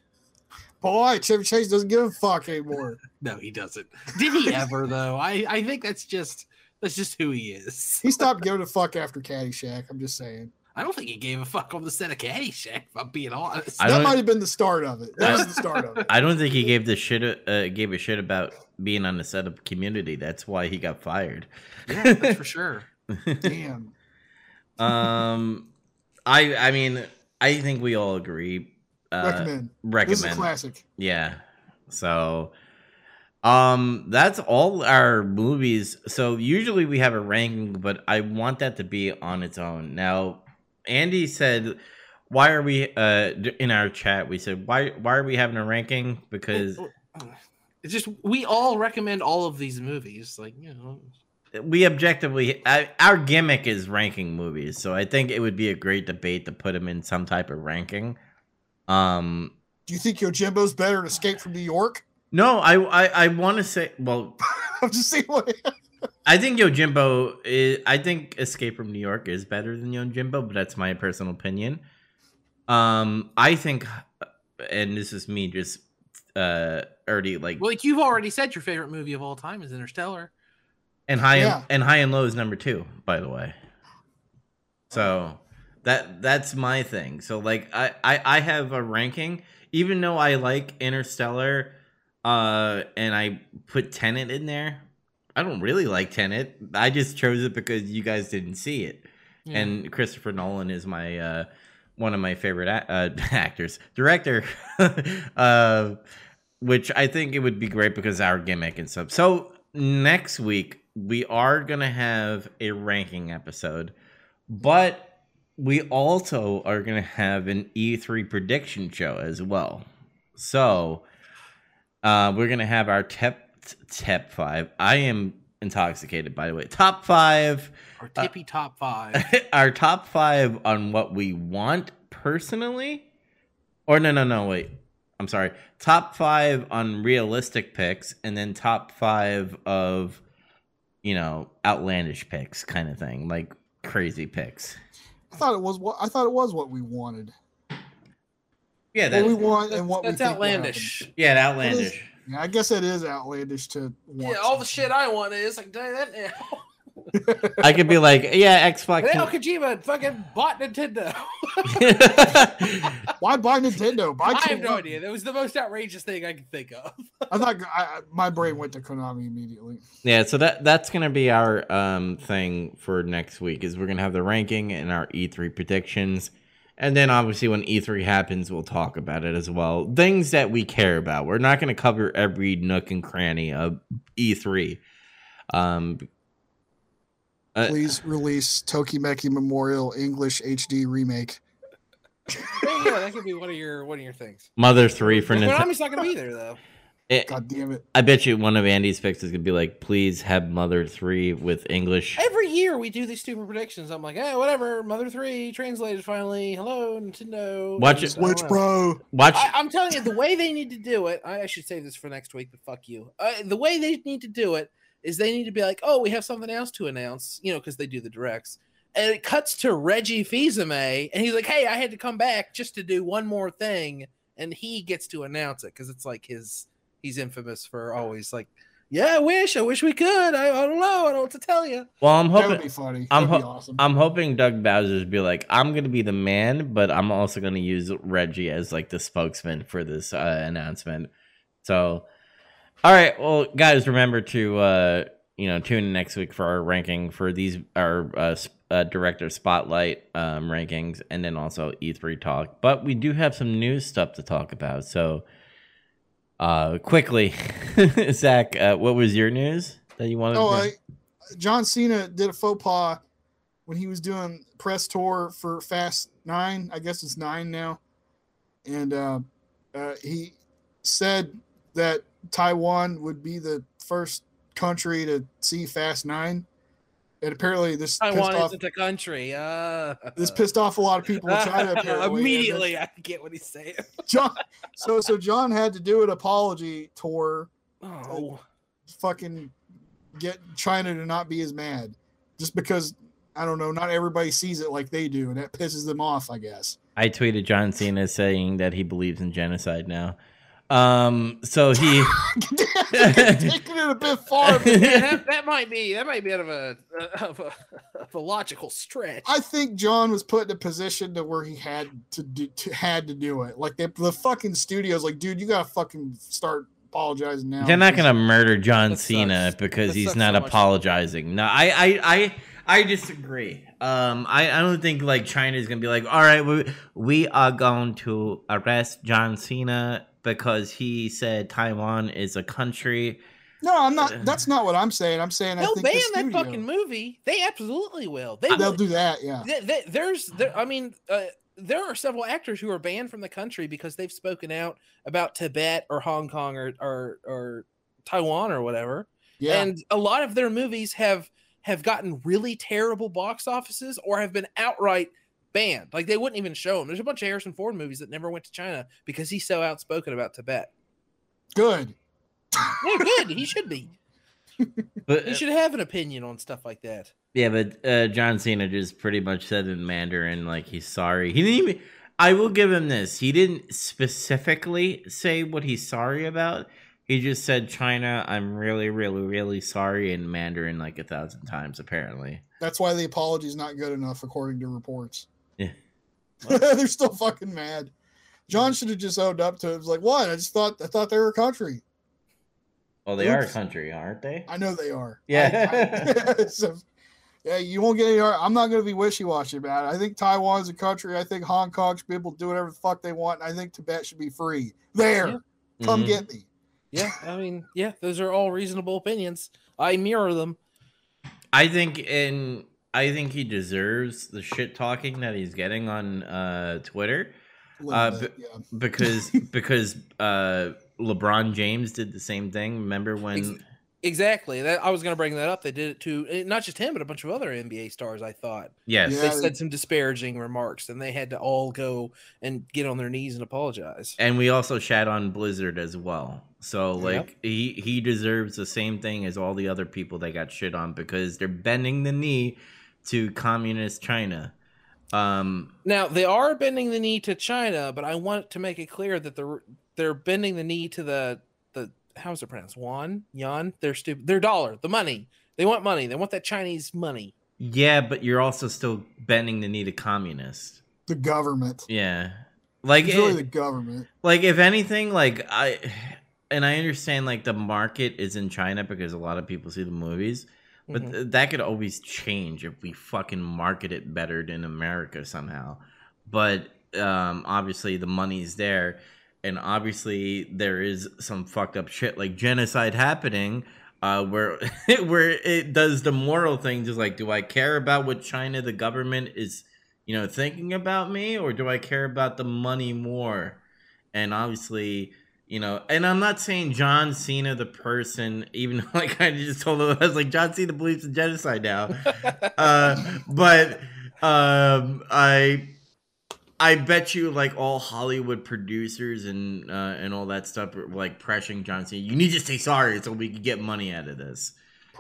Boy, Chevy Chase doesn't give a fuck anymore. No, he doesn't. Did he ever though? I I think that's just that's just who he is. He stopped giving a fuck after Caddyshack. I'm just saying. I don't think he gave a fuck on the set of Caddyshack. If I'm being honest. I that might have been the start of it. That I- was the start of it. I don't think he gave the shit uh, gave a shit about being on the set of Community. That's why he got fired. yeah, that's for sure. Damn. um, I I mean I think we all agree. Uh, Recommend. This is a recommend. classic. Yeah. So um that's all our movies. So usually we have a ranking, but I want that to be on its own. Now, Andy said why are we uh in our chat we said why why are we having a ranking because It's just we all recommend all of these movies. Like you know, we objectively I, our gimmick is ranking movies. So I think it would be a great debate to put them in some type of ranking. Um Do you think Yojimbo's better than Escape from New York? no, I I, I want to say well I'm just saying what I think Yojimbo is. I think Escape from New York is better than Yojimbo, but that's my personal opinion. Um, I think, and this is me just uh already like well, like you've already said, your favorite movie of all time is Interstellar. And high Yeah. and, and high and low is number two, by the way. So that that's my thing. So like I I, I have a ranking, even though I like Interstellar, uh, and I put Tenet in there. I don't really like Tenet. I just chose it because you guys didn't see it. Yeah. And Christopher Nolan is my uh, one of my favorite a- uh, actors, director, uh, which I think it would be great because our gimmick and stuff. So next week we are gonna have a ranking episode, but we also are gonna have an E3 prediction show as well. So uh, we're gonna have our top top five. I am intoxicated, by the way. Top five Or tippy top five. our top five on what we want personally or no no no wait i'm sorry top five on realistic picks and then top five of you know outlandish picks kind of thing like crazy picks I thought it was what I thought it was what we wanted. yeah What we want and what That's we think outlandish. yeah It outlandish is- Yeah, I guess it is outlandish to want Yeah, all the shit I want is I can tell you that now. i could be like yeah xbox Hideo Kojima fucking bought Nintendo. Why buy Nintendo? Buy I have no idea. That was the most outrageous thing I could think of. I thought I, I- my brain went to Konami immediately. Yeah, so that that's gonna be our um thing for next week is we're gonna have the ranking and our E3 predictions, and then obviously when E3 happens, we'll talk about it as well. Things that we care about. We're not gonna cover every nook and cranny of E3. Um, uh, Please release Tokimeki Memorial English HD remake. Yeah, that could be one of your one of your things. Mother Three for Nintendo. Konami's not gonna be there though. It- God damn it! I bet you one of Andy's picks is gonna be like, please have Mother Three with English. Every year we do these stupid predictions. I'm like, hey, whatever. Mother three translated finally. Hello, Nintendo. Watch it- I don't Switch know. Pro. Watch. I, I'm telling you, the way they need to do it, I, I should say this for next week, but fuck you. Uh, the way they need to do it is they need to be like, oh, we have something else to announce, you know, because they do the directs. And it cuts to Reggie Fils-Aimé, and he's like, "Hey, I had to come back just to do one more thing," and he gets to announce it because it's like his he's infamous for always like, "Yeah, I wish, I wish we could. I, I don't know, I don't know what to tell you." Well, I'm That would hoping be funny. I'm That'd be ho- awesome. I'm hoping Doug Bowser's be like, I'm gonna be the man, but I'm also gonna use Reggie as like the spokesman for this uh, announcement. So, all right, well, guys, remember to uh, you know tune in next week for our ranking for these our uh, s- uh, director spotlight um, rankings, and then also E3 talk. But we do have some news stuff to talk about. So, uh, quickly, Zach, uh, what was your news that you wanted? Oh, to I, John Cena did a faux pas when he was doing press tour for Fast Nine. I guess it's nine now, and uh, uh, he said that Taiwan would be the first country to see Fast Nine, and apparently this Taiwan pissed off, isn't a country. Uh, this pissed off a lot of people in China. Apparently. Immediately, I get what he's saying. John, so so John had to do an apology tour Oh, fucking get China to not be as mad just because I don't know, not everybody sees it like they do, and that pisses them off, I guess. I tweeted John Cena saying that he believes in genocide now. Um, so he Taking it a bit far. but yeah, that, that might be that might be out of a of a, of a logical stretch. I think John was put in a position to where he had to do to, had to do it. Like they, the fucking studio's like, dude, you gotta fucking start apologizing now. they're not gonna murder John Cena sucks. because That he's not so apologizing. No, I, I, I, I disagree. Um, I, I don't think like China is gonna be like, all right, we, we are going to arrest John Cena because he said Taiwan is a country. No, I'm not. That's not what I'm saying. I'm saying They'll think ban the that studio, fucking movie. They absolutely will. They They'll will. do that. Yeah. Th- th- there's there, I mean, uh, there are several actors who are banned from the country because they've spoken out about Tibet or Hong Kong or or, or Taiwan or whatever. Yeah. And a lot of their movies have have gotten really terrible box offices or have been outright banned. Like they wouldn't even show him. There's a bunch of Harrison Ford movies that never went to China because he's so outspoken about Tibet. Good. Yeah, good. he should be. But He should have an opinion on stuff like that. Yeah, but uh, John Cena just pretty much said in Mandarin like he's sorry. He didn't even. I will give him this. He didn't specifically say what he's sorry about. He just said, "China, I'm really, really, really sorry" in Mandarin like a thousand times. Apparently, That's why the apology's not good enough, according to reports. Yeah. They're still fucking mad. John should have just owned up to it. It was like, what? I just thought I thought they were a country. well, they are a country, aren't they? I know they are. Yeah. I- I- so, yeah, you won't get any. I'm not going to be wishy washy about it. I think Taiwan's a country. I think Hong Kong should be able to do whatever the fuck they want. And I think Tibet should be free. There, Yeah. come Mhm. get me. Yeah, I mean, yeah, those are all reasonable opinions. I mirror them. I think in. I think he deserves the shit talking that he's getting on uh, Twitter. Uh, bit, yeah. because because uh LeBron James did the same thing. Remember when? Ex- Exactly. That I was going to bring that up. They did it to eh, not just him, but a bunch of other NBA stars. I thought Yes. Yeah. they they- said some disparaging remarks, and they had to all go and get on their knees and apologize. And we also shat on Blizzard as well. So Yep. like he he deserves the same thing as all the other people that got shit on because they're bending the knee to communist China. Um Now they are bending the knee to China, but I want to make it clear that they're they're bending the knee to the the how's it pronounced? Yuan, yuan. They're stupid. Their dollar, the money. They want money. They want that Chinese money. yeah, but you're also still bending the knee to communists. The government. Yeah. Like It's really it- the government. like if anything like i and i understand like the market is in china because a lot of people see the movies but Mhm. th- that could always change if we fucking market it better in america somehow but um obviously the money's there and obviously there is some fucked up shit like genocide happening uh where where it does the moral thing just like do i care about what china the government is you know thinking about me or do i care about the money more and obviously you know and i'm not saying john cena the person even though like i just told him i was like john cena believes in genocide now. Uh but um i i bet you like all hollywood producers and uh and all that stuff are like pressuring john cena you need to say sorry so we can get money out of this.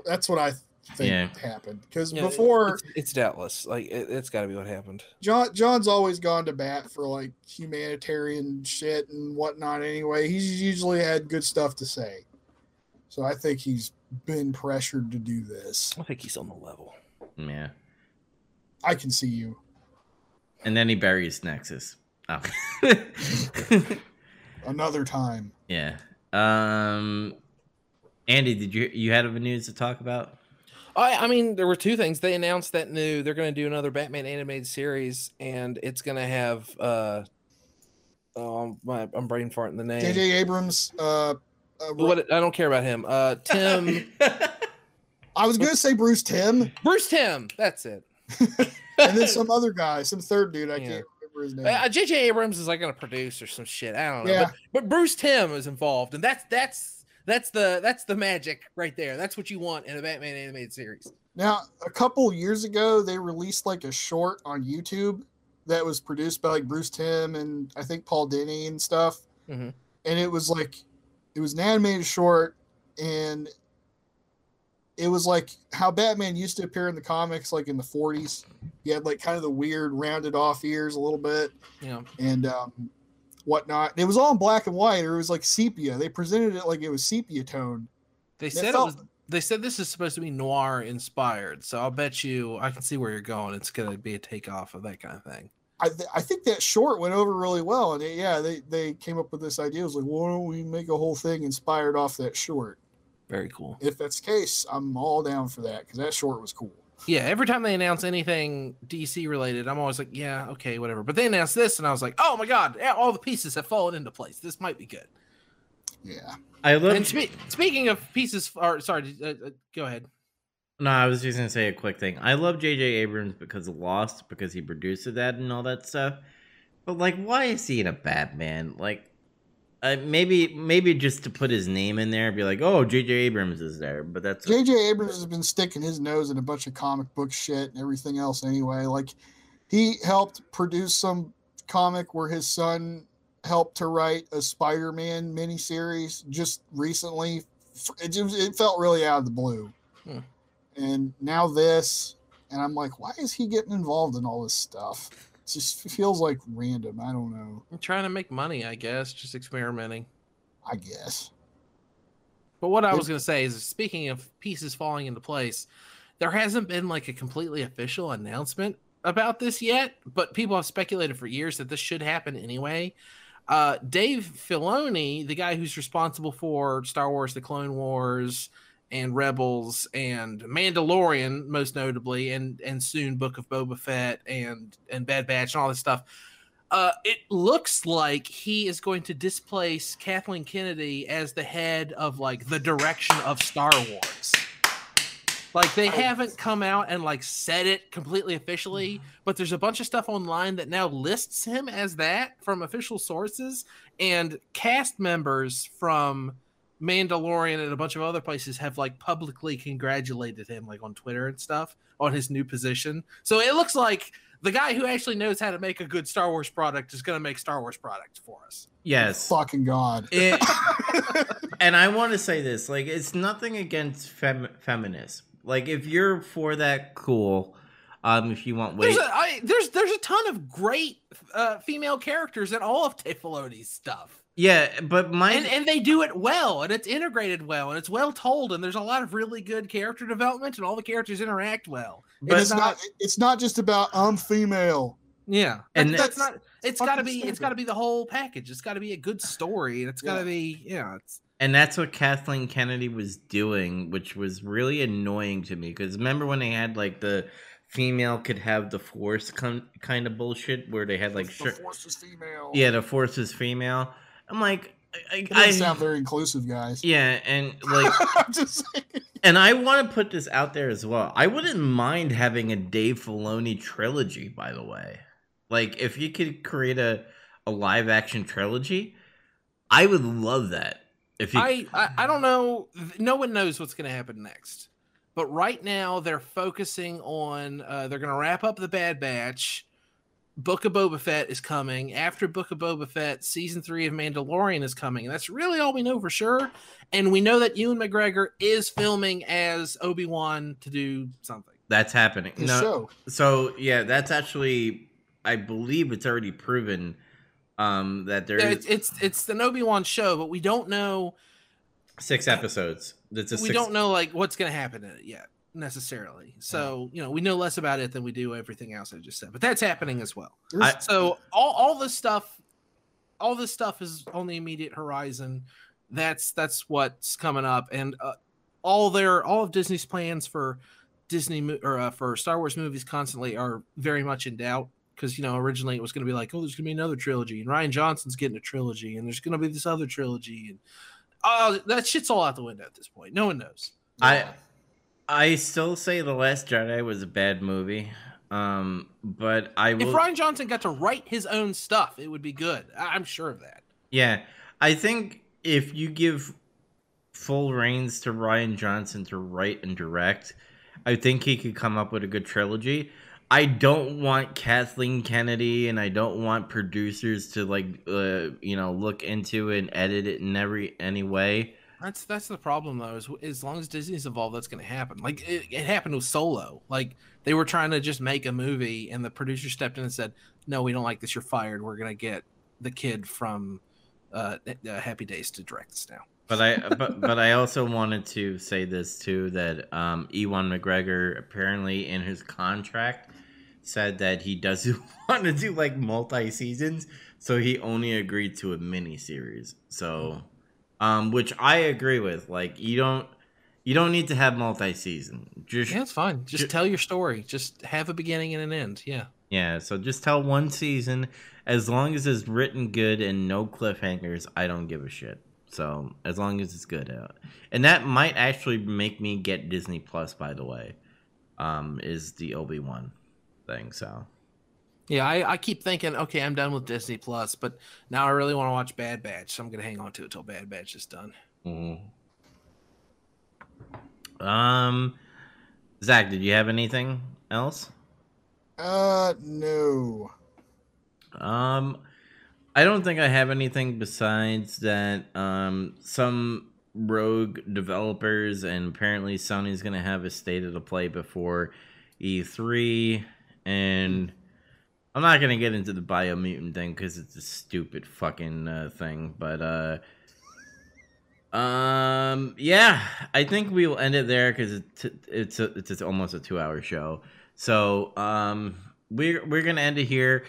That's what I thing Yeah. happened because Yeah, before it's, it's doubtless like it, it's got to be what happened. John John's always gone to bat for like humanitarian shit and whatnot. Anyway, he's usually had good stuff to say, so I think he's been pressured to do this. I think he's on the level. Yeah. I can see you. And then he buries Nexus. Oh. Another time. yeah. Um Andy, did you you had a news to talk about? I, I mean, there were two things. They announced that new they're going to do another Batman animated series, and it's going to have uh, um, my I'm brain farting the name. J.J. Abrams. Uh, uh, What I don't care about him. Uh, Tim I was gonna say Bruce Timm, Bruce Timm. That's it. and then some other guy, some third dude. I Yeah. can't remember his name. Uh, J.J. Abrams is like going to produce or some shit. I don't know. Yeah. But, but Bruce Timm is involved, and that's that's that's the that's the magic right there. That's what you want in a Batman animated series. Now, a couple years ago, they released like a short on YouTube that was produced by like Bruce Timm and I think Paul Dini and stuff. Mhm. And it was like, it was an animated short, and it was like how Batman used to appear in the comics, like in the 40s. He had like kind of the weird rounded off ears a little bit know, and um, whatnot. It was all in black and white, or it was like sepia. They presented it like it was sepia tone. they It said it felt- was. They said this is supposed to be noir inspired, so I'll bet you I can see where you're going. It's going to be a takeoff of that kind of thing. I, th- I think that short went over really well, and it, yeah, they they came up with this idea. It was like, why don't we make a whole thing inspired off that short? Very cool. If that's the case, I'm all down for that because that short was cool. Yeah, every time they announce anything DC related, I'm always like, yeah, okay, whatever. But they announced this, and I was like, oh my god, yeah, all the pieces have fallen into place. This might be good. Yeah, I love And spe- speaking of pieces, or sorry, uh, uh, go ahead. No, I was just gonna say a quick thing. I love J.J. Abrams because of Lost, because he produced that and all that stuff. But like, why is he in a Batman? Like, uh, maybe maybe just to put his name in there, be like, oh, J.J. Abrams is there. But that's J.J. Abrams has been sticking his nose in a bunch of comic book shit and everything else. Anyway, like he helped produce some comic where his son helped to write a Spider-Man miniseries just recently. It just it felt really out of the blue. Hmm. And now this, and I'm like, why is he getting involved in all this stuff? It just feels like random. I don't know. I'm trying to make money, I guess, just experimenting. I guess. But what I was going to say is, speaking of pieces falling into place, there hasn't been like a completely official announcement about this yet, but people have speculated for years that this should happen anyway. Uh, Dave Filoni, the guy who's responsible for Star Wars: The Clone Wars and Rebels and Mandalorian, most notably, and and soon Book of Boba Fett and and Bad Batch and all this stuff. Uh, it looks like he is going to displace Kathleen Kennedy as the head of like the direction of Star Wars. Like they haven't come out and like said it completely officially, but there's a bunch of stuff online that now lists him as that from official sources and cast members from Mandalorian and a bunch of other places have like publicly congratulated him like on Twitter and stuff on his new position. So it looks like the guy who actually knows how to make a good Star Wars product is going to make Star Wars products for us. yes. Fucking God. It, and I want to say this: like, it's nothing against fem- feminists. Like, if you're for that, cool. Um, if you want, wait, There's a, I, there's there's a ton of great uh, female characters in all of Dave stuff, yeah, but my and and they do it well, and it's integrated well, and it's well told, and there's a lot of really good character development, and all the characters interact well. But it's not. It's not just about I'm female. Yeah, And and that's, that's- not. It's got to fucking be—it's got to be the whole package. It's got to be a good story, and it's got to Yeah. be. Yeah, it's And that's what Kathleen Kennedy was doing, which was really annoying to me. Because remember when they had like the female could have the force con- kind of bullshit, where they had like, the sure, force is female. yeah, the force is female. I'm like, I, It I, sound very inclusive, guys. yeah, and like, just and I want to put this out there as well. I wouldn't mind having a Dave Filoni trilogy. By the way, like if you could create a a live action trilogy, I would love that. If you, I, I I don't know. No one knows what's going to happen next. But right now they're focusing on. Uh, they're going to wrap up the Bad Batch. Book of Boba Fett is coming. After Book of Boba Fett, season three of Mandalorian is coming. And that's really all we know for sure. And we know that Ewan McGregor is filming as Obi Wan to do something. That's happening. His no, show. so yeah, that's actually, I believe it's already proven um, that there Yeah, is it's it's it's an Obi Wan show, but we don't know six episodes. It's a we six, don't know like what's going to happen in it yet necessarily. So you know we know less about it than we do everything else I just said. But that's happening as well. I- So all all this stuff, all this stuff is on the immediate horizon. That's that's what's coming up, and uh, all their all of Disney's plans for Disney or uh, for Star Wars movies constantly are very much in doubt because you know originally it was going to be like oh there's going to be another trilogy and Rian Johnson's getting a trilogy and there's going to be this other trilogy and oh that shit's all out the window at this point. No one knows. I I still say the Last Jedi was a bad movie. Um, but I will. If Rian Johnson got to write his own stuff, it would be good. I- I'm sure of that. Yeah, I think if you give full reins to Rian Johnson to write and direct, I think he could come up with a good trilogy. I don't want Kathleen Kennedy and I don't want producers to like uh, you know look into it and edit it in every any way. That's that's the problem though. Is as long as Disney's involved, that's going to happen. Like it, it happened with Solo. Like they were trying to just make a movie, and the producer stepped in and said, "No, we don't like this. You're fired. We're going to get the kid from uh, uh, Happy Days to direct this now." But I but but I also wanted to say this too that um Ewan McGregor apparently in his contract said that he doesn't want to do like multi seasons, so he only agreed to a mini series. So um which I agree with. Like you don't you don't need to have multi season. Just Yeah, it's fine. Just Ju- tell your story. Just have a beginning and an end. Yeah. yeah, so just tell one season as long as it's written good and no cliffhangers, I don't give a shit. So as long as it's good out, and that might actually make me get Disney Plus. By the way, um, is the Obi Wan thing. So Yeah, I, I keep thinking, okay, I'm done with Disney Plus, but now I really want to watch Bad Batch, so I'm gonna hang on to it till Bad Batch is done. mhm. um, Zach, did you have anything else? Uh, no. Um, I don't think I have anything besides that. Um, some rogue developers and apparently Sony's gonna have a state of the play before E3, and I'm not gonna get into the biomutant thing because it's a stupid fucking uh, thing. But uh, um, yeah, I think we will end it there because it's it's a, it's almost a two hour show. So um, we're we're gonna end it here.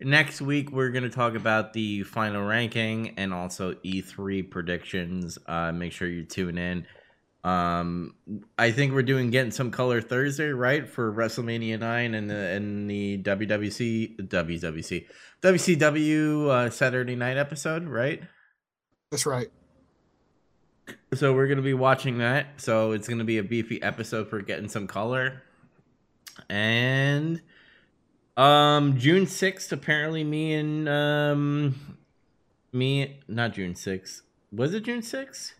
Next week we're gonna talk about the final ranking and also E3 predictions. Uh, make sure you tune in. Um, I think we're doing getting some color Thursday, right, for WrestleMania nine and the and the WWC WWC WCW uh, Saturday night episode, right? That's right. So we're gonna be watching that. So it's gonna be a beefy episode for getting some color. And um June sixth, apparently me and um me not June sixth. Was it June sixth?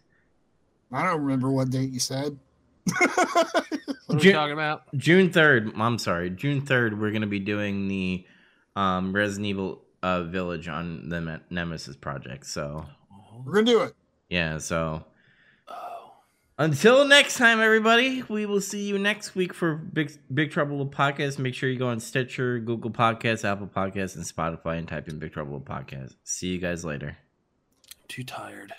I don't remember what date you said. What are we talking about? June third. I'm sorry, June third. We're gonna be doing the um Resident Evil uh, Village on the Me- Nemesis project. So We're gonna do it. yeah, so Oh. Until next time, everybody, we will see you next week for Big Big Trouble with Podcast. Make sure you go on Stitcher, Google Podcasts, Apple Podcasts, and Spotify and type in Big Trouble with Podcast. See you guys later. Too tired.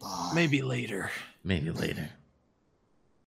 Bye. Maybe later. Maybe later.